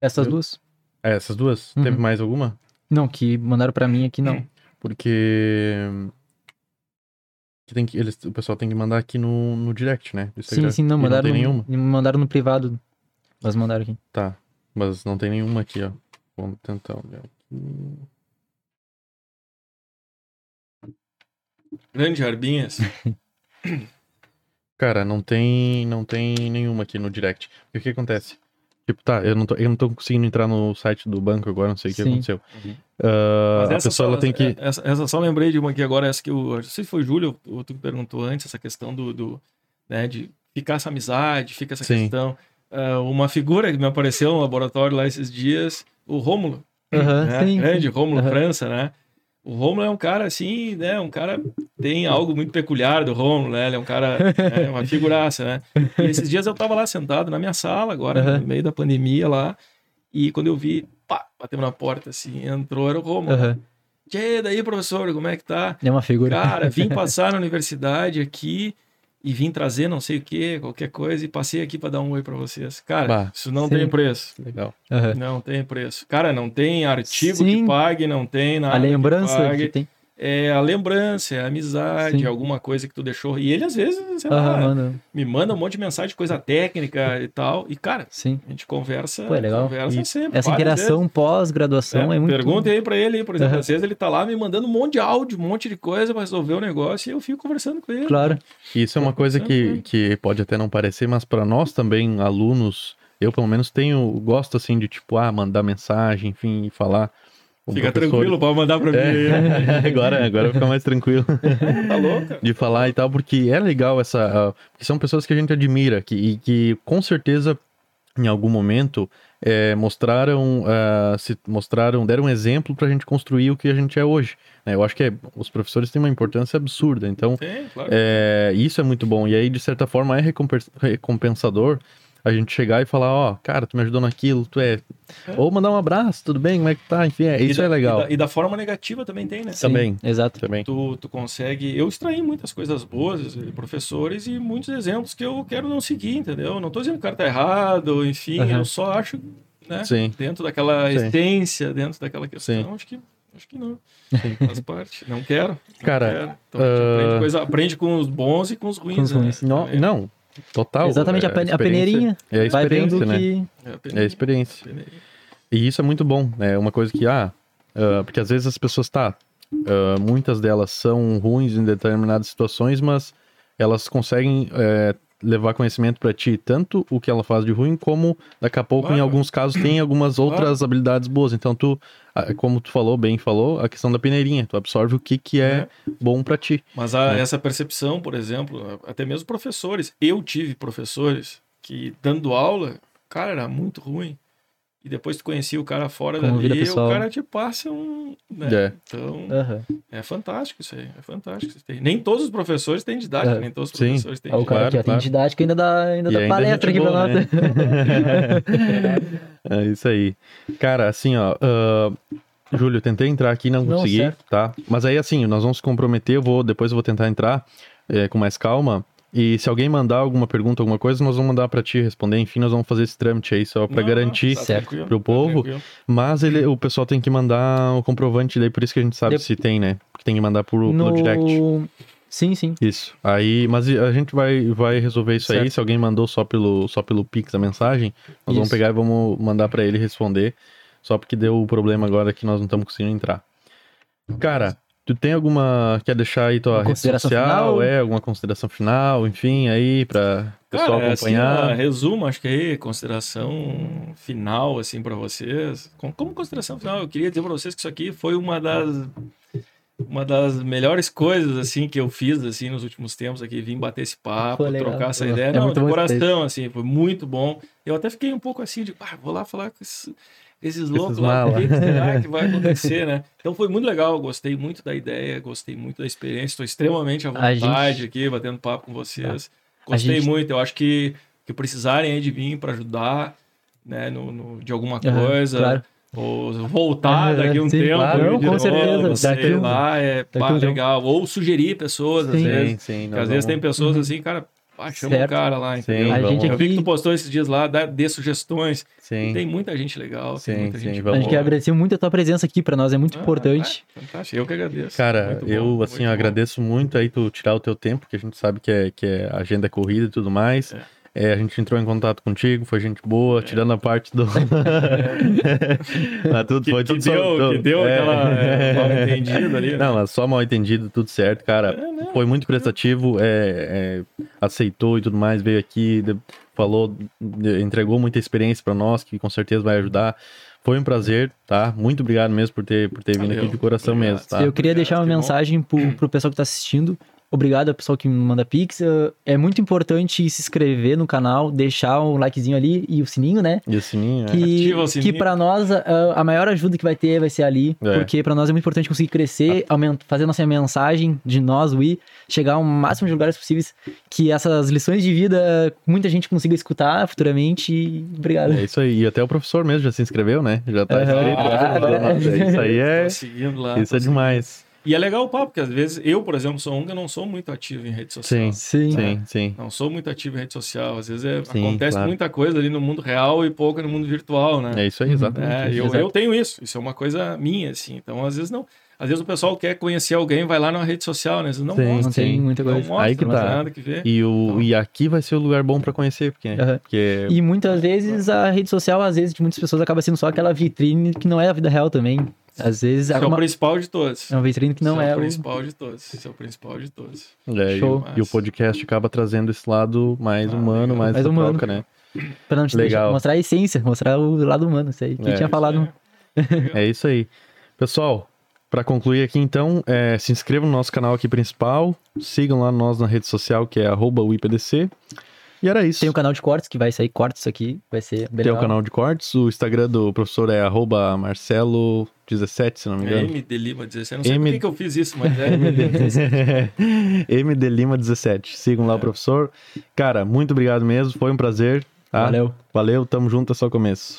Essas Eu- duas? É, essas duas? Uhum. Teve mais alguma? Não, que mandaram pra mim aqui não. Porque. Que tem que, eles, o pessoal tem que mandar aqui no, no direct, né? Sim, sim, não, E mandaram. Não tem no- nenhuma? mandaram no privado. Mas mandaram aqui. Tá. Mas não tem nenhuma aqui, ó. Vamos tentar olhar aqui. Grande Arbinhas. Cara, não tem, não tem nenhuma aqui no direct. E o que acontece? Tipo, tá, eu não, tô, eu não tô conseguindo entrar no site do banco agora, não sei o que Sim. aconteceu. Uhum. Mas a pessoa só, ela tem que. Essa, essa só lembrei de uma aqui agora, essa que o. Não sei se foi o Júlio ou tu que perguntou antes, essa questão do. do né, de ficar essa amizade, fica essa Sim. questão. Ah, uma figura que me apareceu no laboratório lá esses dias, o Rômulo. Aham, né? sim. Grande Rômulo Aham. França, né? O Rômulo é um cara assim, né? Um cara tem algo muito peculiar do Rômulo, né? Ele é um cara, é uma figuraça, né? E esses dias eu tava lá sentado na minha sala, agora Aham. no meio da pandemia lá, e quando eu vi, pá, bateu na porta assim, entrou, era o Rômulo. Aham. Tchê, daí, professor, como é que tá? É uma figura. Cara, vim passar na universidade aqui e vim trazer não sei o que, qualquer coisa, e passei aqui para dar um oi para vocês. Cara, Bah, isso não sim. tem preço. Legal. Aham. Não tem preço. Cara, não tem artigo Sim. que pague, não tem nada. A lembrança que pague. que tem. É a lembrança, é a amizade, Sim. alguma coisa que tu deixou. E ele, às vezes, sei lá, manda. me manda um monte de mensagem, coisa técnica e tal. E, cara, Sim. a gente conversa, Pô, é legal. conversa E sempre. Essa interação pós-graduação vezes. é, muito. Pergunta aí pra ele, por exemplo, Aham. às vezes ele tá lá me mandando um monte de áudio, um monte de coisa pra resolver o negócio e eu fico conversando com ele. Claro. E Isso é uma coisa que, que pode até não parecer, mas para nós também, alunos, eu pelo menos tenho, gosto assim de tipo, ah, mandar mensagem, enfim, e falar. Fica tranquilo, pode mandar pra mim. É, agora, agora fica mais tranquilo Tá de falar e tal, porque é legal essa. porque são pessoas que a gente admira que, e que com certeza em algum momento é, mostraram, ah, se mostraram, deram um exemplo pra gente construir o que a gente é hoje. né? Eu acho que é- os professores têm uma importância absurda, então Tem, claro. é, isso é muito bom. E aí, de certa forma, é recompensa- recompensador a gente chegar e falar, ó, cara, tu me ajudou naquilo, tu é. É. Ou mandar um abraço, tudo bem, como é que tá? Enfim, é, isso da- é legal. E da, e da forma negativa também tem, né? Sim, Também. Exato. Também. Tu, tu consegue. Eu extraí muitas coisas boas de professores e muitos exemplos que eu quero não seguir, entendeu? Não tô dizendo que o cara tá errado, enfim, Aham. eu só acho, né? Sim. Dentro daquela Sim. essência, dentro daquela questão, Sim. acho que. Acho que não. Faz parte. Não quero. não Cara, quero. Então, ah, aprende, coisa- aprende com os bons e com os ruins. Com os né? ruins. Não, É, não total. Exatamente, é a, pen- a experiência- peneirinha. É a vai vendo experiência, né? que. é a É peneirinha, a experiência. a peneirinha. E isso é muito bom, é uma coisa que, ah, ah, porque às vezes as pessoas, tá, ah, muitas delas são ruins em determinadas situações, mas elas conseguem é, levar conhecimento pra ti, tanto o que ela faz de ruim, como daqui a pouco, em Claro. alguns casos, tem algumas outras habilidades boas. Então, tu, como tu falou, bem falou, a questão da peneirinha, tu absorve o que, que é, bom pra ti. Mas a- É. essa percepção, por exemplo, até mesmo professores. Eu tive professores que, dando aula, cara, era muito ruim. E depois tu conhecia o cara fora Como vida dali, e o cara te passa um. né? É. Então, Aham. é fantástico isso aí. É fantástico. isso aí. Nem todos os professores têm didática, É. nem todos os Sim. professores têm Ah, o cara didática. que claro. tem didática ainda dá, ainda E dá ainda palestra aqui gente pra boa, nós. né? é isso aí. Cara, assim, ó. ah, Júlio, tentei entrar aqui, não Não, consegui, certo. tá? Mas aí, assim, nós vamos se comprometer, eu vou, depois eu vou tentar entrar é, com mais calma. E se alguém mandar alguma pergunta, alguma coisa, nós vamos mandar pra ti responder. Enfim, nós vamos fazer esse trâmite aí só pra Não, garantir. tá certo, tranquilo, pro tá povo. tranquilo. Mas ele, o pessoal tem que mandar o comprovante daí, por isso que a gente sabe se tem, né? Porque tem que mandar por, pelo No... direct. Sim, sim. Isso. Aí, mas a gente vai, vai resolver isso aí. Certo. Se alguém mandou só pelo, só pelo Pix a mensagem, nós vamos Isso. pegar e vamos mandar pra ele responder. Só porque deu o problema agora que nós não estamos conseguindo entrar. Cara, tu tem alguma. Quer deixar aí tua Uma rede consideração social? final? É, alguma consideração final, enfim, aí, pra pessoal Cara, assim, acompanhar. ó, resumo, acho que aí, consideração final, assim, para vocês. Com- Como consideração final, eu queria dizer para vocês que isso aqui foi uma das uma das melhores coisas, assim, que eu fiz, assim, nos últimos tempos aqui, vim bater esse papo, legal. trocar essa É ideia, não, muito de coração, assim, foi muito bom. Eu até fiquei um pouco assim, de, ah, vou lá falar com esses, esses loucos lá, o que será que vai acontecer, né? Então foi muito legal, gostei muito da ideia, gostei muito da experiência, estou extremamente à vontade gente- aqui, batendo papo com vocês. A Gostei gente- muito, eu acho que, que precisarem aí de vir para ajudar, né, no, no- de alguma coisa, claro. ou voltar Aham, daqui a um sim, tempo, claro, com novo, certeza, sei daqui um- lá, é daqui pá, um tempo. legal, ou sugerir pessoas, às Sim. vezes, Sim, sim. às vezes vamos- tem pessoas Uhum. assim, cara, ah, chama o Certo. cara lá, entendeu? Sim, A vamos- gente Eu vi que aqui- tu postou esses dias lá, dá, dê sugestões, Sim. tem muita gente legal, Sim, tem muita sim, gente vamos- A gente quer agradecer muito a tua presença aqui, pra nós é muito Ah, importante. é, fantástico, eu que agradeço. Cara, Muito bom, eu muito assim bom. agradeço muito aí tu tirar o teu tempo, que a gente sabe que é, que é agenda é corrida e tudo mais. É. É, a gente entrou em contato contigo, foi gente boa, tirando a parte do. Mas tudo, Que- foi que tudo só- deu- tudo- que deu aquela, é, mal entendido ali, né? Não, mas só mal entendido, tudo certo, cara. É, não, foi muito prestativo, é, é, aceitou e tudo mais, veio aqui, falou, entregou muita experiência pra nós, que com certeza vai ajudar. Foi um prazer, tá? Muito obrigado mesmo por ter, por ter vindo Valeu, aqui de coração obrigado. mesmo, tá? Eu queria Obrigado, deixar uma que bom. mensagem pro, pro pessoal que tá assistindo. Obrigado ao pessoal que me manda pix. É muito importante se inscrever no canal, deixar um likezinho ali e o sininho, né? E o sininho, é. Que, Ativa o que sininho. para nós a, maior ajuda que vai ter vai ser ali, É. porque para nós é muito importante conseguir crescer, aumenta, fazer nossa mensagem de nós, o I, chegar ao máximo de lugares possíveis, que essas lições de vida muita gente consiga escutar futuramente. E obrigado. É isso aí. E até o professor mesmo já se inscreveu, né? Já tá Aham. inscrito. Ah, isso aí é. Tô seguindo lá. Isso tô é demais. E é legal o papo, porque às vezes eu, por exemplo, sou um que eu não sou muito ativo em rede social. Sim, Sim. sim, sim. Não sou muito ativo em rede social. Às vezes é- Sim, acontece claro. muita coisa ali no mundo real e pouco no mundo virtual, né? É isso aí, exatamente. É, eu, Exato. eu tenho isso. Isso é uma coisa minha, assim. Então, às vezes não. Às vezes o pessoal quer conhecer alguém, vai lá na rede social, né? Às vezes não Sim, mostra. Não tem sim. muita Não coisa. mostra, Aí que não tá. tem nada que ver. E, o, Então. e aqui vai ser o lugar bom pra conhecer, porque, Aham. porque E muitas vezes a rede social, às vezes, de muitas pessoas, acaba sendo só aquela vitrine que não é a vida real também. Às vezes Esse é o alguma... principal de todos. é uma vitrine que não Esse é, é o o... principal de todos. Esse é o principal de todos. é, e, Show. o, e o podcast acaba trazendo esse lado mais Ah, humano, legal. mais, Mais essa humano. troca, né? Pra não te Legal. deixar, mostrar a essência, mostrar o lado humano, isso aí que É. tinha falado. É isso aí. Pessoal, pra concluir aqui então, é, se inscrevam no nosso canal aqui principal, sigam lá nós na rede social que é arroba UIPDC. E era isso. Tem o canal de cortes, que vai sair cortes aqui, vai ser bem Tem o canal de cortes, o Instagram do professor é arroba Marcelo17, se não me É engano. MD Lima 17. Não sei M- por que, eu fiz isso, mas é MD 17. MD Lima 17. Sigam lá o professor. Cara, muito obrigado mesmo, foi um prazer. Tá? Valeu. Valeu, tamo junto, é só o começo.